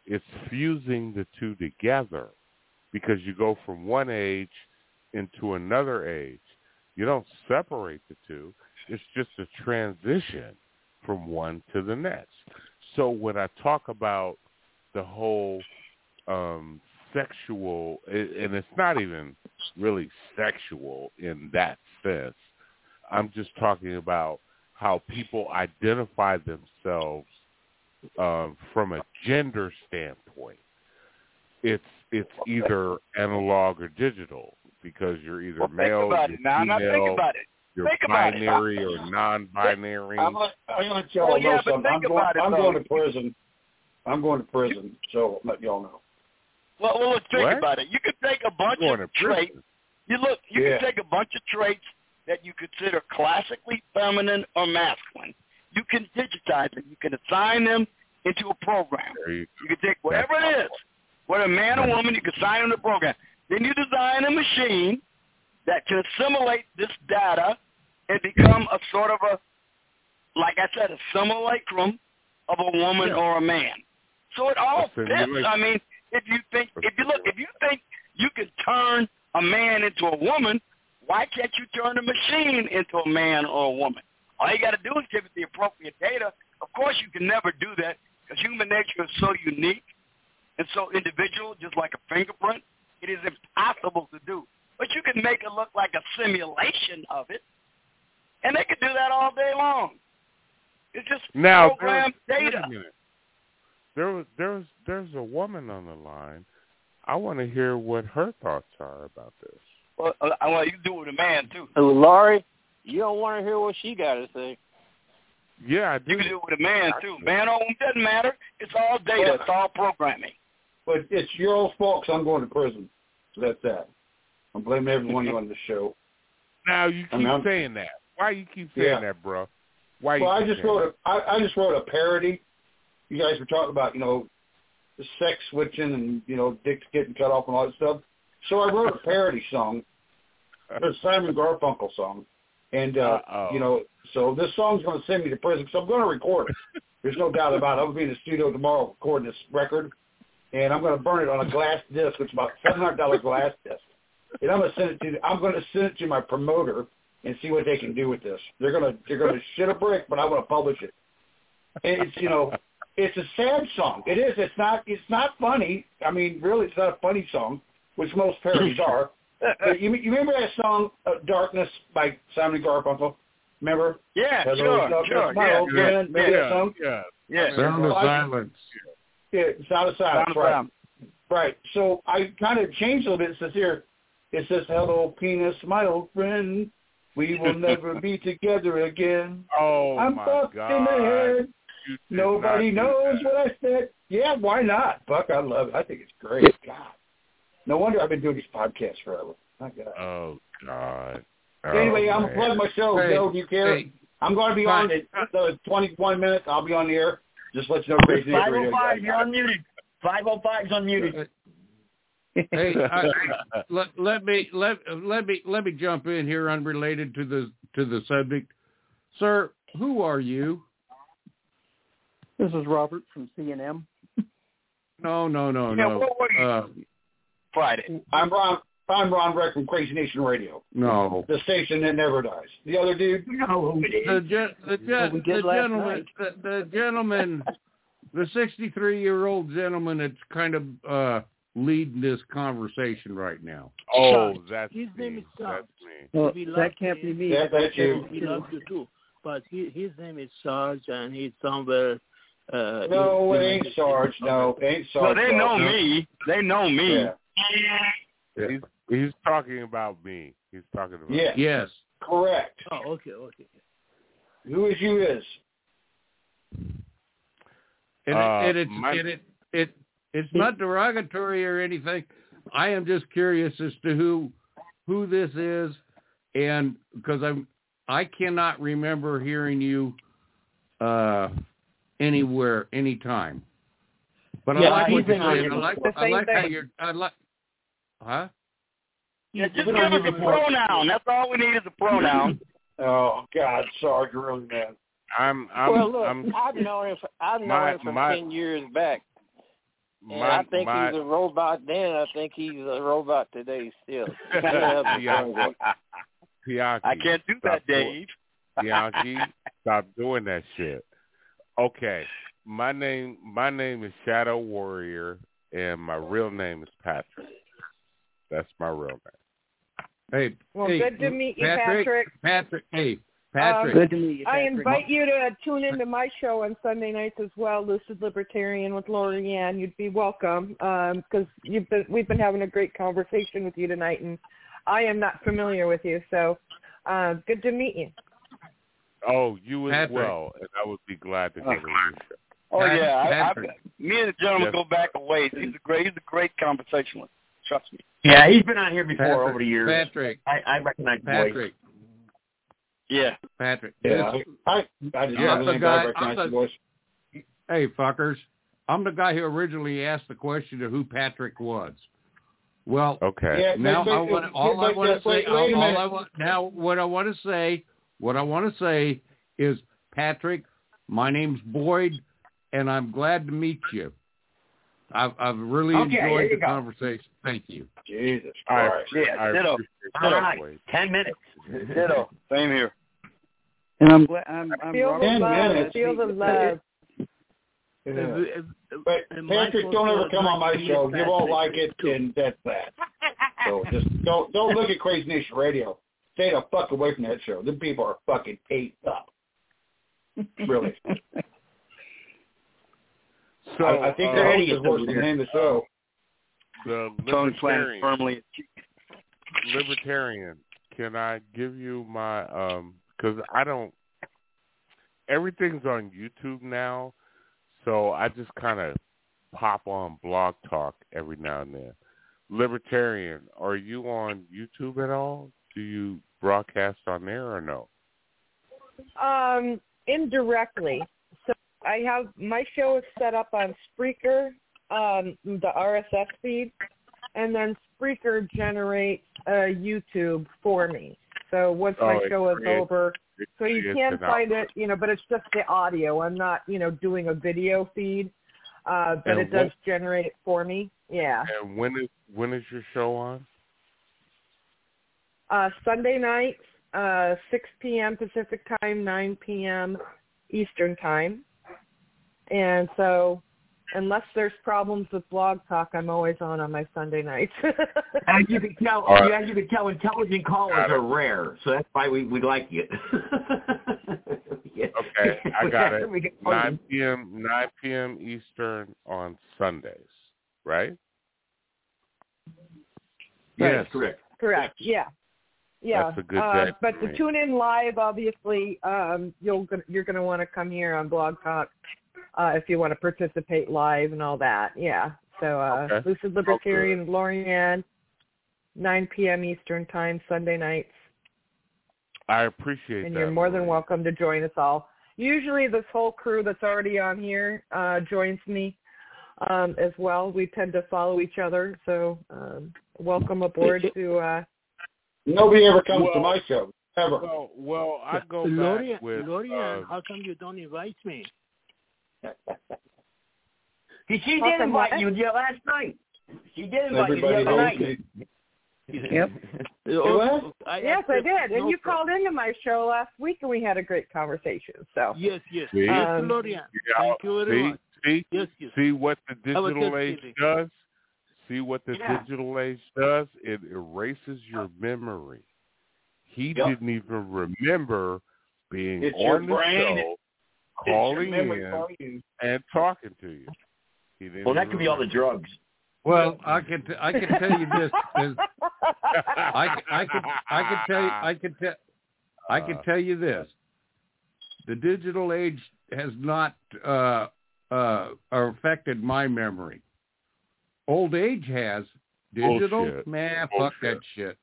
It's fusing the two together because you go from one age into another age. You don't separate the two. It's just a transition from one to the next. So when I talk about the whole um, sexual, and it's not even really sexual in that sense. I'm just talking about how people identify themselves um, from a gender standpoint. It's it's either analog or digital because you're either Well, male, about you're it. Now, now think female, about it. you're Think about it. binary or non-binary. I'm gonna, I'm gonna tell Well, you yeah, something. I'm think going, about it, I'm going to prison. I'm going to prison, so let y'all know. Well, well, let's think What? about it. You could take a bunch of traits. You look. You Yeah. can take a bunch of traits that you consider classically feminine or masculine. You can digitize them. You can assign them into a program. You You can take whatever it is, whether a man or woman, you can assign them to the program. Then you design a machine that can assimilate this data and become a sort of a, like I said, a simulacrum of a woman Yeah. or a man. So it all fits. I mean, if you think, if you look, if you think you can turn a man into a woman, why can't you turn a machine into a man or a woman? All you got to do is give it the appropriate data. Of course, you can never do that because human nature is so unique and so individual, just like a fingerprint. It is impossible to do. But you can make it look like a simulation of it, and they can do that all day long. It's just Now, programmed there- wait data. a minute. There was there's there's a woman on the line. I want to hear what her thoughts are about this. Well, uh, well, you can do it with a man too. Laurie, you don't want to hear what she got to say. Yeah, I do. You can do it with a man too. Man or woman doesn't matter. It's all data. It's all programming. But it's your old fault 'cause I'm going to prison. So that's that. I'm blaming everyone on the show. Now you keep I mean, I'm- saying that. Why you keep saying Yeah. that, bro? Why? Well, you I just saying wrote a, I, I just wrote a parody. You guys were talking about, you know, the sex switching and, you know, dicks getting cut off and all that stuff. So I wrote a parody song, a Simon Garfunkel song. And, uh, Uh-oh. you know, so this song's going to send me to prison because I'm going to record it. There's no doubt about it. I'm going to be in the studio tomorrow recording this record. And I'm going to burn it on a glass disc, which is about $700 glass disc. And I'm going to send it to, I'm going to send it to my promoter and see what they can do with this. They're going to, they're going to shit a brick, but I want to publish it. And it's, you know, it's a sad song. It is. It's not. It's not funny. I mean, really, it's not a funny song, which most parodies are. But you, you remember that song uh, "Darkness" by Simon Garfunkel? Remember? Yeah, Hello, sure, darkness, sure. my Yeah, old yeah, friend. Remember that yeah, song? yeah. yeah. Sound of silence. Yeah, Sound of Silence. Sound right. Silence. Right. So I kind of changed a little bit. It says here, it says, "Hello, penis, my old friend. We will never be together again. Oh I'm my fucked God! in the head. Nobody knows what I said. Yeah, why not? Fuck, I love it. I think it's great. God. No wonder I've been doing these podcasts forever. My God. Oh God. anyway, oh, I'm man. going to plug my show. Hey, Joe, do you care? hey. I'm going to be on it. The 21 minutes. I'll be on the air. Just let you know, Crazy 505, you're unmuted. 505's unmuted. Hey, I, let, let me let let me let me jump in here, unrelated to the to the subject, sir. Who are you? This is Robert from CNM. No, no, no, Yeah, no. what were you? Uh, Friday. I'm Ron. I'm Ron Reck from Crazy Nation Radio, no. the station that never dies. The other dude, You know who it The is. gen, the, gen, Well, we the gentleman, the, the gentleman, the sixty-three-year-old gentleman that's kind of uh leading this conversation right now. Oh, Sarge. that's His me. name is Sarge. That's me. Well, that can't you. be me. Yeah, that's you. He loves you too. But he, his name is Sarge, and he's somewhere. Uh, no, it ain't Sarge. No, it ain't No, Sarge. they know Sarge. me. They know me. Yeah. He's, he's talking about me. he's talking about. Yes. Yes. Correct. Oh, okay, okay. Who is you is? And, Uh, it, and it's my- and it it it's not derogatory or anything. I am just curious as to who who this is, and because I'm I cannot remember hearing you uh anywhere anytime. But Yeah, I like what you're saying. I like. I like how you're I like huh? Yeah, just give us a pronoun. That's all we need is a pronoun. Oh God, sorry, really, man. I'm I'm well, look, I'm I've known him. For, I've known my- him from my- ten years back, and my- I think my- he was a robot then. I think he's a robot today still. Still has a Bianchi, strong voice. Bianchi, I can't do that, Dave. Bianchi, stop doing that shit. Okay, my name my name is Shadow Warrior, and my real name is Patrick. That's my real name. Hey, Well, hey, good to meet you, Patrick. Patrick. Patrick, hey, Um, good to meet you. Patrick. I invite you to tune into my show on Sunday nights as well, Lucid Libertarian with Lori Ann. You'd be welcome because you've been we've been having a great conversation with you tonight, and I am not familiar with you, so uh, good to meet you. Oh, you as Patrick. well, and I would be glad to go to your. Oh yeah, I, I, me and the gentleman Yes. go back a ways. He's a great, he's a great conversationalist. Trust me. Yeah, he's been on here before Patrick, over the years. Patrick, I, I recognize the voice. Patrick, Yeah. Patrick. Yeah, this- I I just Yeah, the guy- recognize the the- voice. hey, fuckers. I'm the guy who originally asked the question of who Patrick was. Well, Okay. Yeah, now but- I want all I want to say. wait a all, all. I want now. What I want to say. What I want to say is, Patrick. My name's Boyd, and I'm glad to meet you. I've I've really Okay, enjoyed the go. conversation. Thank you. Jesus I, Christ. Yeah, I ditto. appreciate All that, right, Wade. ten minutes. Ditto. Same here. And I'm glad I'm, I'm Feel the Ten love. minutes. Feel the love. Yeah. But Patrick, don't ever come on my show. You won't like it, and that's that. So just don't don't look at Crazy Nation Radio. Stay the fuck away from that show. Them people are fucking ate up. Really. So I, I think uh, the host idiots is worse the there. name of the show. the Tongue slammed firmly. libertarian. Can I give you my um? Because I don't. Everything's on YouTube now, so I just kind of pop on Blog Talk every now and then. Libertarian, are you on YouTube at all? Do you broadcast on there or no? Um, indirectly. I have my show is set up on Spreaker, um, the RSS feed, and then Spreaker generates a YouTube for me. So once my Oh, it show is creates- over, so you can an find it, you know, but it's just the audio. I'm not, you know, doing a video feed, uh, but And it does generate it for me. Yeah. And when is when is your show on? Uh, Sunday nights, uh, 6 p.m. Pacific time, 9 p.m. Eastern time. And so, unless there's problems with Blog Talk, I'm always on on my Sunday nights. As you can tell, All right. as you can tell, intelligent callers are rare, so that's why we we like you. Yeah. Okay, I got it. 9 p.m. 9 p.m. Eastern on Sundays, right? That Yes. is correct. Correct. Yeah. Yeah. That's a good uh, but to tune in live, obviously, um, you'll you're going to want to come here on Blog Talk uh, if you want to participate live and all that. Yeah. So uh, Okay. Lucid Libertarian, Lorianne, 9 p.m. Eastern time, Sunday nights. I appreciate and that. And you're more than welcome to join us all. Usually, this whole crew that's already on here uh, joins me um, as well. We tend to follow each other, so um, welcome aboard to. Uh, Nobody ever comes to my show ever. Well, well, I go Lorian, back with Lorian, uh, how come you don't invite me? She, she did come invite what? you yeah, last night. She did invite Everybody you the other night. Yep. I yes, I accept did, and you pro- called into my show last week, and we had a great conversation. So Yes, yes. See? Yes, Um, Lorian. Yeah, Thank you very see, much. see, Yes, yes. see what the digital age kidding. does. See what the Yeah. digital age does. It erases your memory. He Yep. didn't even remember being It's your on the brain. show, It's your calling in, for you. and talking to you. He didn't Well, that even could be all the drugs. Well, I can t- I can tell you this. I, I could I could tell you I could tell I could Uh, tell you this: the digital age has not uh, uh, affected my memory. Old age has. Digital, Bullshit. man, fuck that shit.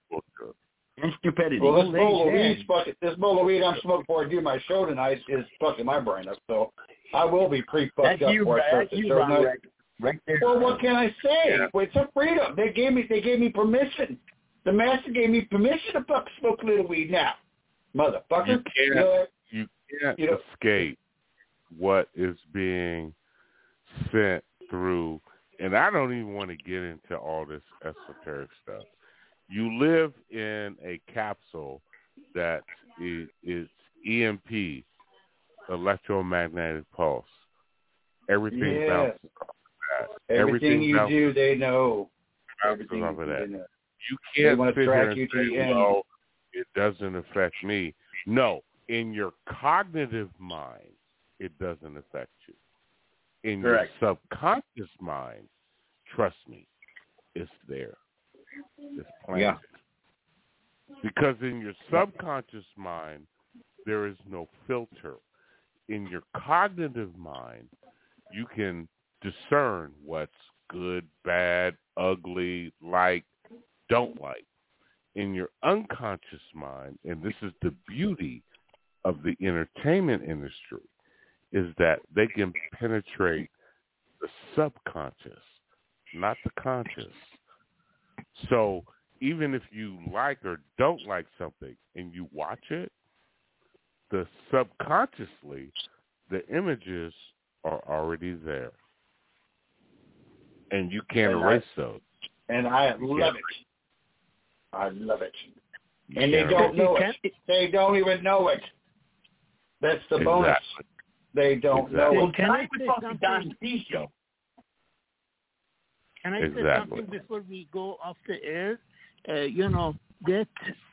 And stupidity. Well, this Old bowl of age weed, fucking, this bowl of weed I'm smoking before I do my show tonight is fucking my brain up. So I will be pre fucked up you, before I start that's the show tonight. Rick. Right there. Well, what can I say? Yeah. Well, it's a freedom. They gave me they gave me permission. The master gave me permission to fuck smoke a little weed now, motherfucker. You can't- know? You can't You know- escape what is being sent through, and I don't even want to get into all this esoteric stuff. You live in a capsule that is, is EMP, electromagnetic pulse. Everything Yes. bounces off of that. Everything you do, they know. bounces Everything off you of that. know. You can't sit here and say, end. well, it doesn't affect me. No, in your cognitive mind, it doesn't affect you. In Correct. your subconscious mind, trust me, it's there. It's planted. Yeah. Because in your subconscious mind, there is no filter. In your cognitive mind, you can discern what's good, bad, ugly, like, don't like. In your unconscious mind, and this is the beauty of the entertainment industry, is that they can penetrate the subconscious, not the conscious. So even if you like or don't like something and you watch it, the subconsciously, the images are already there. And you can't And I- erase those. And I You love can't it. I love it. You And they don't know it. it. They don't even know it. That's the bonus. They don't Exactly. know Well, it. can I say say something? something? Don C show. Can I say something before we go off the air? Uh, you know, death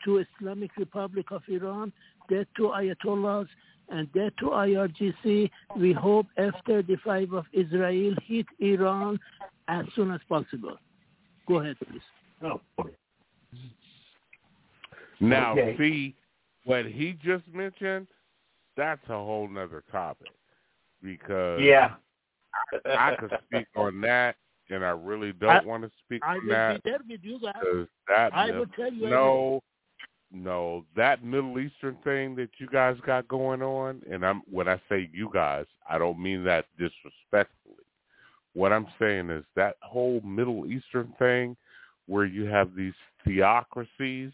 to Islamic Republic of Iran, death to Ayatollahs, and death to IRGC. We hope F-35 of Israel hit Iran as soon as possible. Go ahead, please. Oh, Now, Okay. see, what he just mentioned, that's a whole nother topic. Because yeah. I could speak on that, and I really don't I- want to speak I on that. be there with you guys. That I mil- will tell you no, no, that Middle Eastern thing that you guys got going on, and I'm when I say you guys, I don't mean that disrespectfully. What I'm saying is that whole Middle Eastern thing, where you have these theocracies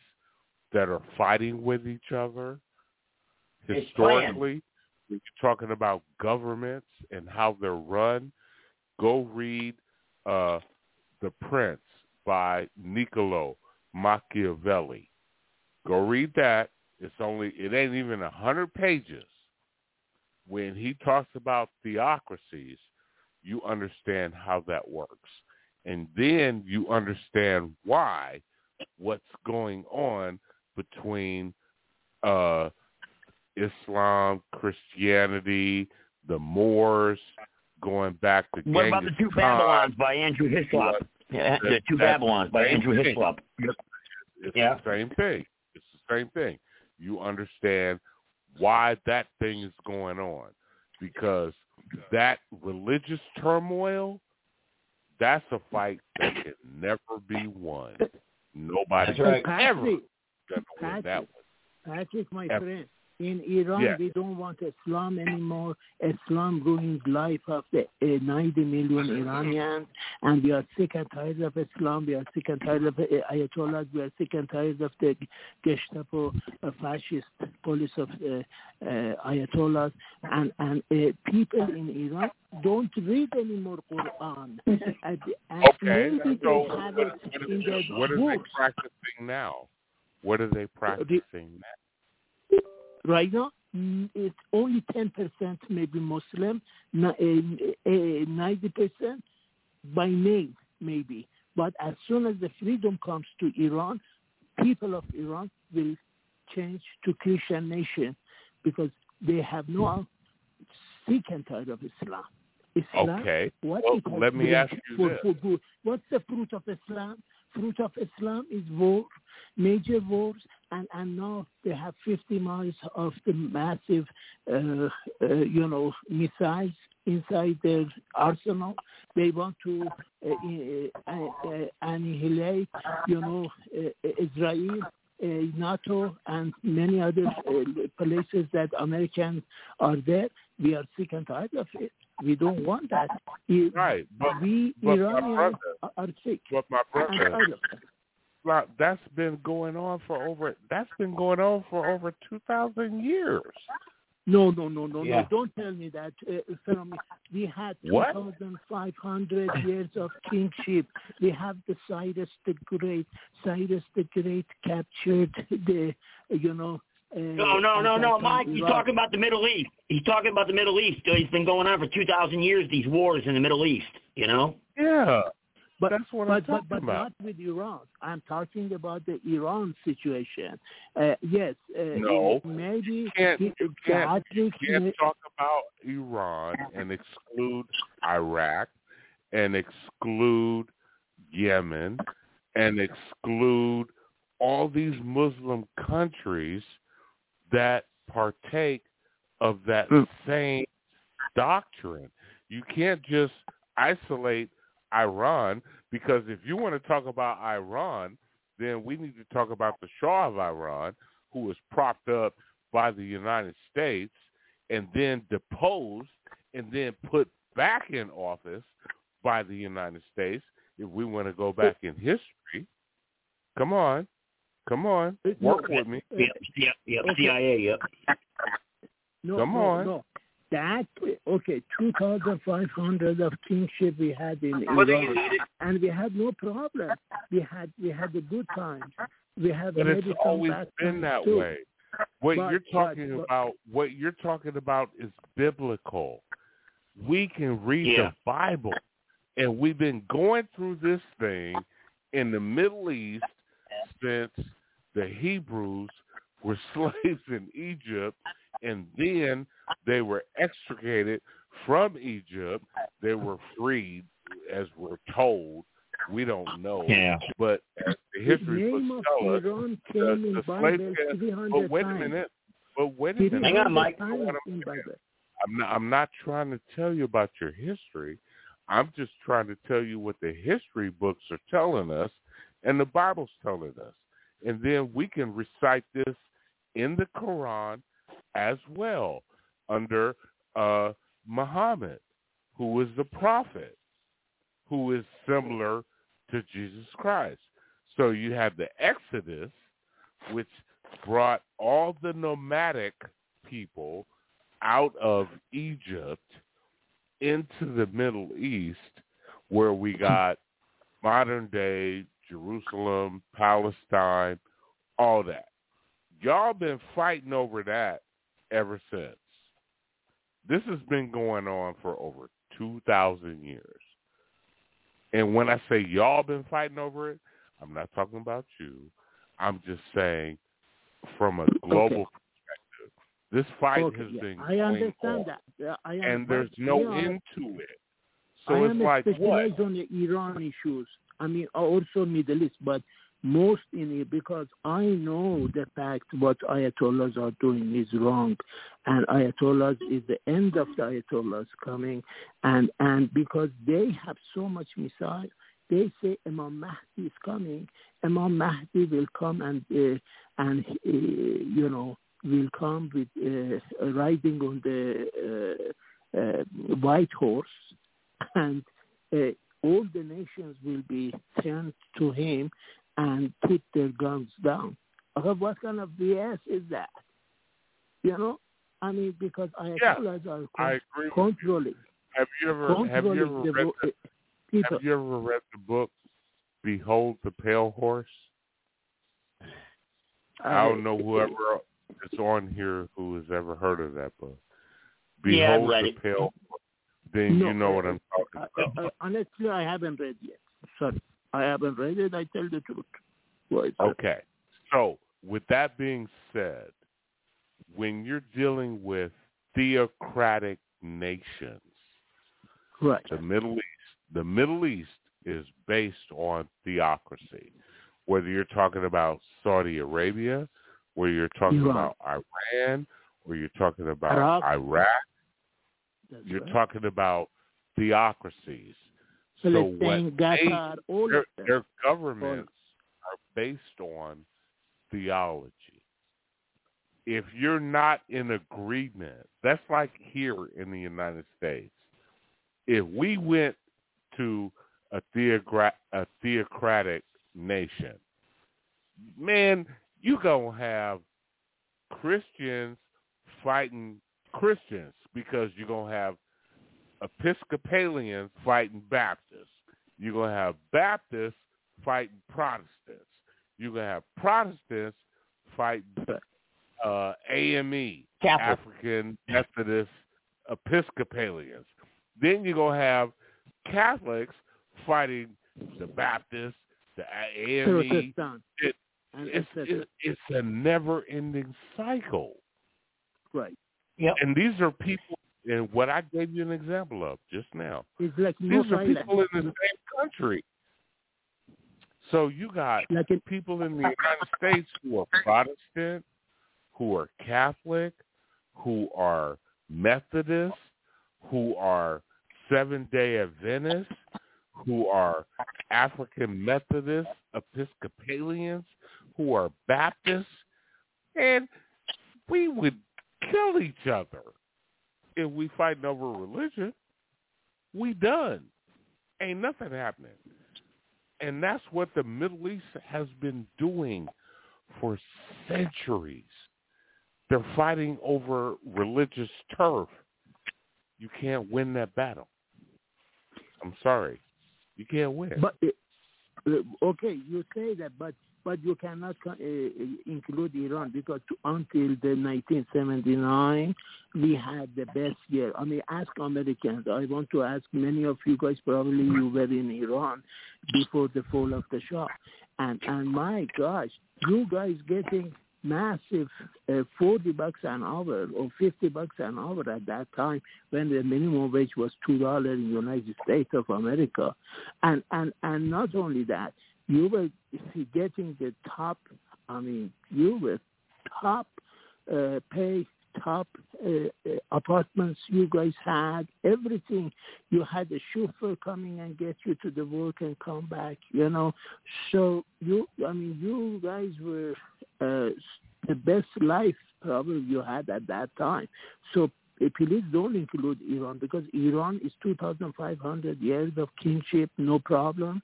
that are fighting with each other, historically, when you're talking about governments and how they're run, go read uh, The Prince by Niccolo Machiavelli. Go read that. It's only it ain't even a hundred pages. When he talks about theocracies, you understand how that works. And then you understand why what's going on between uh Islam, Christianity, the Moors, going back to What about the two Khan. Babylons by Andrew Hislop? Yeah, the two Babylons by Andrew thing. Hislop. It's Yeah. the same thing. It's the same thing. You understand why that thing is going on because that religious turmoil, that's a fight that can never be won. Nobody That's right. ever Patrick, gonna win that one. Patrick, my Yep. friend, in Iran, Yeah. they don't want Islam anymore. Islam ruins life of the uh, 90 million Iranians, and we are sick and tired of Islam. We are sick and tired of uh, Ayatollahs. We are sick and tired of the Gestapo uh, fascist police of uh, uh, Ayatollahs. And, and uh, people in Iran don't read anymore Quran. And, and Okay, so what, what, what are they practicing now? What are they practicing now? Right now mm, it's only 10% maybe Muslim, ni- uh, uh, 90% by name maybe. But as soon as the freedom comes to Iran, people of Iran will change to Christian nation because they have no sick and tired of Islam. Islam Okay. what Well, let me ask you for, this. for good. What's the fruit of Islam? fruit of Islam is war, major wars, and, and now they have 50 miles of the massive, uh, uh, you know, missiles inside their arsenal. They want to uh, uh, uh, annihilate, you know, uh, Israel, uh, NATO, and many other uh, places that Americans are there. We are sick and tired of it. We don't want that. Right, but we but Iranians brother- are- sick. but my and brother, tired of it. Like, that's been going on for over that's been going on for over two thousand years. No, no, no, no, Yeah. no. Don't tell me that. Uh, Salami. we had What? 2,500 years of kingship. We have the Cyrus the Great. Cyrus the Great captured the, you know. Uh, No, no, no, no, Mike. He's talking about the Middle East. He's talking about the Middle East. It's been going on for two thousand years. These wars in the Middle East. You know. Yeah. But, That's what but, I'm but, talking but about. not with Iran. I'm talking about the Iran situation. Uh, yes, uh, No. maybe You can't, he- you can't, you can't talk about Iran and exclude Iraq and exclude Yemen and exclude all these Muslim countries that partake of that same doctrine. You can't just isolate Iran because if you want to talk about Iran, then we need to talk about the Shah of Iran, who was propped up by the United States and then deposed and then put back in office by the United States. If we want to go back in history, come on, come on, work with me. Yep, yep, yep. Okay. CIA. Yep. No, Come no, on. No. That okay, two thousand five hundred of kingship we had in Whether Iran, and we had no problem. We had we had a good time. We have But it's always been times that too. way. What But- you're talking but- about, what you're talking about is biblical. We can read Yeah. the Bible, and we've been going through this thing in the Middle East since the Hebrews were slaves in Egypt, and then they were extricated from Egypt. They were freed, as we're told. We don't know, Yeah. but the The history books tell us, Iran the, the slave catch- But hundred wait a minute. But wait a Three minute. Hang on, hundred Mike. times in Bible. I'm not. I'm not trying to tell you about your history. I'm just trying to tell you what the history books are telling us, and the Bible's telling us, and then we can recite this in the Quran as well under uh, Muhammad, who is the prophet, who is similar to Jesus Christ. So you have the Exodus, which brought all the nomadic people out of Egypt into the Middle East, where we got modern day Jerusalem, Palestine, all that. Y'all been fighting over that ever since. This has been going on for over 2,000 years. And when I say y'all been fighting over it, I'm not talking about you. I'm just saying from a global perspective, this fight Okay, has yeah, been I going understand on, that. Yeah, I am, and there's no end to it. I So it's am like what? specialized on the Iran issues. I mean, also Middle East, but most in it because I know the fact what Ayatollahs are doing is wrong, and Ayatollahs is the end of the Ayatollahs coming, and and because they have so much missile, they say Imam Mahdi is coming. Imam Mahdi will come and uh, and uh, you know will come with uh, riding on the uh, uh, white horse. And uh, all the nations will be turned to him and put their guns down. Uh, what kind of BS is that? You know, I mean, because Ayatollahs are I con- agree with controlling, Have you ever have you ever read the, uh, people. have you ever read the book Behold the Pale Horse? I don't know whoever is on here who has ever heard of that book. Behold Yeah, I've read the it. Pale Then No, you know uh, what I'm talking Uh, about. uh, honestly, I haven't read yet. Sorry, I haven't read it. I tell the truth. Okay. So, with that being said, when you're dealing with theocratic nations, Right. the Middle East, the Middle East is based on theocracy. Whether you're talking about Saudi Arabia, whether you're talking Iran. about Iran, or you're talking about Iraq. Iraq, you're right. talking about theocracies. So what Qatar, they, all their, their governments are based on theology. If you're not in agreement, that's like here in the United States. If we went to a, theogra- a theocratic nation, man, you gonna have Christians fighting Christians because you're gonna have Episcopalians fighting Baptists. You're gonna have Baptists fighting Protestants. You're gonna have Protestants fighting uh, AME, Catholic. African Methodist Episcopalians. Then you're gonna have Catholics fighting the Baptists, the AME. It, And it's, etc. it, it's a never-ending cycle. Right. Yep. And these are people, and what I gave you an example of just now. Like These are people in the same country. So you got Like in, people in the United States who are Protestant, who are Catholic, who are Methodist, who are Seven Day Adventists, who are African Methodist, Episcopalians, who are Baptists, and we would kill each other if we fighting over religion. We done. Ain't nothing happening. And that's what the Middle East has been doing for centuries. They're fighting over religious turf. You can't win that battle. I'm sorry. You can't win. but uh, okay, you say that, but but you cannot uh, uh, include Iran because until the 1979 we had the best year. I mean, ask Americans. I want to ask many of you guys. Probably you were in Iran before the fall of the Shah, and and my gosh, you guys getting massive uh, 40 bucks an hour or 50 bucks an hour at that time when the minimum wage was two dollars in the United States of America, and and and not only that, you were getting the top. I mean, you were top uh, pay, top uh, uh, apartments you guys had, everything. You had a chauffeur coming and get you to the work and come back. You know, so you. I mean, you guys were uh, the best life probably you had at that time. So please don't include Iran because Iran is 2,500 years of kingship, no problem,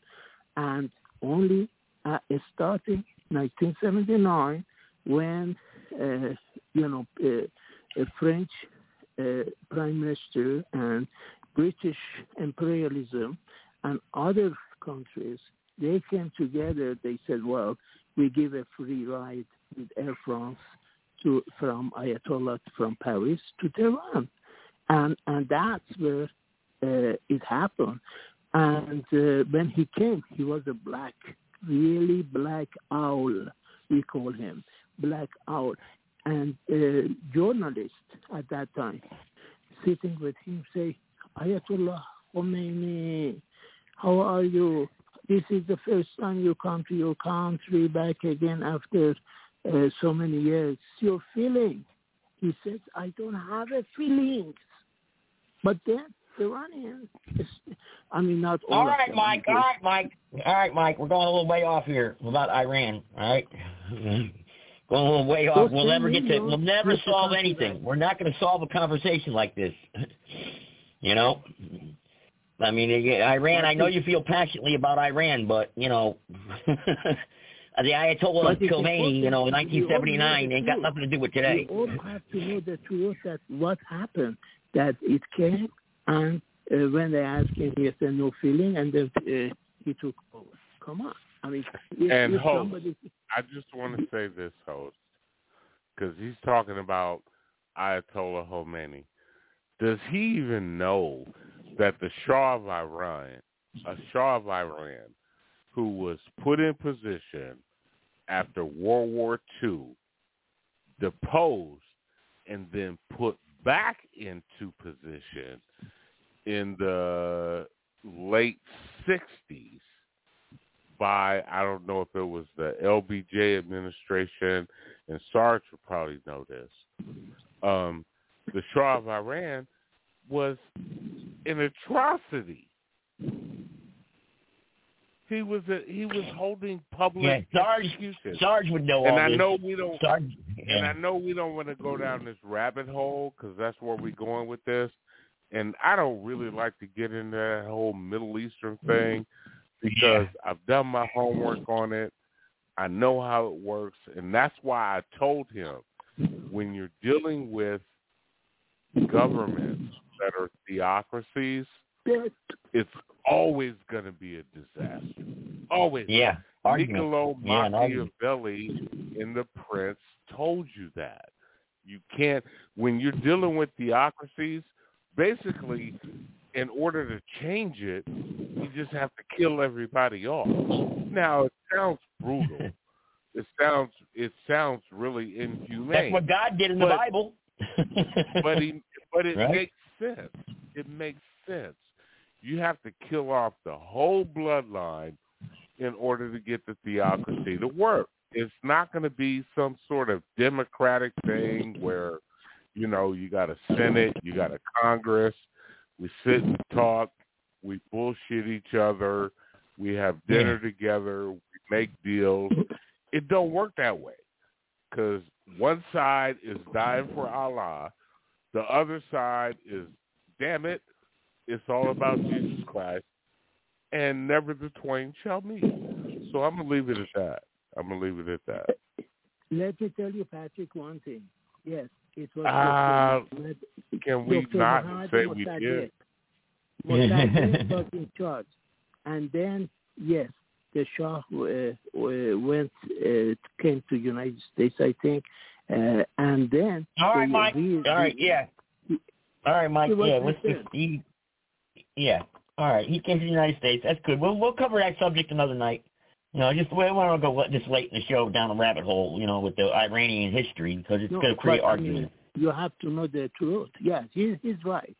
and only uh, starting 1979 when uh, you know uh, French uh, prime minister and British imperialism and other countries they came together. They said, "Well, we give a free ride with Air France to from Ayatollah from Paris to Tehran," and and that's where uh, it happened. And uh, when he came, he was a black, really black owl. We call him black owl, and uh, journalist at that time sitting with him say, Ayatollah Khomeini, how are you? This is the first time you come to your country back again after uh, so many years. Your feeling? He says, I don't have a feelings. But then Iranians, I mean, not all. All right, Mike. All right, Mike. All right, Mike. We're going a little way off here about Iran. All right. Going a little way off. We'll never get to. We'll never solve anything. We're not going to solve a conversation like this. you know. I mean, Iran. I know you feel passionately about Iran, but you know, the Ayatollah Khomeini, you know, in important. You all know 1979, the ain't got nothing to do with today. You all have to know the truth that what happened, that it came, and uh, when they asked him, he said no feeling, and then uh, he took over. Come on. I mean, if, And if host, somebody, I just want to say this, host, because he's talking about Ayatollah Khomeini. Does he even know that the Shah of Iran, a Shah of Iran, who was put in position after World War II, deposed, and then put back into position in the late 60s by, I don't know if it was the LBJ administration, and Sarge would probably know this. Um, the Shah of Iran was an atrocity. He was a, he was holding public Yeah, Sarge- executions. Sarge would know and all I this. know we don't. Sarge- And I know we don't want to go down this rabbit hole because that's where we're going with this. And I don't really mm-hmm. like to get into that whole Middle Eastern mm-hmm. thing because I've done my homework on it. I know how it works, and that's why I told him when you're dealing with governments that are theocracies, it's always going to be a disaster. Always. Yeah, argument. Niccolo Yeah. Machiavelli in The Prince told you that. You can't, when you're dealing with theocracies, basically, in order to change it, you just have to kill everybody off. Now, it sounds brutal. It sounds it sounds really inhumane. That's what God did in the Bible. but he, but it Right? makes sense. It makes sense. You have to kill off the whole bloodline in order to get the theocracy to work. It's not going to be some sort of democratic thing where, you know, you got a Senate, you got a Congress, we sit and talk, we bullshit each other, we have dinner together, we make deals. It don't work that way because one side is dying for Allah, the other side is, damn it, it's all about Jesus Christ, and never the twain shall meet. So I'm gonna leave it at that. I'm gonna leave it at that. Let me tell you, Patrick, one thing. Yes, it was. Uh, Dr. can we Dr. not Mohammed say we Mossadegh. did? Mossadegh was in charge, and then yes, the Shah uh, uh, went uh, came to United States, I think, uh, and then All right, Mike. re- All right, yeah. All right, Mike. Yeah, let's right just he, yeah. All right, he came to the United States. That's good. We'll we'll cover that subject another night. You know, just we don't want to go this late in the show down a rabbit hole. You know, with the Iranian history because it's No, going to create but, I mean, argument. you have to know the truth. Yes, he, he's right.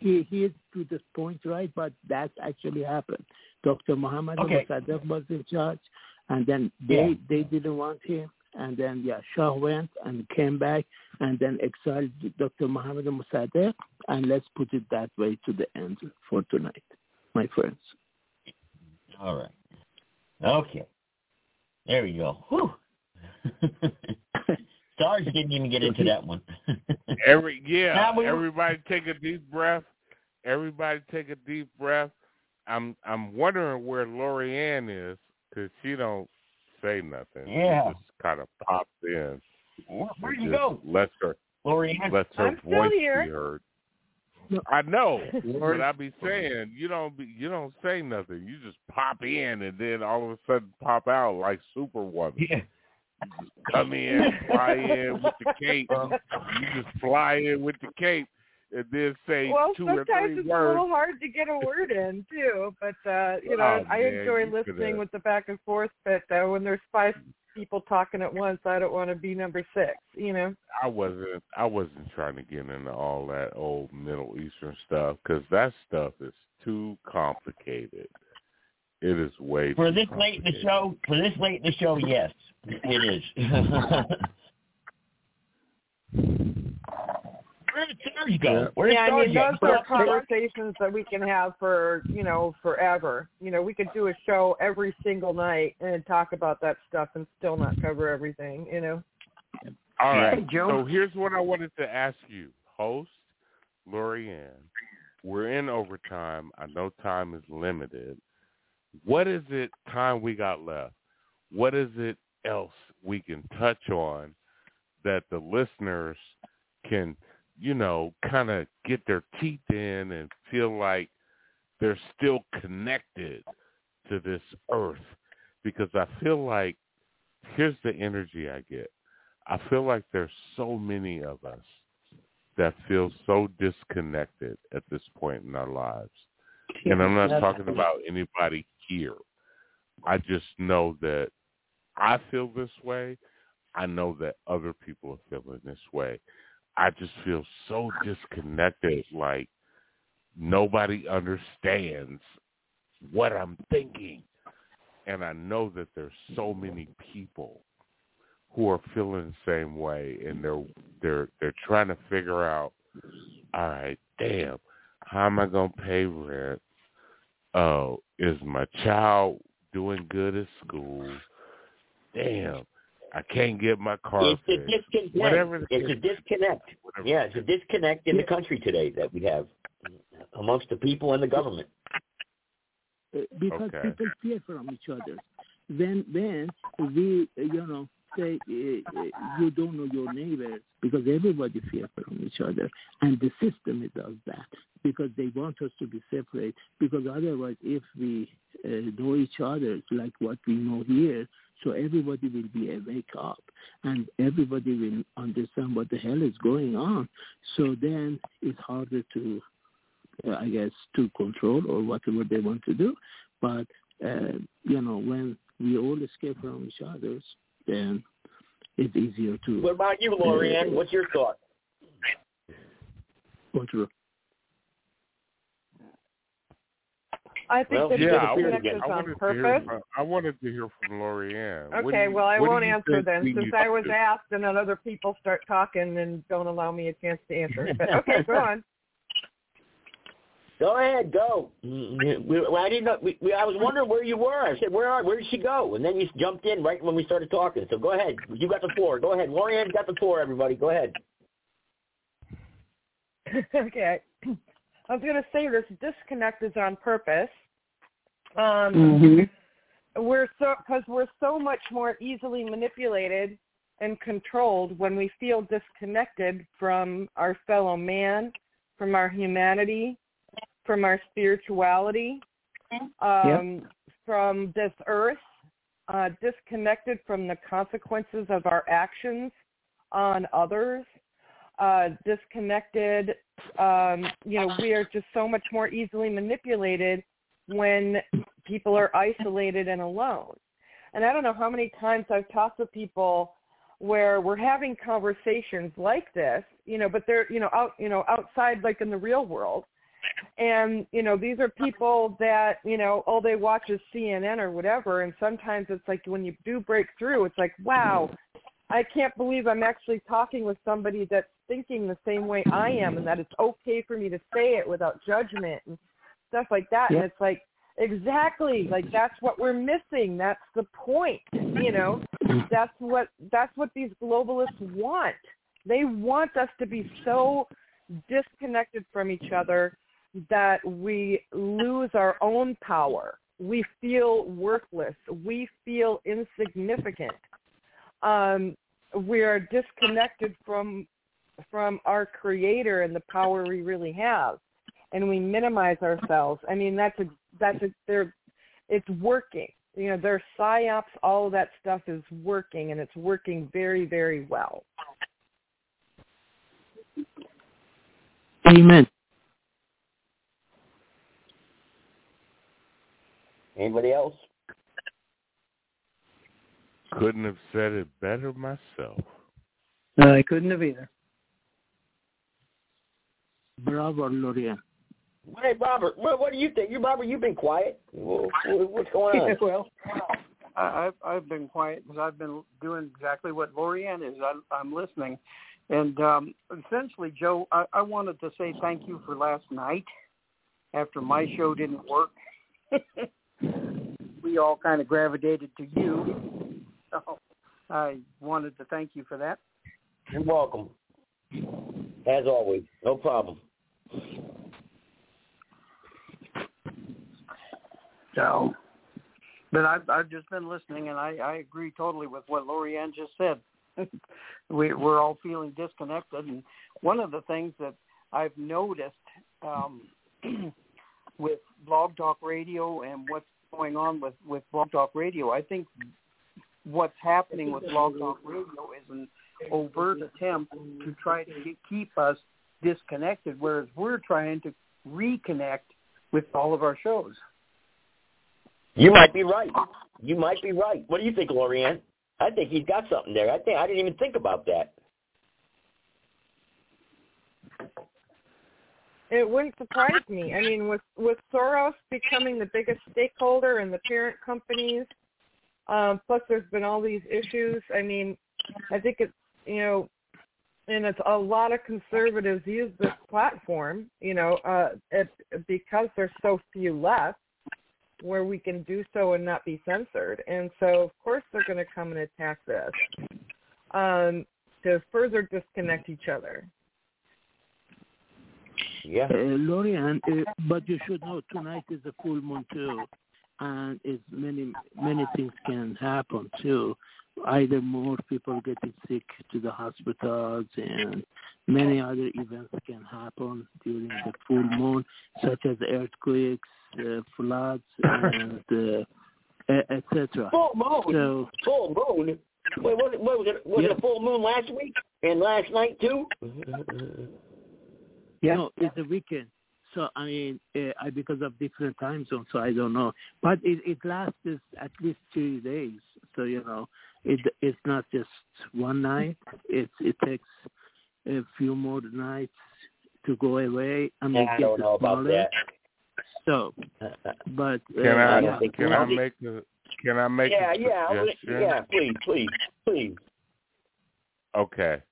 He he is to this point right, but that actually happened. Dr. Muhammad Okay. Mossadegh was in charge, and then they Yeah. they didn't want him, and then yeah, Shah went and came back, and then exiled Dr. Muhammad Mossadegh, and let's put it that way to the end for tonight, my friends. All right. Okay. There we go. Whew. Sarge didn't even get into that one. Every yeah, we- everybody take a deep breath. Everybody take a deep breath. I'm I'm wondering where Lorianne is because she don't say nothing. Yeah. She just kind of pops in. Where, where'd you go? Lets her Lorianne? lets her I'm voice here. be heard. I know, but I be saying you don't be you don't say nothing. You just pop in and then all of a sudden pop out like Superwoman. Yeah. You just come in, fly in with the cape. Uh-huh. You just fly in with the cape and then say well, two or sometimes three it's words. a little hard to get a word in too. But uh, you know, Oh, I man, enjoy listening coulda- with the back and forth. But uh, when there's five people talking at once, I don't want to be number six. You know. I wasn't I wasn't trying to get into all that old Middle Eastern stuff because that stuff is too complicated. It is way For too this late in the show, for this late in the show, yes, it is. Where did Sarge go? Where did yeah, I mean, go? those are conversations that we can have for you know forever. You know, we could do a show every single night and talk about that stuff and still not cover everything. You know. All right. Hey. Joe. So here's what I wanted to ask you, host Lorianne. We're in overtime. I know time is limited. What is it time we got left? What is it else we can touch on that the listeners can, you know, kind of get their teeth in and feel like they're still connected to this earth? Because I feel like here's the energy I get. I feel like there's so many of us that feel so disconnected at this point in our lives. And I'm not talking about anybody here. I just know that I feel this way. I know that other people are feeling this way. I just feel so disconnected, like nobody understands what I'm thinking. And I know that there's so many people who are feeling the same way and they're they're they're trying to figure out, all right, damn, how am I gonna pay rent? Oh, is my child doing good at school? Damn, I can't get my car It's a disconnect. Whatever the it's a disconnect. Yeah, it's a disconnect in the country today that we have amongst the people and the government. Uh, because Okay. people fear from each other. Then, then we, you know, say uh, uh, you don't know your neighbor because everybody fear from each other, and the system does that because they want us to be separate. Because otherwise, if we uh, know each other like what we know here, so everybody will be awake up, and everybody will understand what the hell is going on. So then it's harder to uh, I guess, to control or whatever they want to do. But, uh, you know, when we all escape from each other, then it's easier to What about you, Lorianne? What's your thought? control. I think Well, that yeah, I the wanted, disconnect is I on to hear purpose. from, I wanted to hear from Lorianne. Okay, you- well, I won't answer think then, since I was do? asked and then other people start talking and don't allow me a chance to answer. But okay, go on. Go ahead, go. We, well, I didn't know. We, we, I was wondering where you were. I said, "Where are? Where did she go?" And then you jumped in right when we started talking. So go ahead. You got the floor. Go ahead. Lorianne's got the floor. Everybody, go ahead. okay. I was going to say this disconnect is on purpose. Um, Mhm. We're so because we're so much more easily manipulated and controlled when we feel disconnected from our fellow man, from our humanity, from our spirituality, um, from this earth, uh, disconnected from the consequences of our actions on others, uh, disconnected. Um, you know, we are just so much more easily manipulated when people are isolated and alone. And I don't know how many times I've talked with people where we're having conversations like this, you know, but they're, you know, out, you know, outside like in the real world. And, you know, these are people that, you know, all they watch is CNN or whatever. And sometimes it's like when you do break through, it's like, wow, I can't believe I'm actually talking with somebody that's thinking the same way I am and that it's okay for me to say it without judgment and stuff like that. Yeah. And it's like, exactly, like that's what we're missing. That's the point, you know. That's what that's what these globalists want. They want us to be so disconnected from each other that we lose our own power. We feel worthless. We feel insignificant. Um, we are disconnected from from our creator and the power we really have and we minimize ourselves i mean that's a that's a they're it's working you know their psyops all of that stuff is working and it's working very very well Amen. Anybody else? Couldn't have said it better myself. I couldn't have either. Bravo, Lorian. Hey, Robert, what, what do you think? You, Robert, you've been quiet. Wha- wha- What's going on? well, I, I've I've been quiet because I've been doing exactly what Lorianne is. I'm, I'm listening, and um, essentially, Joe, I, I wanted to say thank you for last night. After my show didn't work, we all kind of gravitated to you. So I wanted to thank you for that. You're welcome. As always, no problem. So, but I've I've just been listening, and I I agree totally with what Lorianne just said. we we're all feeling disconnected, and one of the things that I've noticed um, with Blog Talk Radio and what's going on with with Blog Talk Radio, I think what's happening with Blog Talk Radio is an overt attempt to try to ke- keep us disconnected, whereas we're trying to reconnect with all of our shows. You might be right. You might be right. What do you think, Lorianne? I think he's got something there. I think I didn't even think about that. it wouldn't surprise me. I mean, with with Soros becoming the biggest stakeholder and the parent companies, um, plus there's been all these issues. I mean, I think it's you know, and it's a lot of conservatives use this platform, you know, uh, it, because there's so few left where we can do so and not be censored. And so, of course, they're going to come and attack this um, to further disconnect each other. Yeah. Uh, Lorian, uh, but you should know tonight is a full moon too, and it's many many things can happen too. Either more people getting sick to the hospitals, and many other events can happen during the full moon, such as earthquakes, uh, floods, and uh, etc. Full moon. So full moon. Wait, what, what was it? Was Yeah. it a full moon last week and last night too? Yeah. No, it's a weekend. So I mean, uh, I because of different time zones, so I don't know. But it it lasts at least three days. So you know, it it's not just one night. It it takes a few more nights to go away. I mean, Yeah, I get don't know about smaller. that. So, but uh, Can I yeah. can I make a can I make yeah, a yeah, suggestion? yeah. Please, please, please. Okay.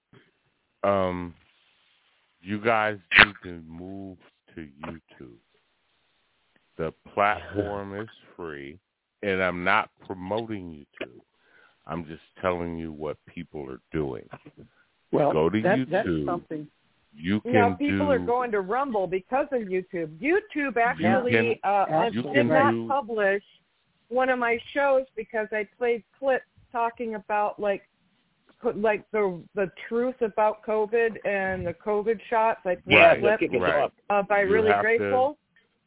Um, you guys need to move to YouTube. The platform is free, and I'm not promoting YouTube. I'm just telling you what people are doing. Well, Go to that, that's something. You can now people do. are going to Rumble because of YouTube. YouTube actually can- uh, you did can not do- publish one of my shows because I played clips talking about like like the the truth about COVID and the COVID shots. I played clips kick right. uh, by You really have to- grateful,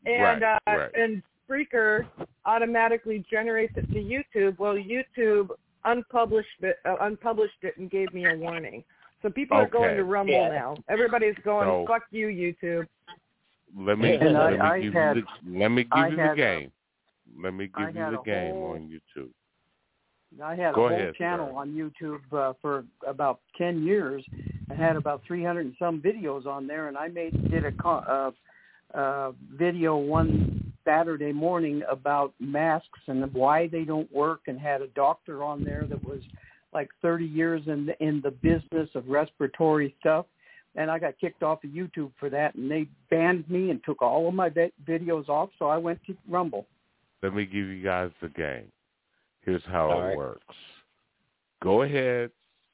and Right, uh, right. and Spreaker automatically generates it to YouTube. Well, YouTube unpublished it, uh, unpublished it and gave me a warning. So people are going to Rumble Yeah. now. Everybody's going, So- fuck you, YouTube. Let me And let me I- I give had- you the let me give I you the had a- game. Let me give you the game whole- on YouTube. I had Go a whole ahead, channel sir. on YouTube uh, for about ten years. I had about three hundred and some videos on there, and I made did a co- uh, uh, video one Saturday morning about masks and why they don't work, and had a doctor on there that was like thirty years in the, in the business of respiratory stuff. And I got kicked off of YouTube for that, and they banned me and took all of my vi- videos off. So I went to Rumble. Let me give you guys the game. Here's how All it right. works. Go ahead,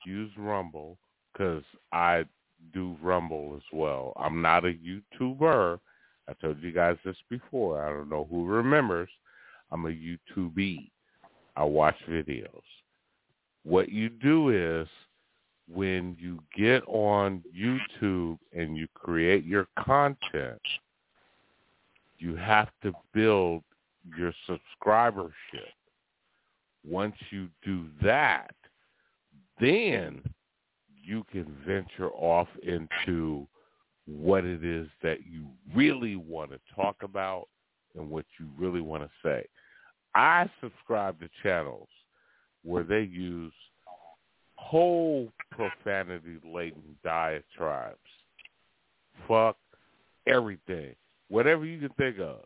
use Rumble because I do Rumble as well. I'm not a YouTuber. I told you guys this before. I don't know who remembers. I'm a YouTubee. I watch videos. What you do is when you get on YouTube and you create your content, you have to build your subscribership. Once you do that, then you can venture off into what it is that you really want to talk about and what you really want to say. I subscribe to channels where they use whole profanity laden diatribes. Fuck everything. Whatever you can think of.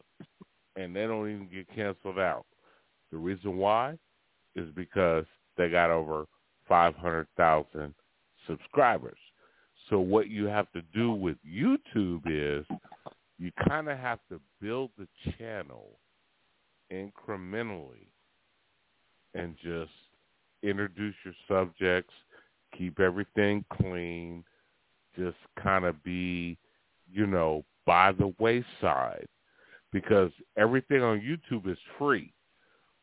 And they don't even get canceled out. The reason why is because they got over 500,000 subscribers. So what you have to do with YouTube is you kind of have to build the channel incrementally and just introduce your subjects, keep everything clean, just kind of be, you know, by the wayside because everything on YouTube is free.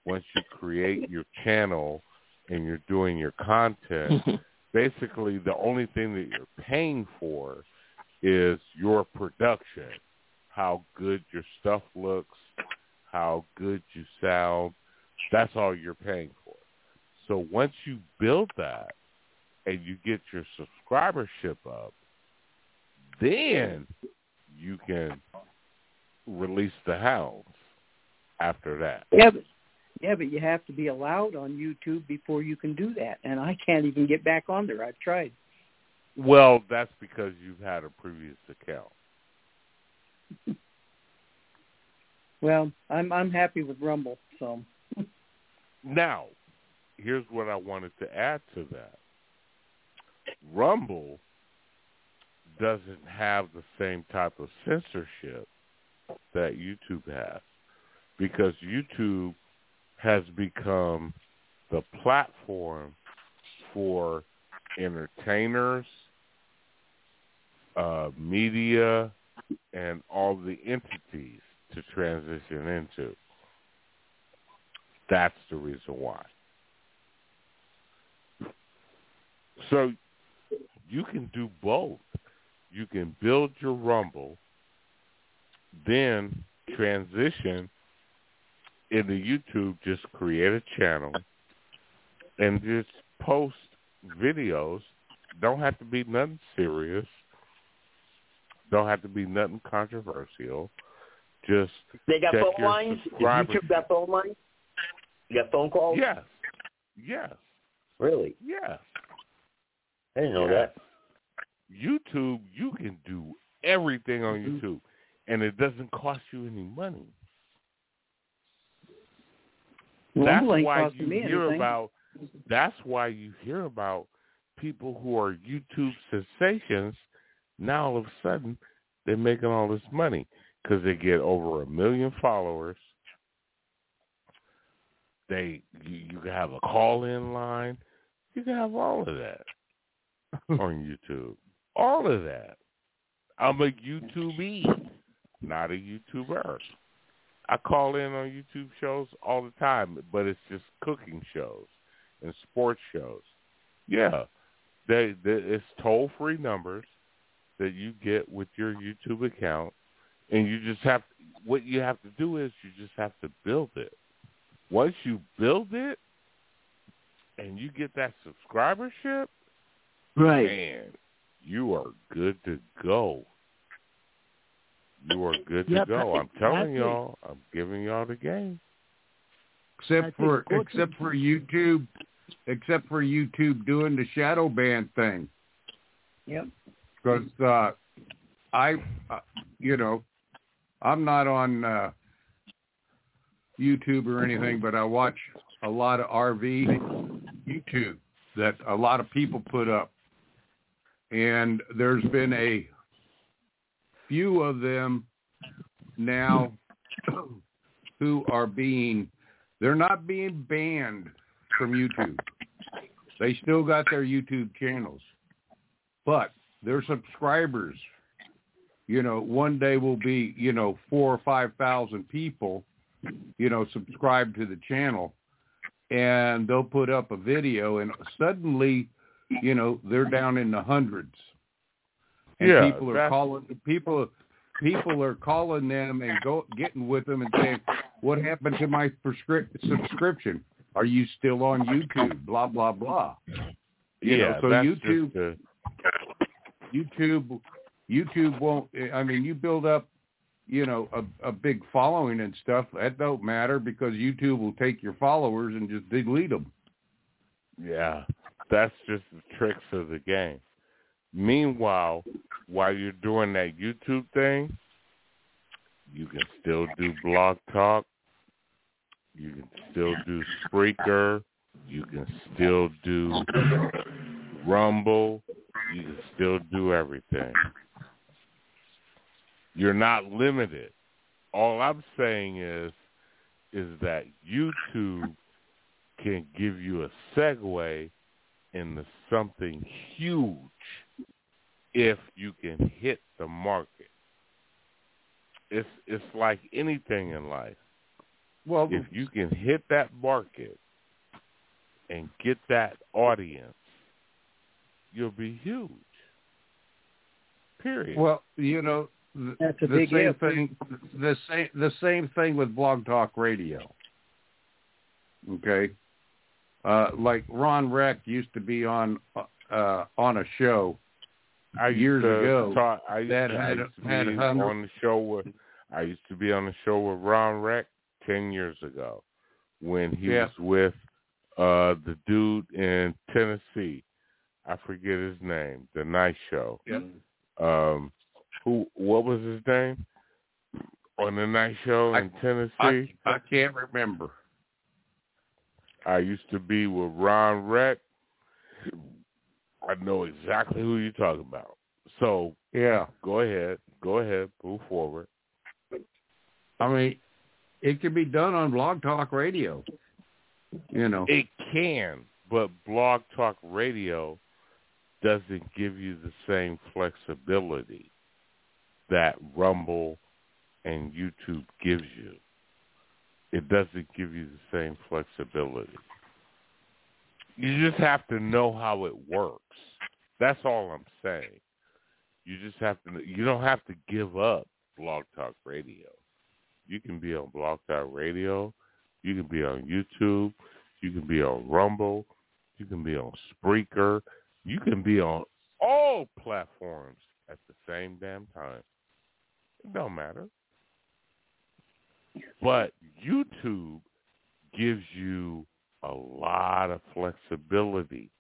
Once you create your channel and you're doing your content, basically the only thing that you're paying for is your production, how good your stuff looks, how good you sound. That's all you're paying for. So once you build that and you get your subscribership up, then you can release the hounds after that. Yeah, but yeah, but you have to be allowed on YouTube before you can do that, and I can't even get back on there. I've tried. Well, that's because you've had a previous account. Well, I'm I'm happy with Rumble. So Now, here's what I wanted to add to that. Rumble doesn't have the same type of censorship that YouTube has because YouTube has become the platform for entertainers, uh, media, and all the entities to transition into. That's the reason why. So you can do both. You can build your Rumble, then transition into YouTube, just create a channel and just post videos. Don't have to be nothing serious. Don't have to be nothing controversial. Just They got check phone your lines. YouTube got phone lines. You got phone calls. Yes. Yes. Really? Yes. I didn't know Yes. that. YouTube, you can do everything on mm-hmm. YouTube, and it doesn't cost you any money. That's why you hear anything. about. That's why you hear about people who are YouTube sensations. Now all of a sudden, they're making all this money because they get over a million followers. They you, you can have a call in line. You can have all of that on YouTube. All of that. I'm a YouTubee, not a YouTuber. I call in on YouTube shows all the time, but it's just cooking shows and sports shows. Yeah, they, they it's toll free numbers that you get with your YouTube account, and you just have what you have to do is you just have to build it. Once you build it, and you get that subscribership, Right. man, you are good to go. You are good to Yep, go. I'm telling it. y'all, I'm giving y'all the game. except for go except for YouTube, except for YouTube doing the shadow ban thing. Yep. Because uh, I, uh, you know, I'm not on uh, YouTube or anything, but I watch a lot of RV YouTube that a lot of people put up, and there's been a few of them now who are being they're not being banned from YouTube. They still got their YouTube channels. But their subscribers, you know, one day will be, you know, four or five thousand people, you know, subscribe to the channel and they'll put up a video and suddenly, you know, they're down in the hundreds. And Yeah, people are calling people people are calling them and go getting with them and saying, "What happened to my prescrip- subscription? Are you still on YouTube?" Blah blah blah. You yeah, know, so YouTube a, YouTube YouTube won't I mean you build up you know a a big following and stuff that don't matter because YouTube will take your followers and just delete them. yeah, that's just the tricks of the game. Meanwhile, while you're doing that YouTube thing, you can still do Blog Talk. You can still do Spreaker. You can still do Rumble. You can still do everything. You're not limited. All I'm saying is is that YouTube can give you a segue into something huge if you can hit the market. It's it's like anything in life. Well, if you can hit that market and get that audience, you'll be huge. Period. Well, you know, the, That's a the big same if. thing. The same the same thing with Blog Talk Radio. Okay, uh, like Ron Reck used to be on uh, on a show I years ago talk, I used that to, I had to had be hundred- on the show with I used to be on the show with Ron Reck ten years ago when he Yeah. was with uh the dude in Tennessee. I forget his name. The night show. Yep. Um who what was his name? on the night show in Tennessee. I, I can't remember. I used to be with Ron Reck. I know exactly who you're talking about. So yeah, go ahead, go ahead, move forward. I mean, it can be done on Blog Talk Radio. You know, it can, but Blog Talk Radio doesn't give you the same flexibility that Rumble and YouTube gives you. It doesn't give you the same flexibility. You just have to know how it works. That's all I'm saying. You just have to. You don't have to give up Blog Talk Radio. You can be on Blog Talk Radio. You can be on YouTube. You can be on Rumble. You can be on Spreaker. You can be on all platforms at the same damn time. It don't matter. But YouTube gives you a lot of flexibility.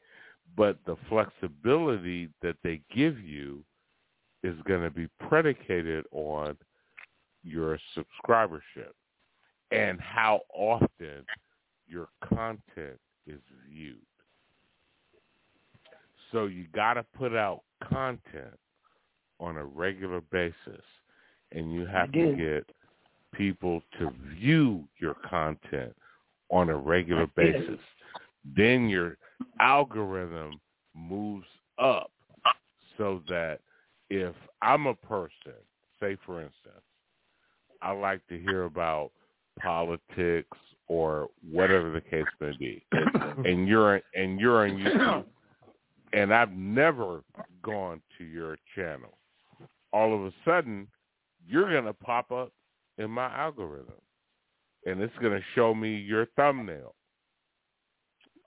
But the flexibility that they give you is going to be predicated on your subscribership and how often your content is viewed. So you got to put out content on a regular basis and you have to get people to view your content on a regular basis. Then your algorithm moves up so that if I'm a person, say for instance, I like to hear about politics or whatever the case may be, and you're and you're on YouTube, and I've never gone to your channel, all of a sudden you're gonna pop up in my algorithm, and it's gonna show me your thumbnail.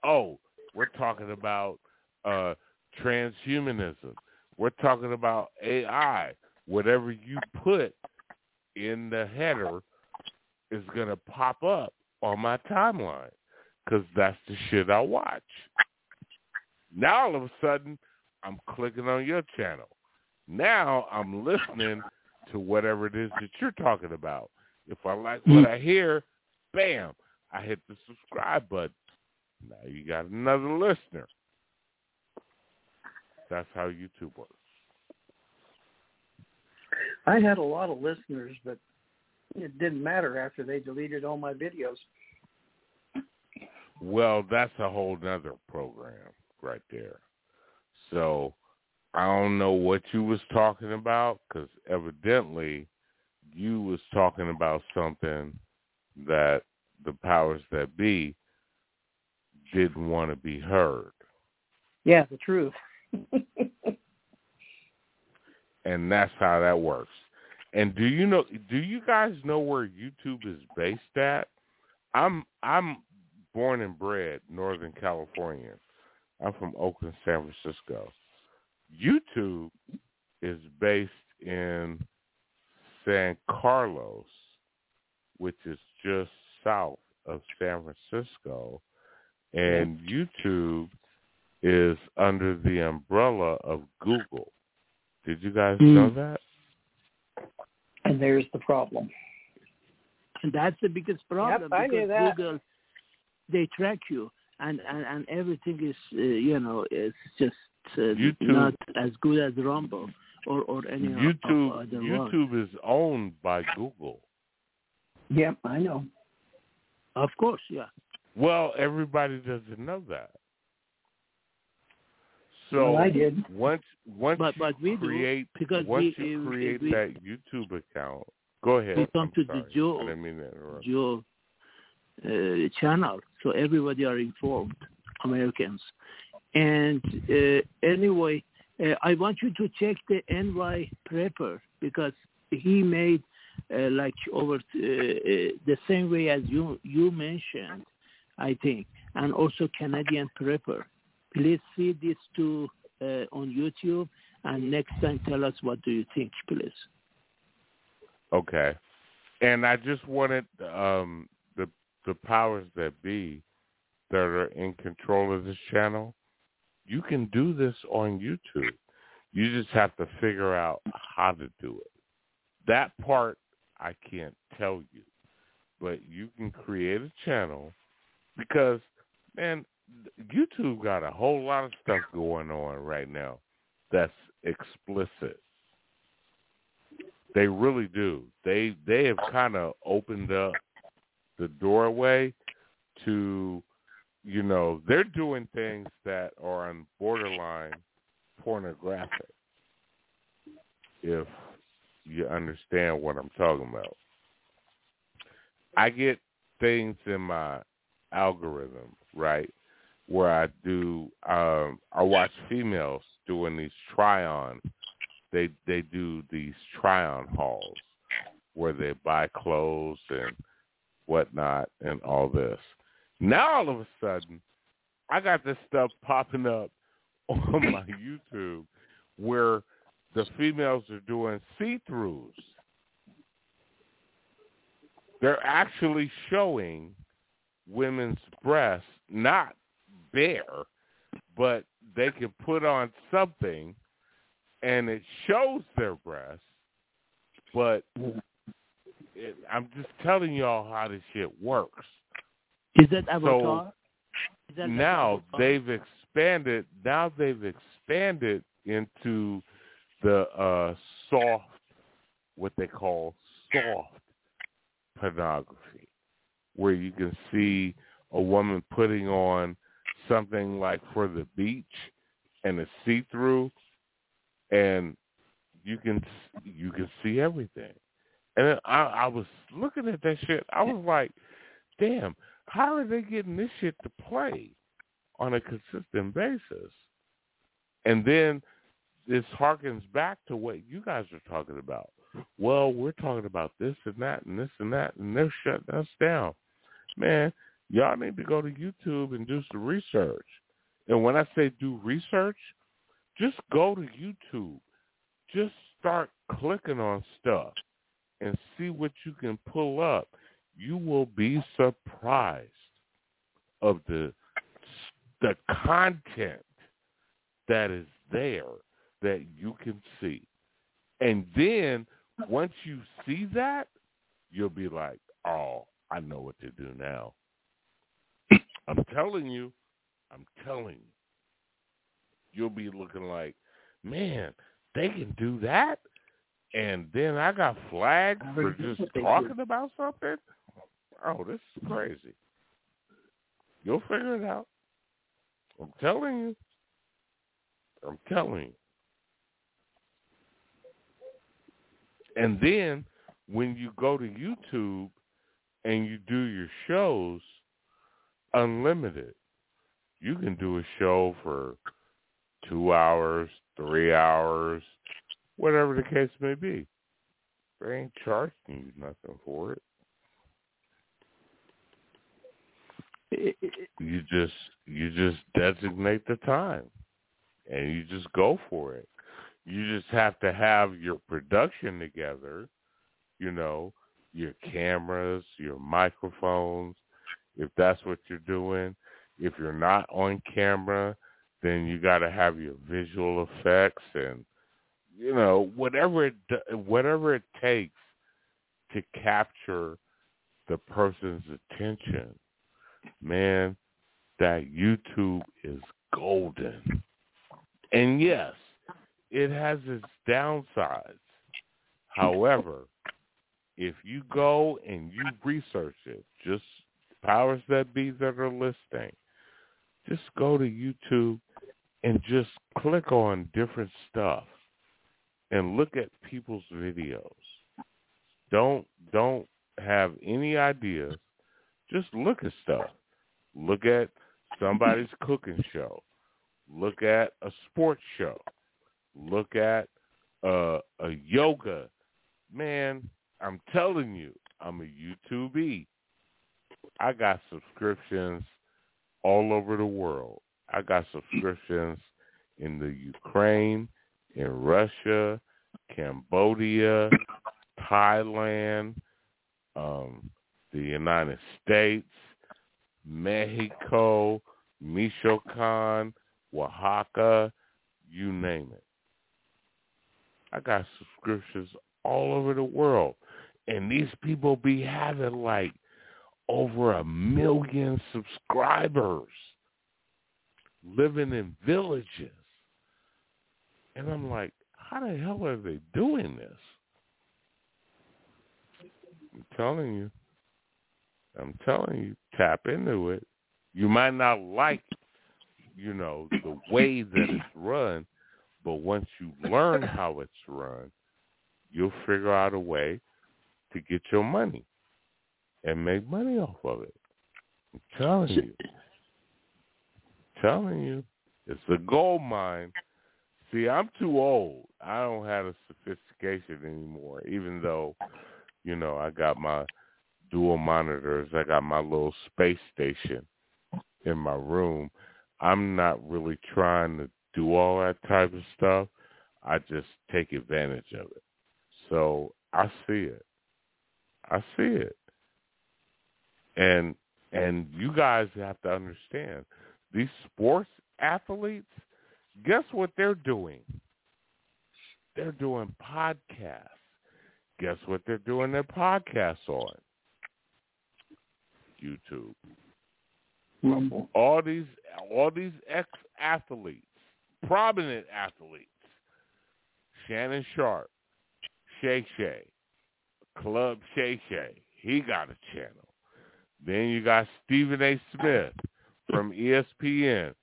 Oh, we're talking about uh, transhumanism. We're talking about AI. Whatever you put in the header is going to pop up on my timeline because that's the shit I watch. Now all of a sudden, I'm clicking on your channel. Now I'm listening to whatever it is that you're talking about. If I like what mm. I hear, bam, I hit the subscribe button. Now you got another listener. That's how YouTube works. I had a lot of listeners, but it didn't matter after they deleted all my videos. Well, that's a whole nother program right there. So I don't know what you was talking about because evidently you was talking about something that the powers that be didn't want to be heard. Yeah, the truth. and that's how that works. And do you know? Do you guys know where YouTube is based at? I'm I'm born and bred Northern California. I'm from Oakland, San Francisco. YouTube is based in San Carlos, which is just south of San Francisco, and YouTube is under the umbrella of Google. Did you guys mm. know that? And there's the problem. And that's the biggest problem yep, because Google they track you and and, and everything is uh, you know it's just uh, not as good as Rumble or or any YouTube of, other YouTube ones. is owned by Google. Yep, I know. Of course, yeah. Well, everybody doesn't know that. So well, I did. once once but, but you create because once we, you we, create we, that YouTube account, go ahead. We come I'm to sorry. the Joe I didn't mean. Joe uh, channel, so everybody are informed, Americans. And uh, anyway, uh, I want you to check the NY Prepper because he made uh, like over uh, uh, the same way as you you mentioned, I think, and also Canadian Prepper. Please see these two uh, on YouTube, and next time tell us what do you think, please. Okay, and I just wanted um, the the powers that be that are in control of this channel. You can do this on YouTube. You just have to figure out how to do it. That part I can't tell you. But you can create a channel because, man, YouTube got a whole lot of stuff going on right now that's explicit. They really do. They they have kind of opened up the doorway to, you know, they're doing things that are on borderline pornographic. If you understand what I'm talking about. I get things in my algorithm, right, where I do um I watch females doing these try on they they do these try on hauls where they buy clothes and whatnot and all this. Now all of a sudden I got this stuff popping up on my YouTube where the females are doing see-throughs. They're actually showing women's breasts, not bare, but they can put on something and it shows their breasts, but it, I'm just telling y'all how this shit works. Is that Avatar? So Is that now Avatar? they've expanded. Now they've expanded into the uh, soft, what they call soft pornography, where you can see a woman putting on something like for the beach and it's see-through, and you can you can see everything. And I, I was looking at that shit. I was like, damn, how are they getting this shit to play on a consistent basis? And then this harkens back to what you guys are talking about. Well, we're talking about this and that and this and that, and they're shutting us down. Man, y'all need to go to YouTube and do some research. And when I say do research, just go to YouTube. Just start clicking on stuff and see what you can pull up. You will be surprised of the the content that is there that you can see. And then once you see that, you'll be like, oh, I know what to do now. I'm telling you, I'm telling you. You'll be looking like, man, they can do that? And then I got flagged for just talking about something? Oh, this is crazy. You'll figure it out. I'm telling you. I'm telling you. And then when you go to YouTube and you do your shows unlimited, you can do a show for two hours, three hours, whatever the case may be. They ain't charging you nothing for it. You just you just designate the time and you just go for it. You just have to have your production together, you know, your cameras, your microphones, if that's what you're doing. If you're not on camera, then you got to have your visual effects and you know whatever it whatever it takes to capture the person's attention. Man, that YouTube is golden. And yes, it has its downsides. However, if you go and you research it, just powers that be that are listening, just go to YouTube and just click on different stuff and look at people's videos. Don't don't have any ideas. Just look at stuff. Look at somebody's cooking show. Look at a sports show. Look at uh, a yoga. Man, I'm telling you, I'm a YouTubee. I got subscriptions all over the world. I got subscriptions in the Ukraine, in Russia, Cambodia, Thailand, um, the United States, Mexico, Michoacan, Oaxaca, you name it. I got subscriptions all over the world. and these people be having like over a million subscribers living in villages. And I'm like, how the hell are they doing this? I'm telling you. I'm telling you, tap into it. You might not like, you know, the way that it's run, but once you learn how it's run, you'll figure out a way to get your money and make money off of it. I'm telling you. I'm telling you. It's a gold mine. See, I'm too old. I don't have the sophistication anymore, even though, you know, I got my dual monitors. I got my little space station in my room. I'm not really trying to do all that type of stuff. I just take advantage of it. So I see it. I see it. And and you guys have to understand these sports athletes, guess what they're doing? They're doing podcasts. Guess what they're doing their podcasts on? YouTube. Rumble. All these all these ex athletes, prominent athletes, Shannon Sharpe, Shay Shay, Club Shay Shay, he got a channel. Then you got Stephen A. Smith from ESPN.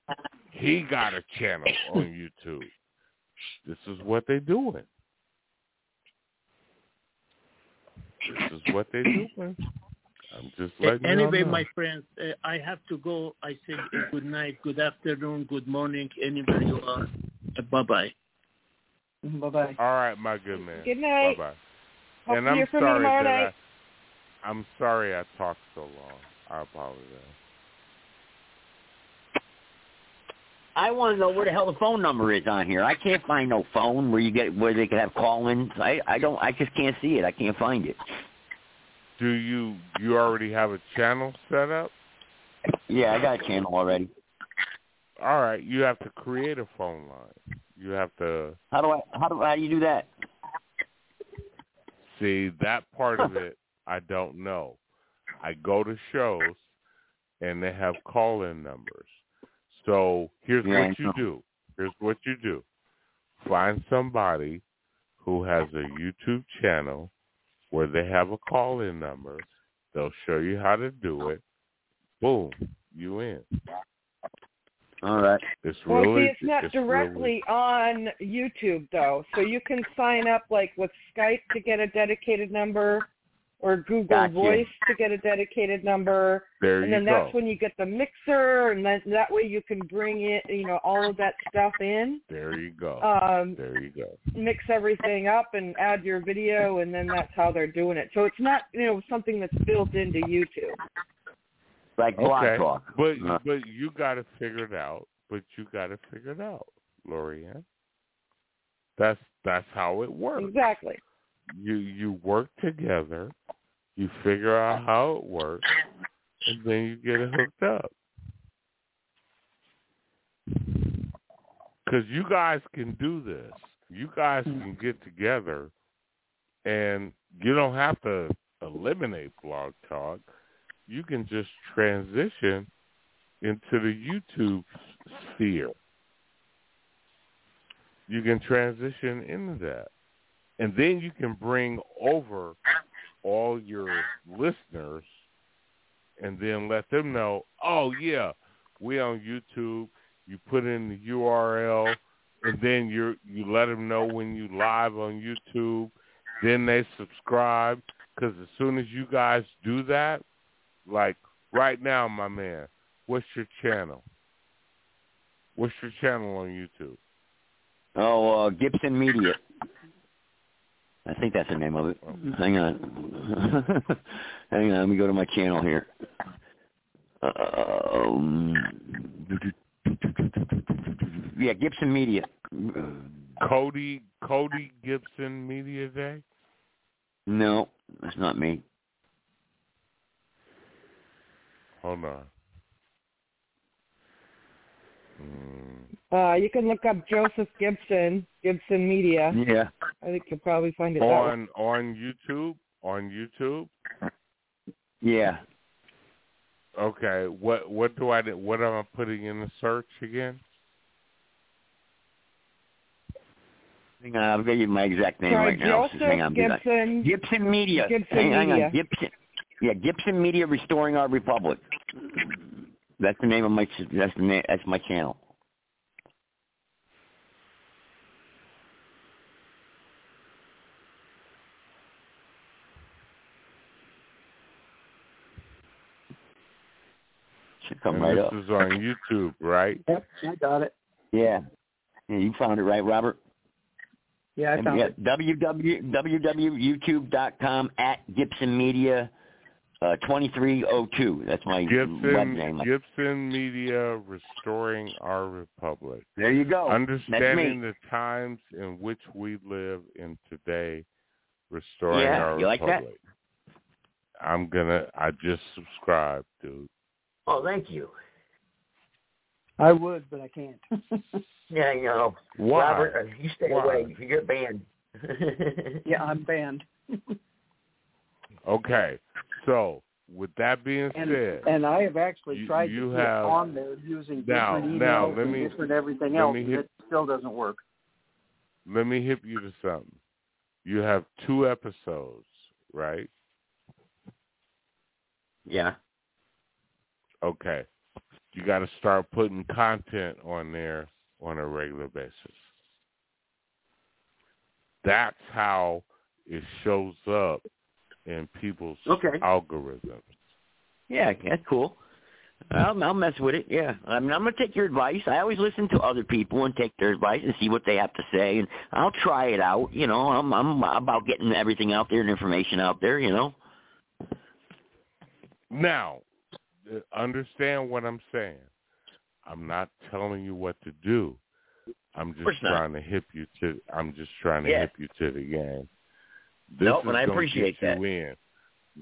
He got a channel on YouTube. This is what they're doing. This is what they're doing. I'm just letting anyway, you know. my friends, uh, I have to go. I say uh, good night, good afternoon, good morning, anywhere you are. Uh, bye bye. Bye bye. All right, my good man. Good night. Bye bye. Hope And to I'm hear sorry that night. I, I'm sorry I talked so long. I apologize. I want to know where the hell the phone number is on here. I can't find no phone where you get where they can have call-ins. I I don't. I just can't see it. I can't find it. Do you you already have a channel set up? Yeah, I got a channel already. All right, you have to create a phone line. You have to How do I? How do how do you do that? see that part of it. I don't know. I go to shows and they have call-in numbers. So here's Yeah, what you do. Here's what you do. Find somebody who has a YouTube channel where they have a call-in number. They'll show you how to do it. Boom, you in. All right. It's Well, really see, it's not it's really- directly on YouTube though, so you can sign up like with Skype to get a dedicated number, or Google Gotcha. Voice to get a dedicated number, there and you then go. that's when you get the mixer, and then that way you can bring it, you know, all of that stuff in, there you go. um, there you go. mix everything up, and add your video, and then that's how they're doing it. So it's not, you know, something that's built into YouTube. Like blog Okay, talk. but Uh, but you got to figure it out. But you got to figure it out, Lorianne. That's that's how it works. Exactly. You you work together, you figure out how it works, and then you get it hooked up. Because you guys can do this. You guys mm. can get together, and you don't have to eliminate Blog Talk. You can just transition into the YouTube sphere. You can transition into that. And then you can bring over all your listeners and then let them know, oh yeah, we on YouTube. You put in the URL and then you you let them know when you live on YouTube. Then they subscribe because as soon as you guys do that, like right now, my man, what's your channel? What's your channel on YouTube? Oh, uh, Gibson Media. I think that's the name of it. Hang on. Hang on. Let me go to my channel here. Um, yeah, Gibson Media. Cody Cody Gibson Media Day. No, that's not me. Hold on. Uh, you can look up Joseph Gibson, Gibson Media. Yeah. I think you'll probably find it that. On on YouTube on YouTube? Yeah. Okay. What what do I what am I putting in the search again? Hang on, I'll give you my exact name Sorry, right now. Joseph hang on, Gibson. Gibson Media. Gibson hang, hang on, Gibson. Yeah, Gibson Media Restoring Our Republic. That's the name of my that's the name that's my channel. Should come and right this up. is on YouTube, right? Yep, I got it. Yeah. Yeah, you found it right, Robert? Yeah, I And found yeah, it. www www.youtube.com at Gibson Media uh, 2302. That's my web Gibson name. Gibson Media Restoring Our Republic. There you go. Understanding the times in which we live in today, restoring Yeah, our you like that? republic. I'm gonna. I just subscribed, dude. Oh, thank you. I would, but I can't. Yeah, you know. Why? Robert, uh, you stay Why? away. You're banned. yeah, I'm banned. Okay. So, with that being And said, and I have actually you- tried you to get on there using Now- different now, emails let and me- different everything let else, me and it still doesn't work. let me hit you to something. You have two episodes, right? yeah. Okay. You got to start putting content on there on a regular basis. That's how it shows up in people's Okay. algorithms. Yeah, that's cool. I'll, I'll mess with it. Yeah, I mean, I'm gonna take your advice. I always listen to other people and take their advice and see what they have to say, and I'll try it out. You know, I'm I'm about getting everything out there and information out there. You know. Now, uh, understand what I'm saying. I'm not telling you what to do. I'm just not. trying to hip you to. I'm just trying to Yeah. hip you to the game. This Nope, and I appreciate you in.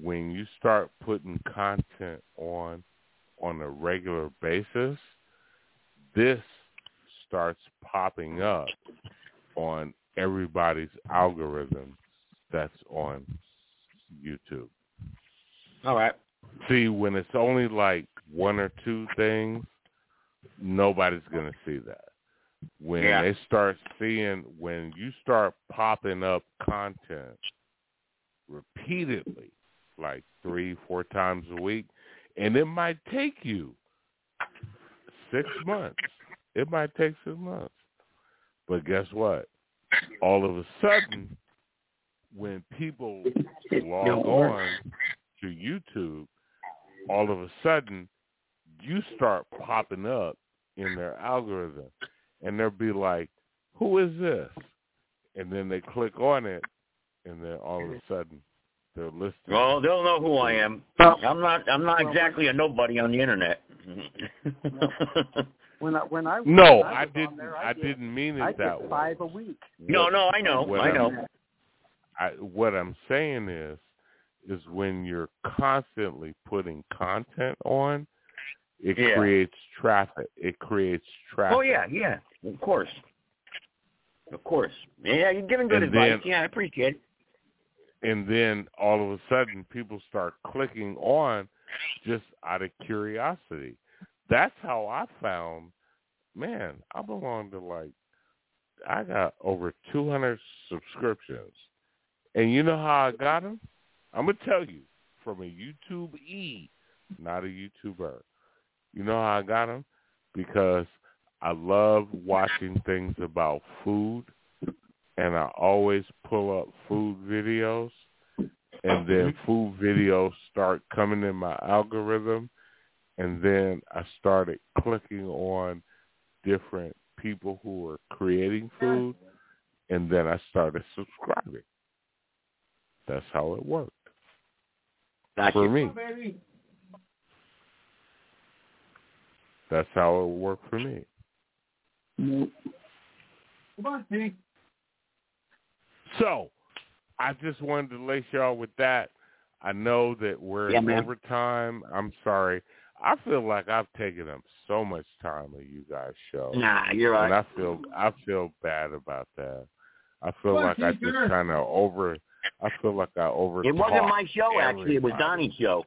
When you start putting content on on a regular basis, this starts popping up on everybody's algorithm that's on YouTube. All right. See, when it's only like one or two things, nobody's going to see that. When Yeah. they start seeing, when you start popping up content repeatedly, like three, four times a week, and it might take you six months. It might take six months. But guess what? All of a sudden, when people log on to YouTube, all of a sudden you start popping up in their algorithm and they'll be like, Who is this? And then they click on it and then all of a sudden they're listening. Well, they'll know who I am. I'm not. I'm not exactly a nobody on the internet. When I when I No, when I was didn't there, I did, didn't mean it I that way. five a week. No, no, I know, What I I'm- know. I, what I'm saying is, is when you're constantly putting content on, it Yeah. creates traffic. It creates oh, traffic. Oh yeah, yeah, of course, of course. Yeah, you're giving good And advice. then- yeah, I appreciate it. and then all of a sudden people start clicking on just out of curiosity. That's how I found, man, I belong to like, I got over 200 subscriptions. And you know how I got them? I'm going to tell you, from a YouTube E, not a YouTuber. You know how I got them? Because I love watching things about food and I always pull up food videos, and then mm-hmm. food videos start coming in my algorithm, and then I started clicking on different people who are creating food, and then I started subscribing. That's how it worked for me. That's how it worked for me. Come on, Pete. So, I just wanted to lace y'all with that. I know that we're Yeah, in man. overtime. I'm sorry. I feel like I've taken up so much time of you guys' show. Nah, you're right. And. I feel I feel bad about that. I feel Come on, like I just kind of over I feel like I over. It wasn't my show, actually. It was Donnie's show.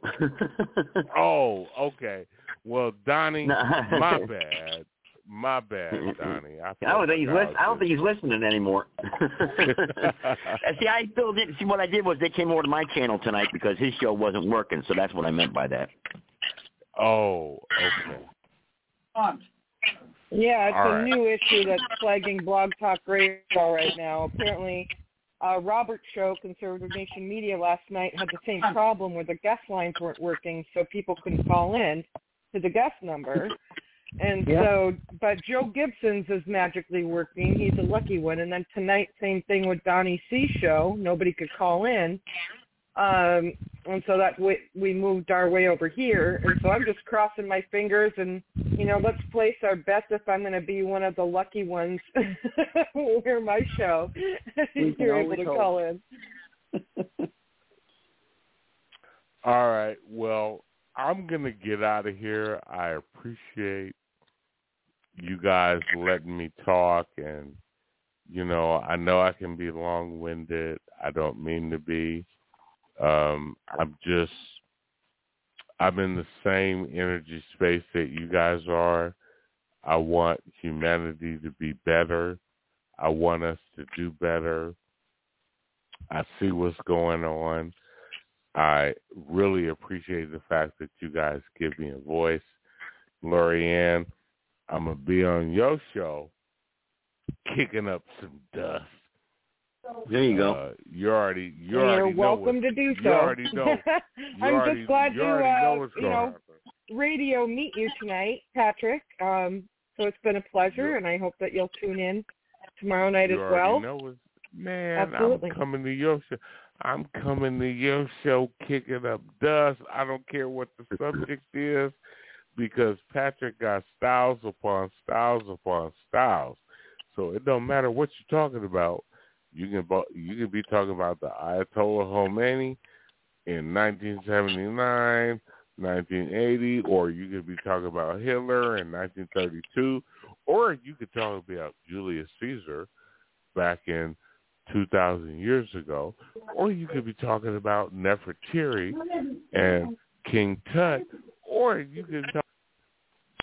oh, okay. Well, Donnie, my bad. My bad, Donnie. I, I don't think he's like listen, I don't think he's listening anymore. see, I filled in. See, what I did was they came over to my channel tonight because his show wasn't working. So that's what I meant by that. Oh, okay. Yeah, it's All a right. new issue that's flagging Blog Talk Radio right now. Apparently, uh, Robert's show, Conservative Nation Media, last night had the same problem where the guest lines weren't working, so people couldn't call in to the guest number. And Yeah. so, but Joe Gibson's is magically working. He's a lucky one. And then tonight, same thing with Donnie C show. Nobody could call in. Um, and so that we, we moved our way over here. And so I'm just crossing my fingers and, you know, let's place our bets if I'm going to be one of the lucky ones hear my show. You're able to hope. call in. All right. Well, I'm gonna get out of here. I appreciate you guys letting me talk, and you know, I know I can be long-winded. I don't mean to be. Um, I'm just, I'm in the same energy space that you guys are. I want humanity to be better. I want us to do better. I see what's going on. I really appreciate the fact that you guys give me a voice. Lorianne, I'm going to be on your show kicking up some dust. There you go. Uh, you already, you You're already know welcome to do so. You already know. You I'm already- just glad you to, already know uh, you know, happen. radio meet you tonight, Patrick. Um, so it's been a pleasure, and I hope that you'll tune in tomorrow night you as well. know what's, man, Absolutely. I'm coming to your show. I'm coming to your show kicking up dust. I don't care what the subject is because Patrick got styles upon styles upon styles. So it don't matter what you're talking about. You can you can be talking about the Ayatollah Khomeini in 1979, 1980, or you could be talking about Hitler in 1932, or you could talk about Julius Caesar back in 2,000 years ago, or you could be talking about Nefertiti and King Tut, or you could talk